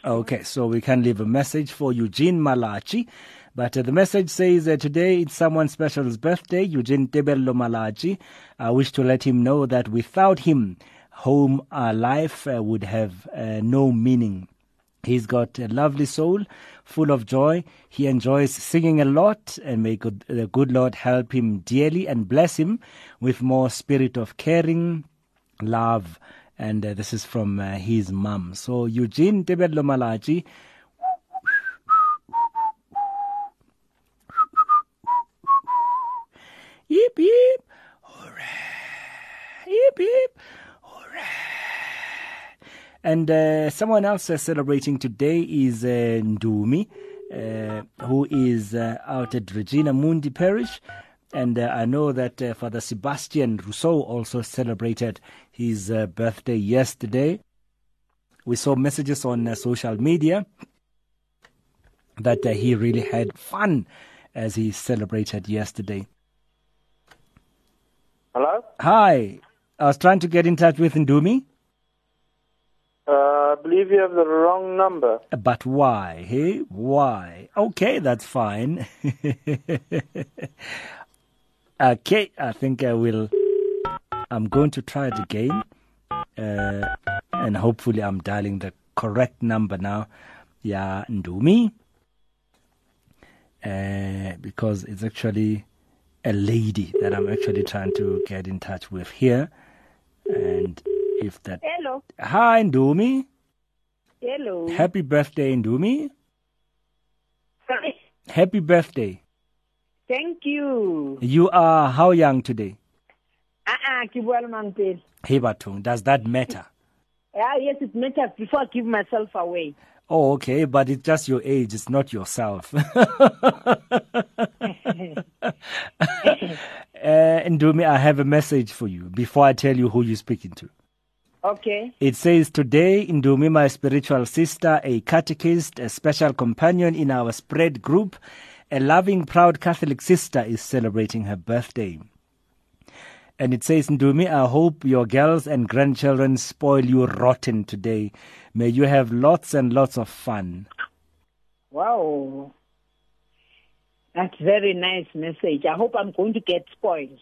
Okay, so we can leave a message for Eugene Malachi. But uh, the message says that today it's someone special's birthday, Eugene Tebello Malachi. I wish to let him know that without him, home uh, life uh, would have uh, no meaning. He's got a lovely soul, full of joy. He enjoys singing a lot, and may good, the good Lord help him dearly and bless him with more spirit of caring, love, and uh, this is from uh, his mum. So Eugene Tebello Malachi, Yip yip. Hooray. Yip yip. Hooray. And uh, someone else uh, celebrating today is uh, Ndumi, uh, who is out at Regina Mundi Parish. And uh, I know that uh, Father Sebastian Rousseau also celebrated his uh, birthday yesterday. We saw messages on uh, social media that uh, he really had fun as he celebrated yesterday. Hello? Hi, I was trying to get in touch with Ndumi, Uh, I believe you have the wrong number. but why? Hey, why? Okay, that's fine. okay, I think I will. I'm going to try it again, uh, and hopefully, I'm dialing the correct number now. Yeah, Ndumi, uh, because it's actually a lady that I'm actually trying to get in touch with here, and if that. Hello. Hi, Ndumi. Hello. Happy birthday, Ndumi. Sorry. Happy birthday. Thank you. You are how young today? Uh-uh, bua le. Hey, Batung, does that matter? Yeah, yes, it matters before I give myself away. Oh, okay, but it's just your age, it's not yourself. uh, Ndumi, I have a message for you before I tell you who you're speaking to. Okay. It says, Today, Ndumi, my spiritual sister, a catechist, a special companion in our spread group, a loving, proud Catholic sister, is celebrating her birthday. And it says, Ndumi, I hope your girls and grandchildren spoil you rotten today. May you have lots and lots of fun. Wow. That's very nice message. I hope I'm going to get spoiled.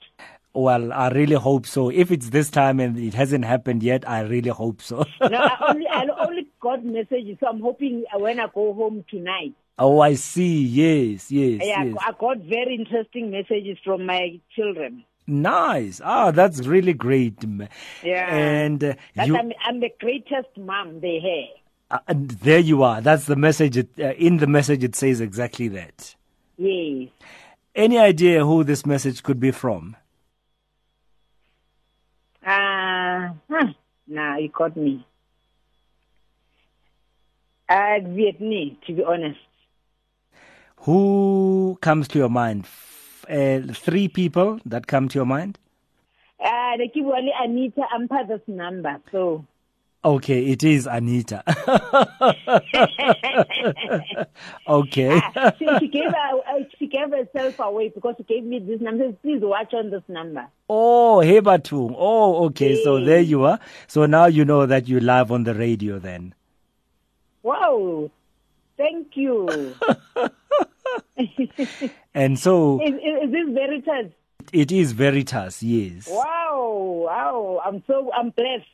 Well, I really hope so. If it's this time and it hasn't happened yet, I really hope so. no, I only, I only got messages, so I'm hoping when I go home tonight. Oh, I see. Yes, yes, yeah, yes. I got very interesting messages from my children. Nice. Ah, that's really great. Yeah. And uh, you, I'm, I'm the greatest mom they have. uh, and there you are. That's the message. It, uh, in the message, it says exactly that. Yes. Any idea who this message could be from? Uh, huh. Nah, you caught me. Uh, Vietnamese, to be honest. Who comes to your mind? Uh, three people that come to your mind? Uh, the Kibwali Anita Ampa this number, so. Okay, it is Anita. okay. Ah, she, she gave her, uh, she gave herself away because she gave me this number. Please watch on this number. Oh, Hebatung. Oh, okay. So there you are. So now you know that you live on the radio then. Wow. Thank you. And so is, is, is this Veritas? it is Veritas, yes. Wow, wow. I'm so, I'm blessed.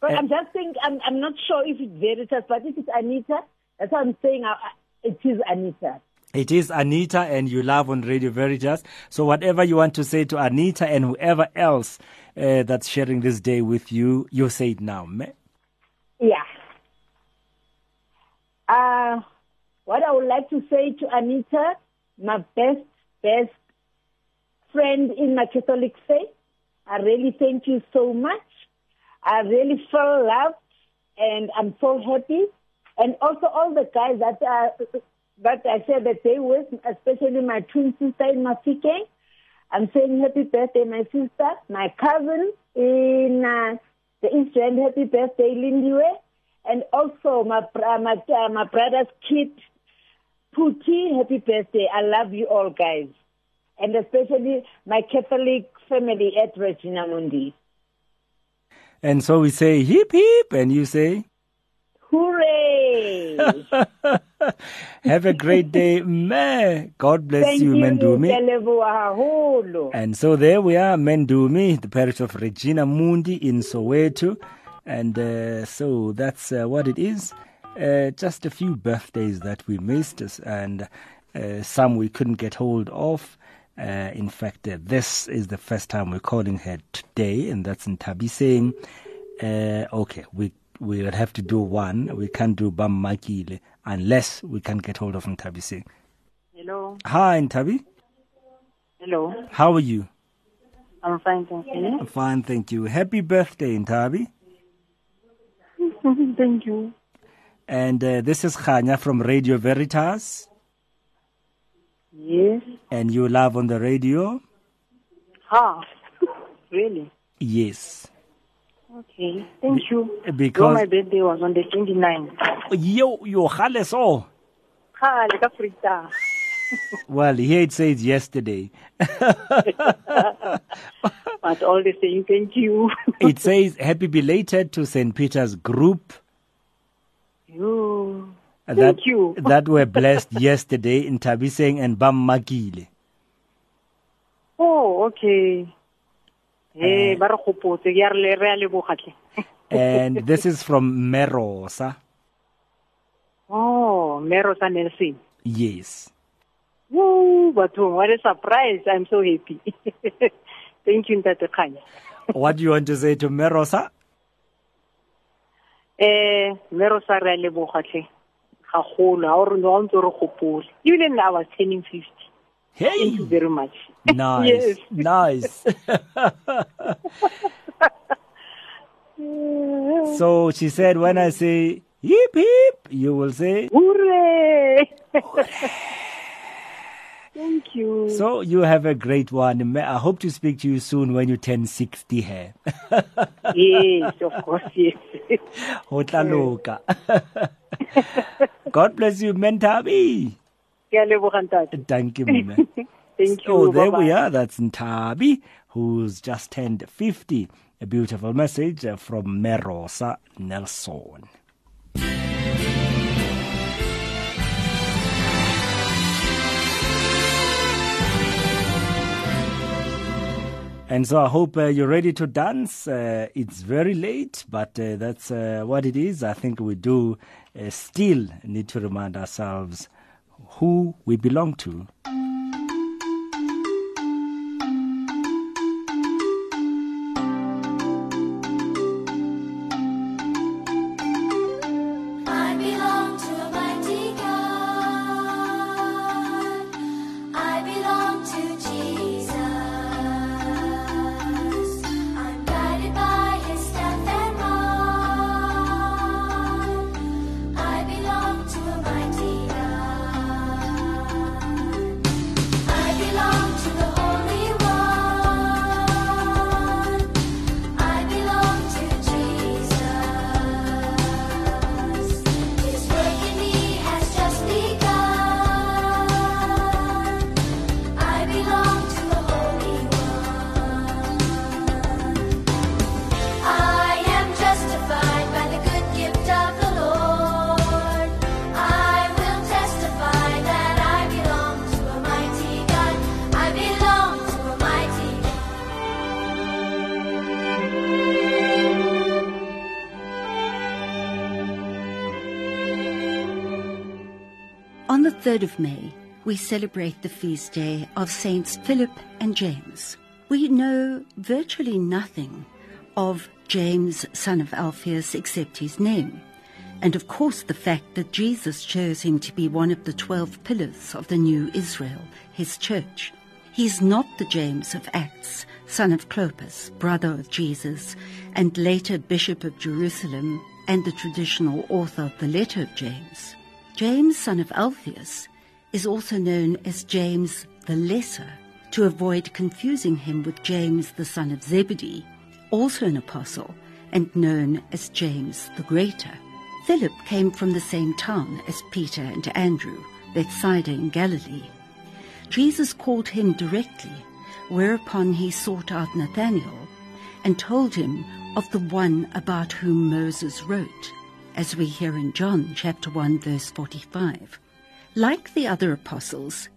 But Uh, I'm just saying, I'm, I'm not sure if it's Veritas, but if it's Anita, that's what I'm saying. Uh, uh, it is Anita. It is Anita and you live on Radio Veritas. So whatever you want to say to Anita and whoever else uh, that's sharing this day with you, you say it now. Yeah. Uh, what I would like to say to Anita, my best, best friend in my Catholic faith, I really thank you so much. I really feel loved and I'm so happy. And also all the guys that are, that I said that they with, especially my twin sister in Mafike. I'm saying happy birthday, my sister, my cousin in uh, the East End, happy birthday, Lindiwe. And also my, my, uh, my brother's kid, Puti, happy birthday. I love you all, guys. And especially my Catholic family at Regina Mundi. And so we say hip hip and you say Hooray! have a great day. meh. God bless Thank you, you, Mendumi. And so there we are, Mendumi, the parish of Regina Mundi in Soweto. And uh, so that's uh, what it is. Uh, just a few birthdays that we missed, us, and uh, some we couldn't get hold of. Uh, in fact, uh, this is the first time we're calling her today, and that's in Tabi saying, uh, okay, we we will have to do one. We can't do Bam Makile unless we can get hold of Ntabiseng. Hello. Hi, Ntabi. Hello. How are you? I'm fine, thank you. I'm fine, thank you. Happy birthday, Ntabi. Thank you. And uh, this is Khanya from Radio Veritas. Yes. And you live on the radio? Ha. really? Yes. Okay. Thank you. because- Though my birthday was on the 29th. Yo, yo, khale so. Ha, le ka Freitag. Well, here it says yesterday. But all the same, thank you. it says happy belated to St. Peter's group you. that, Thank you. that were blessed yesterday in Tabiseng and Bammakile. Oh, okay. Ba re gopotse ke ya re le re a leboga tle. And this is from Merosa. Oh, Merosa Nelson. Yes. Woo, bathong, what a surprise. I'm so happy. Thank you, Ntate Khanya. What do you want to say to Merosa? Eh, Merosa re a leboga tle. Gagolo, ha o re no ntse re gopole. Even I was turning 50. Hey. Thank you very much. Nice. Nice. so she said, when I say hip hip, you will say Hooray! Thank you. So you have a great one. I hope to speak to you soon when you turn 60 here. yes, of course, yes. God bless you, Mentabi. Ke a leboga, Ntate. Thank you, Mme. Thank you. Oh, there we are. That's Ntabi, who's just turned 50. A beautiful message from Merosa Nelson. And so I hope uh, you're ready to dance. Uh, it's very late, but uh, that's uh, what it is. I think we do uh, still need to remind ourselves who we belong to. 3rd of May, we celebrate the feast day of Saints Philip and James. We know virtually nothing of James, son of Alphaeus, except his name, and of course the fact that Jesus chose him to be one of the twelve pillars of the new Israel, his church. He is not the James of Acts, son of Clopas, brother of Jesus, and later Bishop of Jerusalem and the traditional author of the letter of James. James, son of Alphaeus, is also known as James the Lesser, to avoid confusing him with James the son of Zebedee, also an apostle and known as James the Greater. Philip came from the same town as Peter and Andrew, Bethsaida in Galilee. Jesus called him directly, whereupon he sought out Nathanael and told him of the one about whom Moses wrote, as we hear in John chapter 1 verse 45. Like the other apostles,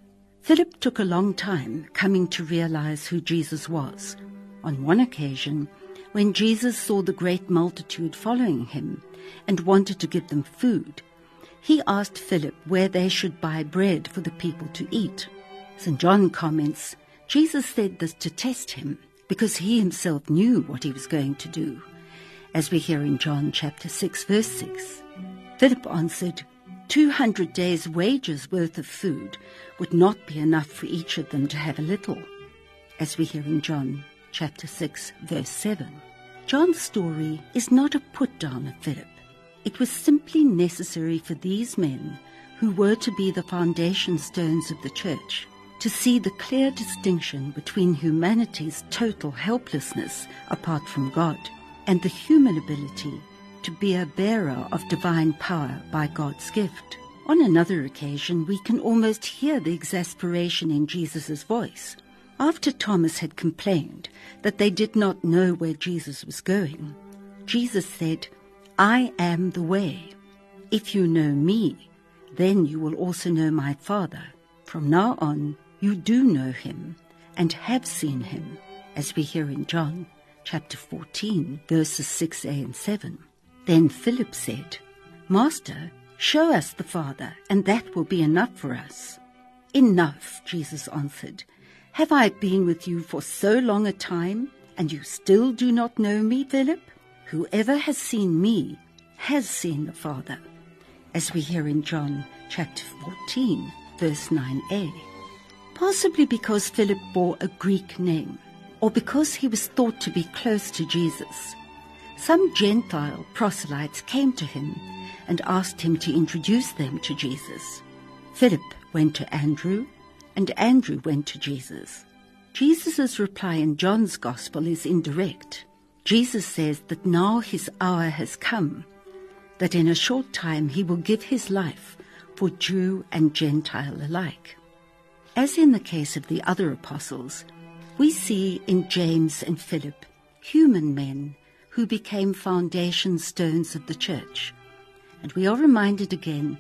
Philip took a long time coming to realize who Jesus was. On one occasion, when Jesus saw the great multitude following him and wanted to give them food, he asked Philip where they should buy bread for the people to eat. St. John comments, Jesus said this to test him because he himself knew what he was going to do. As we hear in John chapter 6 verse 6, Philip answered, 200 days' wages worth of food would not be enough for each of them to have a little, as we hear in John chapter 6 verse 7. John's story is not a put down of Philip. It was simply necessary for these men, who were to be the foundation stones of the church, to see the clear distinction between humanity's total helplessness apart from God and the human ability to be a bearer of divine power by God's gift. On another occasion, we can almost hear the exasperation in Jesus' voice. After Thomas had complained that they did not know where Jesus was going, Jesus said, I am the way. If you know me, then you will also know my Father. From now on, you do know him and have seen him, as we hear in John chapter 14, verses 6a and 7. Then Philip said, Master, show us the Father, and that will be enough for us. Enough, Jesus answered. Have I been with you for so long a time, and you still do not know me, Philip? Whoever has seen me has seen the Father, as we hear in John chapter 14, verse 9a. Possibly because Philip bore a Greek name, or because he was thought to be close to Jesus. Some Gentile proselytes came to him and asked him to introduce them to Jesus. Philip went to Andrew, and Andrew went to Jesus. Jesus' reply in John's Gospel is indirect. Jesus says that now his hour has come, that in a short time he will give his life for Jew and Gentile alike. As in the case of the other apostles, we see in James and Philip human men who became foundation stones of the church. And we are reminded again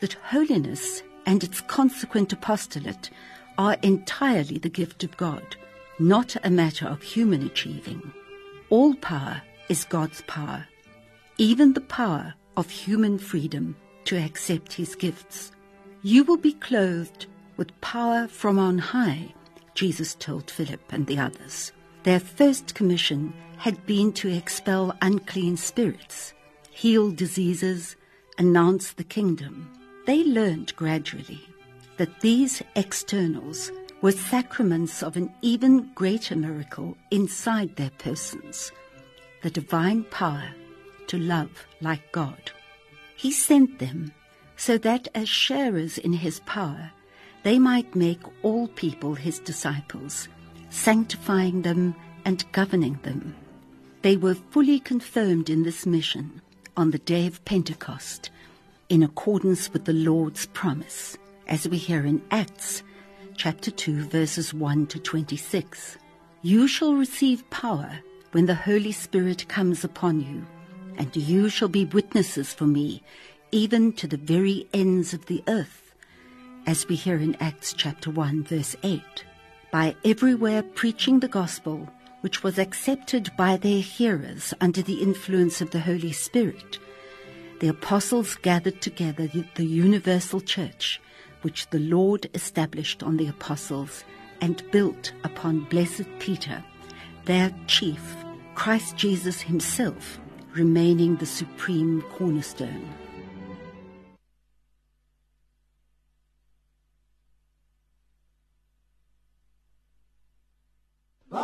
that holiness and its consequent apostolate are entirely the gift of God, not a matter of human achieving. All power is God's power, even the power of human freedom to accept his gifts. You will be clothed with power from on high, Jesus told Philip and the others. Their first commission had been to expel unclean spirits, heal diseases, announce the kingdom. They learned gradually that these externals were sacraments of an even greater miracle inside their persons the divine power to love like God. He sent them so that as sharers in his power, they might make all people his disciples, sanctifying them and governing them. They were fully confirmed in this mission on the day of Pentecost, in accordance with the Lord's promise, as we hear in Acts chapter 2, verses 1 to 26. You shall receive power when the Holy Spirit comes upon you, and you shall be witnesses for me, even to the very ends of the earth, as we hear in Acts chapter 1, verse 8. By everywhere preaching the gospel, which was accepted by their hearers under the influence of the Holy Spirit, the apostles gathered together the, the universal church, which the Lord established on the apostles and built upon blessed Peter, their chief, Christ Jesus himself, remaining the supreme cornerstone. Here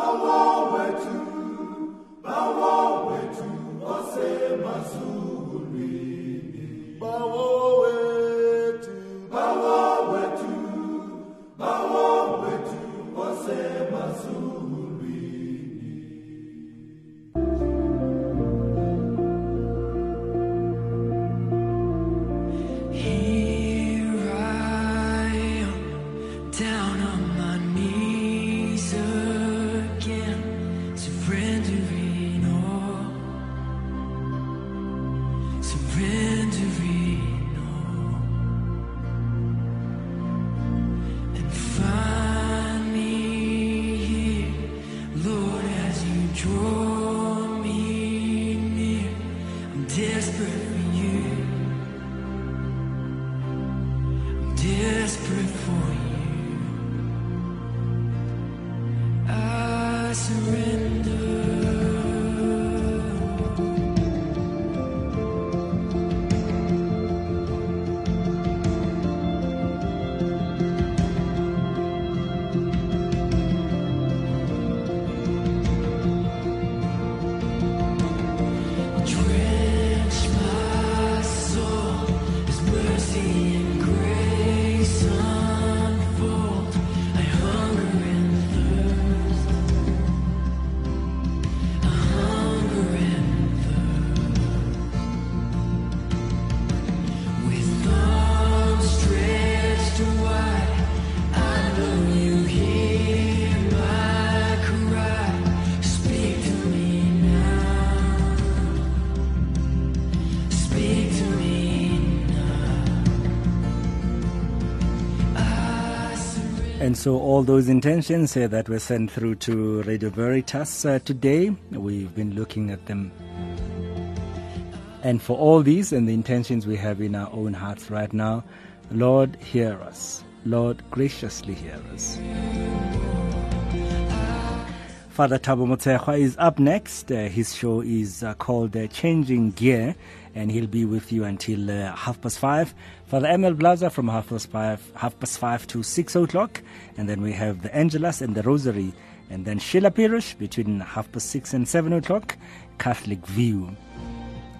so all those intentions uh, that were sent through to Radio Veritas uh, today, we've been looking at them. And for all these and the intentions we have in our own hearts right now, Lord, hear us. Lord, graciously hear us. Father Tabo Motsekwa is up next. Uh, his show is uh, called Changing Gear, and he'll be with you until uh, half past five. Father Emil Blaser from half past five, half past five to six o'clock, and then we have the Angelus and the Rosary, and then Sheila Pirush between half past six and seven o'clock. Catholic View.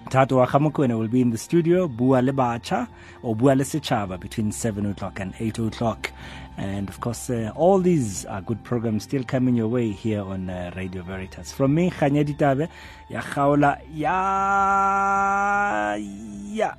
Tato Wakamokwene will be in the studio, Bua Lebacha or Bua Lesechava between 7 o'clock and 8 o'clock. And of course, uh, all these are good programs still coming your way here on uh, Radio Veritas. From me, Khanya Ditabe, ya khaola, ya, ya.